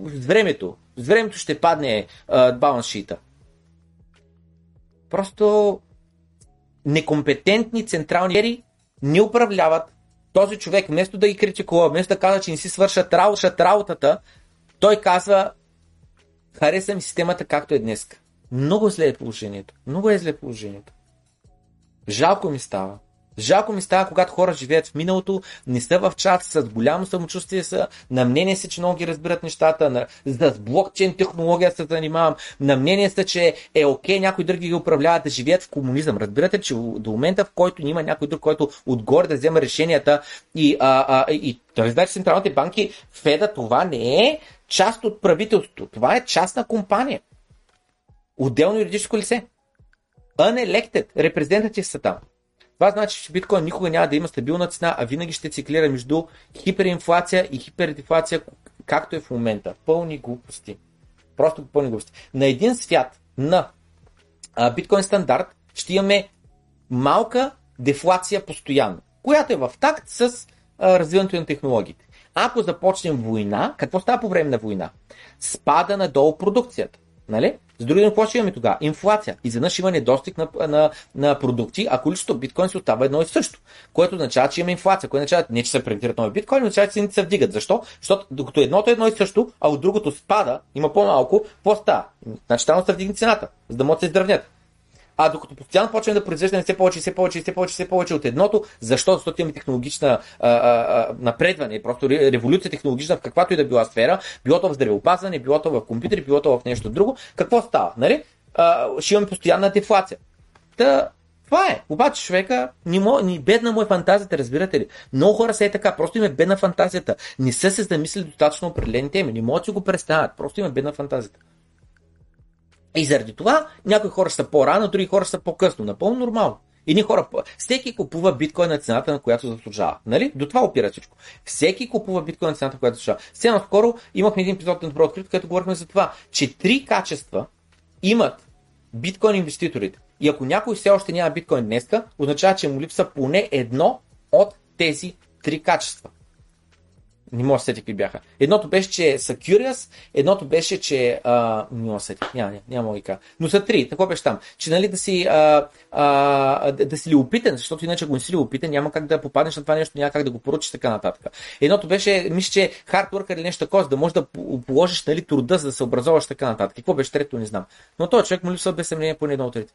S1: с времето, с времето ще падне балансшита. Просто некомпетентни централни ери ни управляват. Този човек, вместо да ги критикува, вместо да казва, че не си свършат работата, той казва, хареса ми системата както е днес. Много зле е положението. Много е зле положението. Жалко ми става. Жалко ми става, когато хора живеят в миналото, не са в чат, с голямо самочувствие са, на мнение са, че много ги разбират нещата, на, с блокчейн технология се занимавам, на мнение са, че е окей някой друг ги управляват да живеят в комунизъм. Разбирате, че до момента, в който има някой друг, който отгоре да взема решенията и, а, а, и разбира, че централните банки, Феда, това не е част от правителството. Това е частна компания. Отделно юридическо лице. Unelected representative са там. Това значи, че биткоин никога няма да има стабилна цена, а винаги ще циклира между хиперинфлация и хипердефлация, както е в момента. Пълни глупости. Просто пълни глупости. На един свят на биткоин стандарт ще имаме малка дефлация постоянно, която е в такт с развиването на технологиите. Ако започнем война, какво става по време на война? Спада надолу продукцията. Нали? С други какво ще имаме тогава? Инфлация. Изведнъж има недостиг на, на, на продукти, а количеството биткоин се остава едно и също. Което означава, че има инфлация. Което означава, не че се премитират нови биткоини, означава, че цените се вдигат. Защо? Защото докато едното е едно и също, а от другото спада, има по-малко, какво става? Значи там се вдигне цената, за да могат да се изравнят. А докато постоянно почваме да произвеждаме все повече, все повече, все повече, все повече от едното, защо? Защото имаме технологична а, а, напредване, просто революция технологична в каквато и да била сфера, било то в здравеопазване, било то в компютри, било то в нещо друго, какво става? Нали? А, ще имаме постоянна дефлация. Та, това е. Обаче човека, ни, мо, ни бедна му е фантазията, разбирате ли? Много хора са е така, просто им е бедна фантазията. Не са се замислили достатъчно определени теми, не могат да си го представят, просто им е бедна фантазията. И заради това някои хора са по-рано, други хора са по-късно. Напълно нормално. Едни хора, всеки купува биткоин на цената, на която заслужава. Нали? До това опира всичко. Всеки купува биткоин на цената, на която заслужава. Сега скоро имахме един епизод на Добро открито, където говорихме за това, че три качества имат биткоин инвеститорите. И ако някой все още няма биткоин днеска, означава, че му липса поне едно от тези три качества. Не мога да сетя какви бяха. Едното беше, че са curious, едното беше, че... А, не мога да сетя, няма, няма, няма кажа. Но са три, какво беше там? Че нали да си, а, а, да си любопитен, защото иначе ако не си любопитен, няма как да попаднеш на това нещо, няма как да го поручиш така нататък. Едното беше, мисля, че hard или нещо такова, да можеш да положиш нали, труда, за да се образоваш така нататък. Какво беше трето, не знам. Но този човек му липсва без съмнение по едно от трите.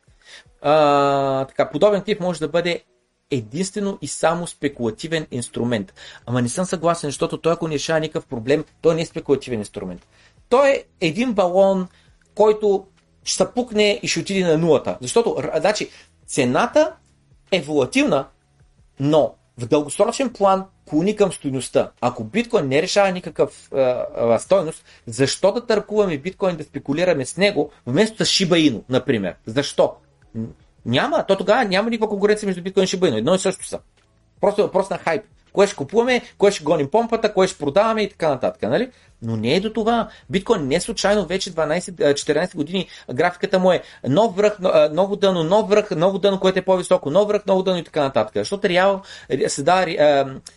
S1: така, подобен тип може да бъде единствено и само спекулативен инструмент. Ама не съм съгласен, защото той ако не решава никакъв проблем, той не е спекулативен инструмент. Той е един балон, който ще се пукне и ще отиде на нулата. Защото, значи, цената е волатилна, но в дългосрочен план клони към стоеността. Ако биткоин не решава никакъв а, стойност, защо да търкуваме биткоин да спекулираме с него, вместо с Inu, например? Защо? Няма, то тогава няма никаква конкуренция между биткоин и Shiba Едно и също са. Просто е въпрос на хайп. Кое ще купуваме, кое ще гоним помпата, кое ще продаваме и така нататък. Нали? Но не е до това. Биткоин не е случайно вече 12-14 години графиката му е нов връх, ново дъно, нов връх, ново дъно, което е по-високо, нов връх, ново дъно и така нататък. Защото реал, се да,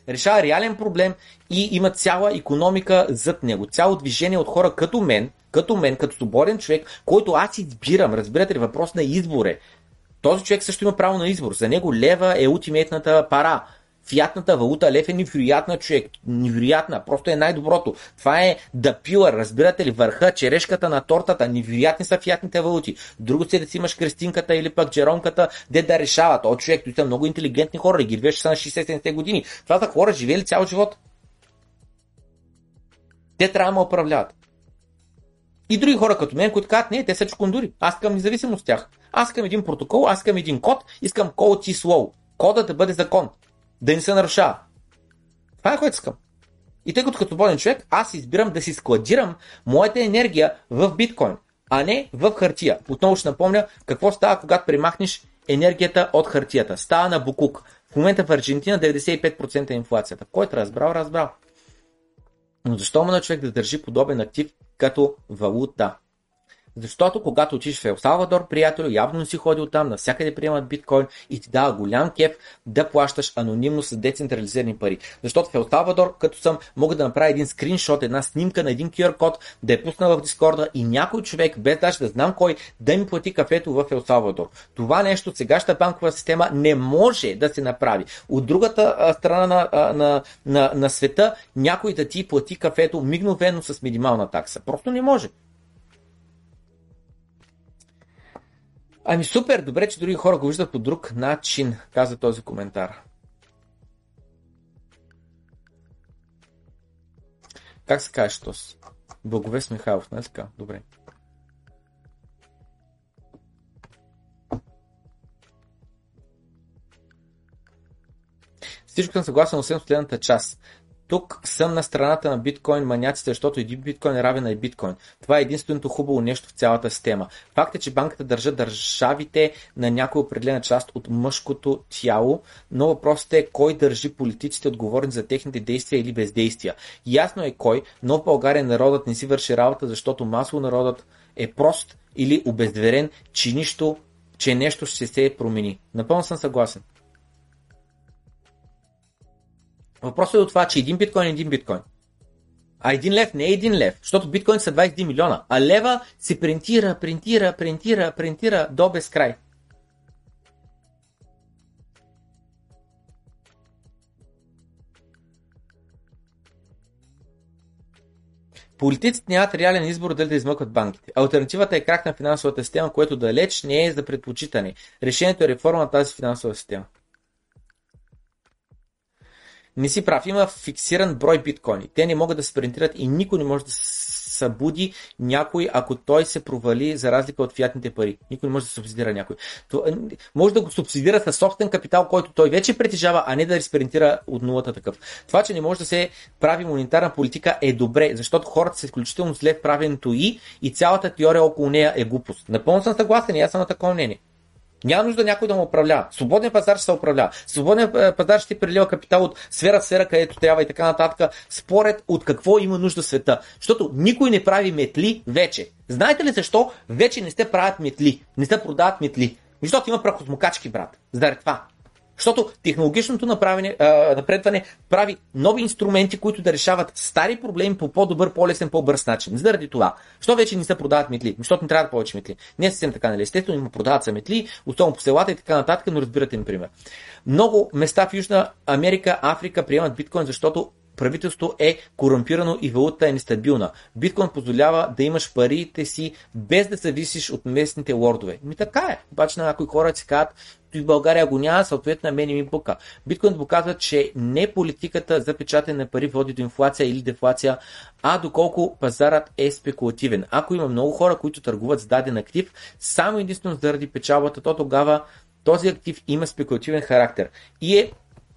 S1: решава реален проблем и има цяла економика зад него. Цяло движение от хора като мен, като мен, като свободен човек, който аз избирам. Разбирате ли, въпрос на избор е. Този човек също има право на избор. За него лева е ултиметната пара. Фиатната валута лев е невероятна човек. Невероятна. Просто е най-доброто. Това е да пила, разбирате ли, върха, черешката на тортата. Невероятни са фиатните валути. Друго си е да си имаш крестинката или пък джеронката, де да решават. О, човек, той са много интелигентни хора, ги виж са на 60-70 години. Това са хора, живели цял живот. Те трябва да ме управляват. И други хора като мен, които казват, не, те са чукундури. Аз искам независимост от тях. Аз искам един протокол, аз искам един код, искам код и slow. Кодът да бъде закон. Да не се нарушава. Това е което искам. И тъй като като болен човек, аз избирам да си складирам моята енергия в биткоин, а не в хартия. Отново ще напомня какво става, когато примахнеш енергията от хартията. Става на букук. В момента в Аржентина 95% е инфлацията. Който разбрал, разбрал. Но защо му на човек да държи подобен актив като валута? Защото когато отиш в Ел Салвадор, приятел, явно си ходил там, навсякъде приемат биткоин и ти дава голям кеф да плащаш анонимно с децентрализирани пари. Защото в Ел Салвадор, като съм, мога да направя един скриншот, една снимка на един QR код, да я пусна в Дискорда и някой човек, без даже да знам кой, да ми плати кафето в Ел Салвадор. Това нещо сегашната банкова система не може да се направи. От другата страна на, на, на, на света някой да ти плати кафето мигновено с минимална такса. Просто не може. Ами супер, добре, че други хора го виждат по друг начин, каза този коментар. Как се казваш този? Благовест Михайлов, не така? Добре. Всичко съм съгласен, освен следната част. Тук съм на страната на биткоин маняците, защото един биткоин е равен на биткоин. Това е единственото хубаво нещо в цялата система. Факт е, че банката държа държавите на някоя определена част от мъжкото тяло, но въпросът е кой държи политиците отговорни за техните действия или бездействия. Ясно е кой, но в България народът не си върши работа, защото масово народът е прост или обезверен, че нищо, че нещо ще се промени. Напълно съм съгласен. Въпросът е от това, че един биткоин е един биткоин. А един лев не е един лев, защото биткоин са 21 милиона. А лева се принтира, принтира, принтира, принтира до безкрай. Политиците нямат реален избор дали да измъкват банките. Альтернативата е крак на финансовата система, което далеч не е за предпочитане. Решението е реформа на тази финансова система. Не си прав, има фиксиран брой биткоини. Те не могат да се принтират и никой не може да събуди някой, ако той се провали за разлика от фиатните пари. Никой не може да субсидира някой. То, е, може да го субсидира със собствен капитал, който той вече притежава, а не да респринтира от нулата такъв. Това, че не може да се прави монетарна политика е добре, защото хората са изключително зле в правенето и и цялата теория около нея е глупост. Напълно съм съгласен и аз съм на такова мнение. Няма нужда някой да му управлява. Свободният пазар ще се управлява. Свободният е, пазар ще ти прилива капитал от сфера в сфера, където трябва и така нататък, според от какво има нужда света. Защото никой не прави метли вече. Знаете ли защо вече не сте правят метли? Не се продават метли. Защото има прахосмокачки, брат. Заради това. Защото технологичното напредване прави нови инструменти, които да решават стари проблеми по по-добър, по-лесен, по-бърз начин. Заради това. Що вече не се продават метли? Защото не трябва да повече метли. Не е съвсем така, нали? Естествено, има продават се метли, особено по селата и така нататък, но разбирате ми пример. Много места в Южна Америка, Африка приемат биткоин, защото правителство е корумпирано и валута е нестабилна. Биткоин позволява да имаш парите си без да зависиш от местните лордове. Ми така е. Обаче на някои хора си казват, и в България го няма, съответно на мен ми бука. Биткоин показва, че не политиката за печатане на пари води до инфлация или дефлация, а доколко пазарът е спекулативен. Ако има много хора, които търгуват с даден актив, само единствено заради печалбата, то тогава този актив има спекулативен характер и е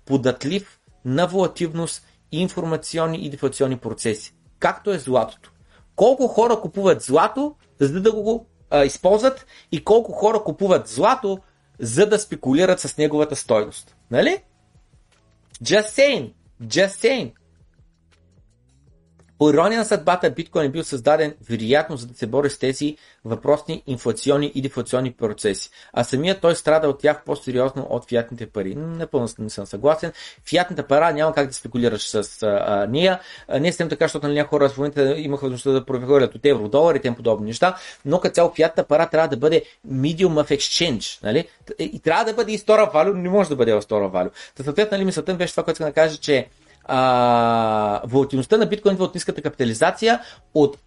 S1: податлив на волативност информационни и дефлационни процеси. Както е златото. Колко хора купуват злато, за да го а, използват и колко хора купуват злато, за да спекулират с неговата стойност. Нали? Just saying. Just saying. По ирония на съдбата, биткоин е бил създаден вероятно за да се бори с тези въпросни инфлационни и дефлационни процеси. А самият той страда от тях по-сериозно от фиатните пари. Напълно не съм съгласен. Фиатната пара няма как да спекулираш с а, нея. Не съм така, защото нали, някои хора в момента имаха възможността да прехвърлят от евро, долар и тем подобни неща, но като цяло фиатната пара трябва да бъде medium of exchange. Нали? И трябва да бъде и стора валю, не може да бъде в стора валю. Съответно, нали, мисълта беше това, което искам да кажа, че а, волатилността на биткоин от ниската капитализация от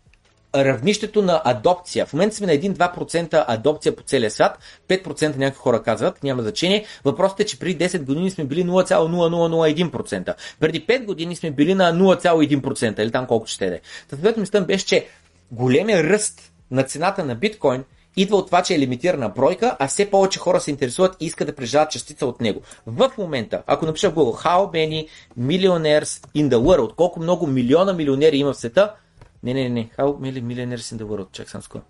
S1: равнището на адопция. В момента сме на 1-2% адопция по целия свят, 5% някои хора казват, няма значение. Въпросът е, че преди 10 години сме били 0,0001%. Преди 5 години сме били на 0,1% или там колко ще е. Съответно, мислям беше, че големия ръст на цената на биткоин идва от това, че е лимитирана бройка, а все повече хора се интересуват и искат да преживяват частица от него. В момента, ако напиша в Google How many millionaires in the world, колко много милиона милионери има в света, не, не, не, How many millionaires in the world, чак съм скоро.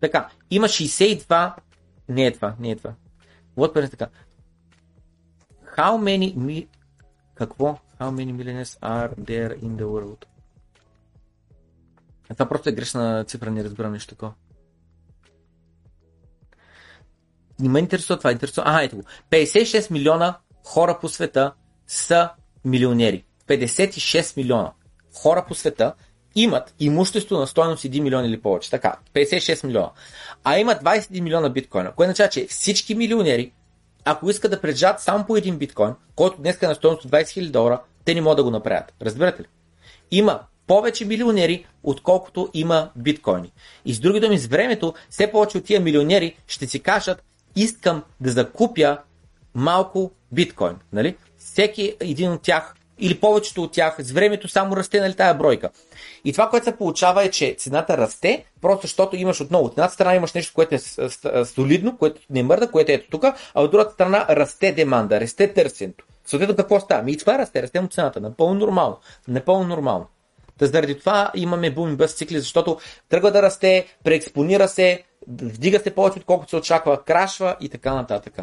S1: Така, има 62, не е това, не е това. Вот е така. How many Какво? How many millionaires are there in the world? А това просто е грешна цифра, не разбирам нещо такова. Не ме интересува това, интересува. Ага, ето го. 56 милиона хора по света са милионери. 56 милиона хора по света имат имущество на стоеност 1 милион или повече. Така, 56 милиона. А имат 21 милиона биткоина, което означава, че всички милионери, ако искат да прежат само по един биткоин, който днес е на стоеност 20 000 долара, те не могат да го направят. Разбирате ли? Има повече милионери, отколкото има биткоини. И с други думи, с времето, все повече от тия милионери ще си кажат, искам да закупя малко биткоин. Нали? Всеки един от тях или повечето от тях с времето само расте нали, тая бройка. И това, което се получава е, че цената расте, просто защото имаш отново. От едната страна имаш нещо, което е солидно, което не мърда, което е ето тук, а от другата страна расте деманда, расте търсенето. Съответно какво става? Ми и това расте, расте му цената. Напълно нормално. Напълно нормално. Та заради това имаме бум и бъс цикли, защото тръгва да расте, преекспонира се, вдига се повече, отколкото се очаква, крашва и така нататък.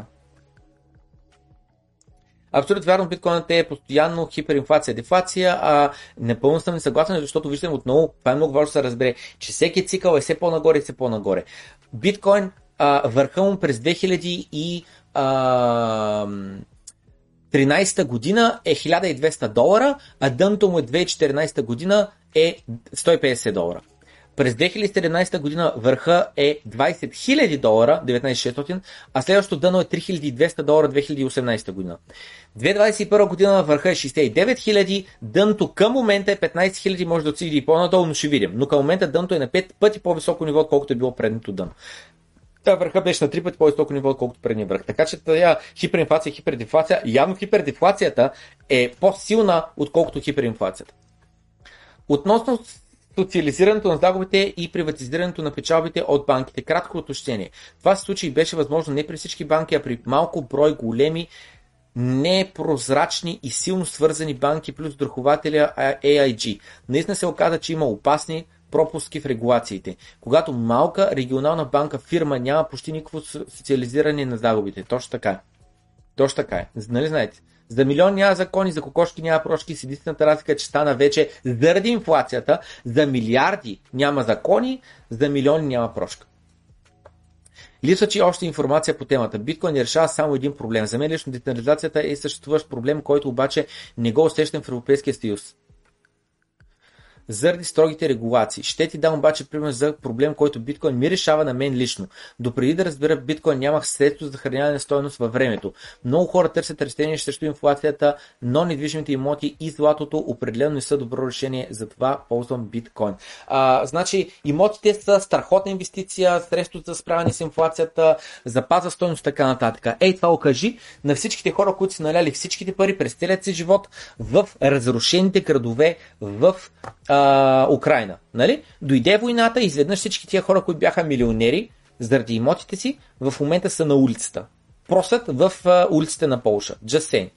S1: Абсолютно вярно, биткоинът е постоянно хиперинфлация, дефлация, а непълно съм несъгласен, защото виждам отново, това е много важно да се разбере, че всеки цикъл е все по-нагоре и все по-нагоре. Биткоин, а, върха му през 2000 и а, 2013 година е 1200 долара, а дънто му е 2014 година е 150 долара. През 2017 година върха е 20 000 долара, 19600, а следващото дъно е 3200 долара 2018 година. 2021 година върха е 69 000, дънто към момента е 15 000, може да отиде и по-надолу, но ще видим. Но към момента дънто е на 5 пъти по-високо ниво, отколкото е било предното дъно. Та върха беше на 3 пъти по-високо ниво, отколкото предния върх. Така че тая хиперинфлация хипердефлация, явно хипердефлацията е по-силна, отколкото хиперинфлацията. Относно социализирането на загубите и приватизирането на печалбите от банките. Кратко уточнение. Това и беше възможно не при всички банки, а при малко брой големи, непрозрачни и силно свързани банки плюс дърхователя AIG. Наистина се оказа, че има опасни пропуски в регулациите. Когато малка регионална банка фирма няма почти никакво социализиране на загубите. Точно така. Точно така е. Нали знаете? За милион няма закони, за кокошки няма прошки. С единствената разлика е, че стана вече заради инфлацията. За милиарди няма закони, за милиони няма прошка. Липсва, че още информация по темата. Биткоин не решава само един проблем. За мен лично децентрализацията е съществуващ проблем, който обаче не го усещам в Европейския съюз заради строгите регулации. Ще ти дам обаче пример за проблем, който биткоин ми решава на мен лично. Допреди да разбера биткоин нямах средство за съхраняване на стоеност във времето. Много хора търсят растения срещу инфлацията, но недвижимите имоти и златото определено не са добро решение, затова ползвам биткоин. А, значи имотите са страхотна инвестиция, средство за справяне с инфлацията, запазва стоеност така нататък. Ей, това окажи на всичките хора, които са наляли всичките пари през целият си живот в разрушените градове в а, Украина. Нали? Дойде войната и изведнъж всички тия хора, които бяха милионери, заради имотите си, в момента са на улицата. Просят в а, улиците на Полша. Just.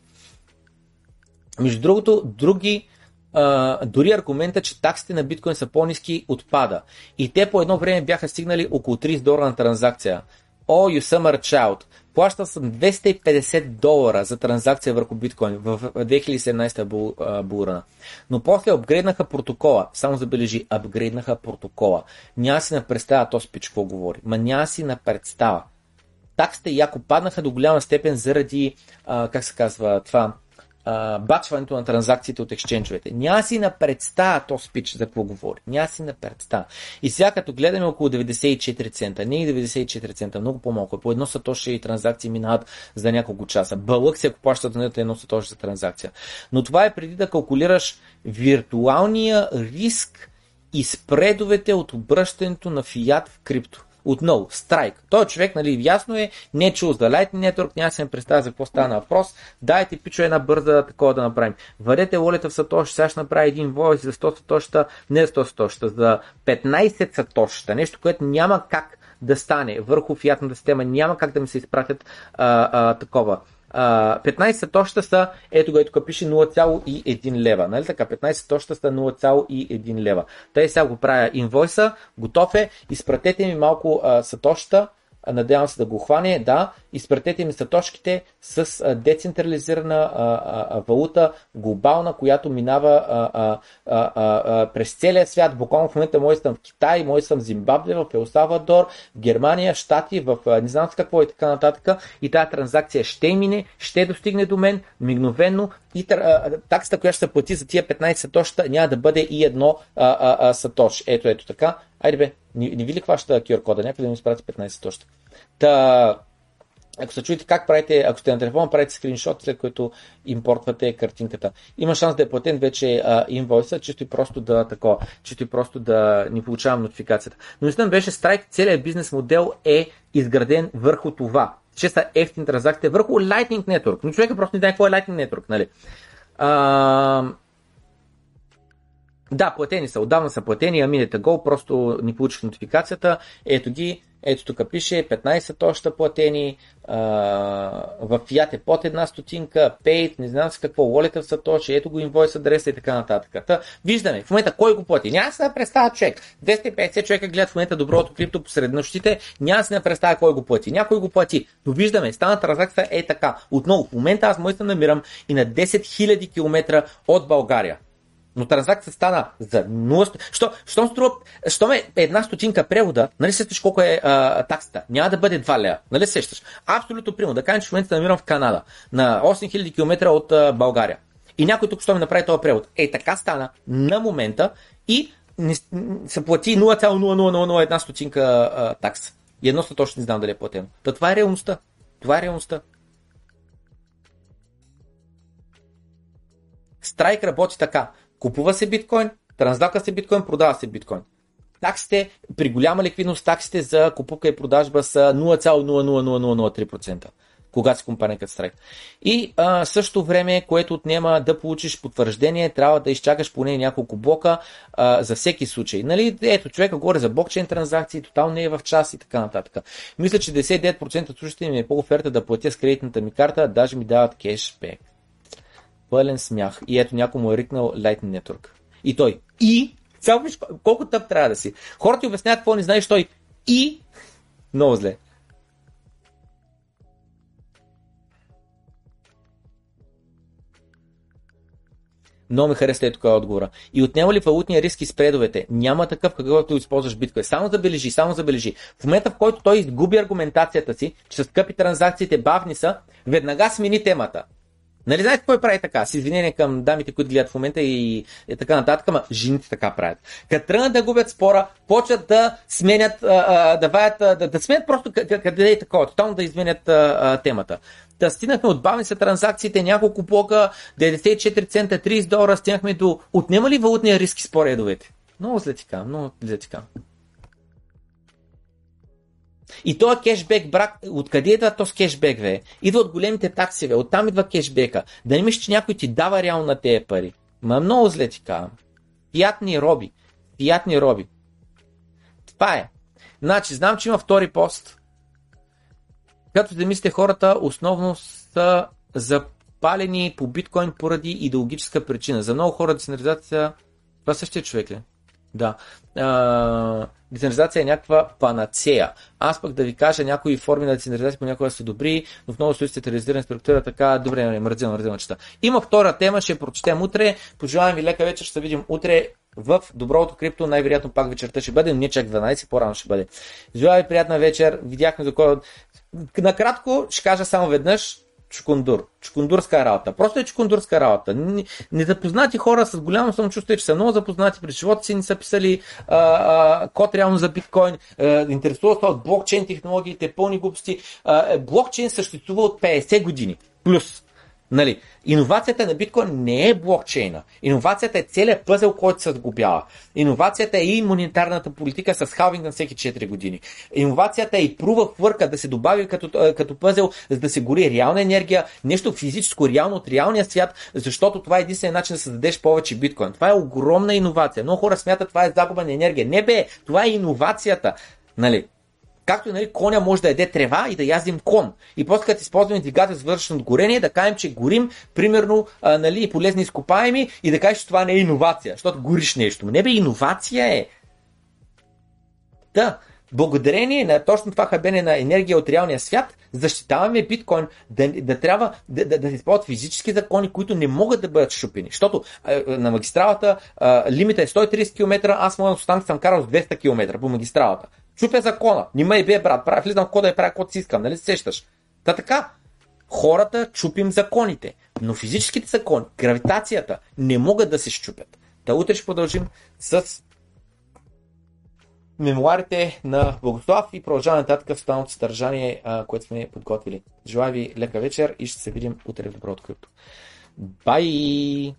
S1: Между другото, други Uh, дори аргумента, че таксите на биткоин са по-низки, отпада. И те по едно време бяха стигнали около 30 долара на транзакция. Oh, you summer child. Плащал съм 250 долара за транзакция върху биткоин в 2017 бурана. Но после апгрейднаха протокола. Само забележи, апгрейднаха протокола. Няма си на представа този спич какво говори. Ма няма си на представа. Таксите яко паднаха до голяма степен заради, а, как се казва това, бачването на транзакциите от ексченджовете. Няма си на представа то спич за какво говори. Няма си на представа. И сега като гледаме около 94 цента, не и 94 цента, много по-малко. По едно сатоши и транзакции минават за няколко часа. Бълък си ако плащат на едно сатоши за транзакция. Но това е преди да калкулираш виртуалния риск и спредовете от обръщането на фиат в крипто. Отново, страйк. Той човек, нали, ясно е, не е чул за Lightning Network, няма се представя за какво стана въпрос. Дайте пичо една бърза такова да направим. Върнете волята в Сатоши, сега ще направи един войс за 100 Сатошта, не за 100 Сатошта, за 15 Сатошта. Нещо, което няма как да стане върху фиатната система, няма как да ми се изпратят а, а, такова 15 точта са, ето го, ето тук пише 0,1 лева. Нали така? 15 точта са 0,1 лева. Тъй сега го правя инвойса, готов е, изпратете ми малко а, сатоща, надявам се да го хване, да, изпратете ми сатошките с децентрализирана валута, глобална, която минава а, а, а, през целия свят. Буквално в момента мой съм в Китай, мой съм в Зимбабве, в Ел Савадор, в Германия, Штати, в не знам с какво и така нататък. И тази транзакция ще мине, ще достигне до мен мигновенно и таксата, която ще плати за тия 15 сатошта, няма да бъде и едно сатош. Ето, ето така. Айде бе, не, не ви ли хваща QR кода? Някой да ми изпрати 15 сатошта. Та, ако се чуете как правите, ако сте на телефон, правите скриншот, след което импортвате картинката. Има шанс да е платен вече а, инвойса, чисто и просто да тако, чисто и просто да ни получавам нотификацията. Но наистина беше страйк, целият бизнес модел е изграден върху това. Честа ефтин транзакция върху Lightning Network. Но човека просто не знае какво е Lightning Network, нали? А, да, платени са, отдавна са платени, а минете гол, просто ни получих нотификацията. Ето ги, ето тук пише 15 точно платени, в Fiat е под една стотинка, Paid, не знам с какво, Wallet са точно, ето го инвойс адреса и така нататък. Та, виждаме в момента кой го плати. Няма се да представя човек. 250 човека гледат в момента доброто крипто посред нощите, няма се да представя кой го плати. Някой го плати. Но виждаме, стана транзакция е така. Отново, в момента аз може да намирам и на 10 000 км от България. Но транзакция стана за 0. Що, що струва, що ме една стотинка превода, нали сещаш колко е а, таксата? Няма да бъде 2 лея. Нали сещаш? Абсолютно прямо. Да кажем, че в момента намирам в Канада, на 8000 км от а, България. И някой тук ще ми направи този превод. Е, така стана на момента и не, се плати 0,0001 стотинка а, такса. И едно точно не знам дали е платено. Та това е реалността. Това е реалността. Страйк работи така. Купува се биткоин, транзака се биткоин, продава се биткоин. Таксите, при голяма ликвидност, таксите за купувка и продажба са 0,00003%, когато си компания като страйк. И а, също време, което отнема да получиш потвърждение, трябва да изчакаш поне няколко блока а, за всеки случай. Нали, ето, човека говори за блокчейн транзакции, тотално не е в час и така нататък. Мисля, че 99% от слушателите ми е по-оферта да платя с кредитната ми карта, даже ми дават кешбек. Пълен смях. И ето някой му е рикнал Lightning Network. И той. И. Цял колко тъп трябва да си. Хората ти обясняват какво не знаеш той. И. Много зле. Много ми хареса тук отговора. И отнема ли валутния риск и спредовете? Няма такъв, какъвто използваш биткоин. Само забележи, само забележи. В момента, в който той изгуби аргументацията си, че с скъпи транзакциите бавни са, веднага смени темата. Нали знаете кой прави така? С извинение към дамите, които гледат в момента и, и така нататък, ама жените така правят. Като тръгнат да губят спора, почват да сменят, а, да ваят, да, да сменят просто къде е такова, тотално да изменят а, а, темата. Да стигнахме от бавни са транзакциите, няколко блока, 94 цента, 30 долара, стигнахме до отнема ли валутния риск и споредовете? Много зле така, много зле така. И този кешбек, брак, откъде идва този кешбек, бе? Идва от големите такси, бе. Оттам идва кешбека. Да не мислиш, че някой ти дава реално на тези пари. Ма много зле ти казвам. Пиятни роби. Пиятни роби. Това е. Значи, знам, че има втори пост. Като да мислите, хората основно са запалени по биткоин поради идеологическа причина. За много хора децентрализация... Това същия човек ли? Да. А, децентрализация е някаква панацея. Аз пък да ви кажа някои форми на децентрализация понякога са добри, но в много случаи централизирана структура така, добре, мързел, мързел чета. Има втора тема, ще прочетем утре. Пожелавам ви лека вечер, ще се видим утре в доброто крипто, най-вероятно пак вечерта ще бъде, не чак 12, по-рано ще бъде. Желая ви приятна вечер, видяхме за кой... Накратко ще кажа само веднъж, чукундур. Чукундурска работа. Просто е чукундурска работа. Незапознати хора с голямо самочувствие, че са много запознати през живота си, не са писали а, а, код реално за биткоин, интересуват от блокчейн технологиите, пълни глупости. А, блокчейн съществува от 50 години. Плюс. Нали, иновацията на биткоин не е блокчейна. Иновацията е целият пъзел, който се сгубява. Иновацията е и монетарната политика с халвинг на всеки 4 години. Иновацията е и прува хвърка да се добави като, като пъзел, за да се гори реална енергия, нещо физическо, реално от реалния свят, защото това е единствения начин да създадеш повече биткоин. Това е огромна иновация. Много хора смятат, това е загуба на енергия. Не бе, това е иновацията. Нали? Както и нали, коня може да яде трева и да яздим кон. И после като използваме двигател с вътрешно горение, да кажем, че горим, примерно, а, нали, полезни изкопаеми и да кажеш, че това не е иновация, защото гориш нещо. Не бе, иновация е. Да, благодарение на точно това хабене на енергия от реалния свят, защитаваме биткоин да, да трябва да, да, да се използват физически закони, които не могат да бъдат щупени. Защото а, на магистралата а, лимита е 130 км, аз мога да съм карал с 200 км по магистралата. Чупя закона. Нима и бе, брат, правя, влизам в кода и правя каквото си искам, нали се сещаш? Та така, хората чупим законите, но физическите закони, гравитацията не могат да се щупят. Та утре ще продължим с мемуарите на Богослав и продължаваме нататък в останалото съдържание, което сме подготвили. Желая ви лека вечер и ще се видим утре в доброто крипто. Бай!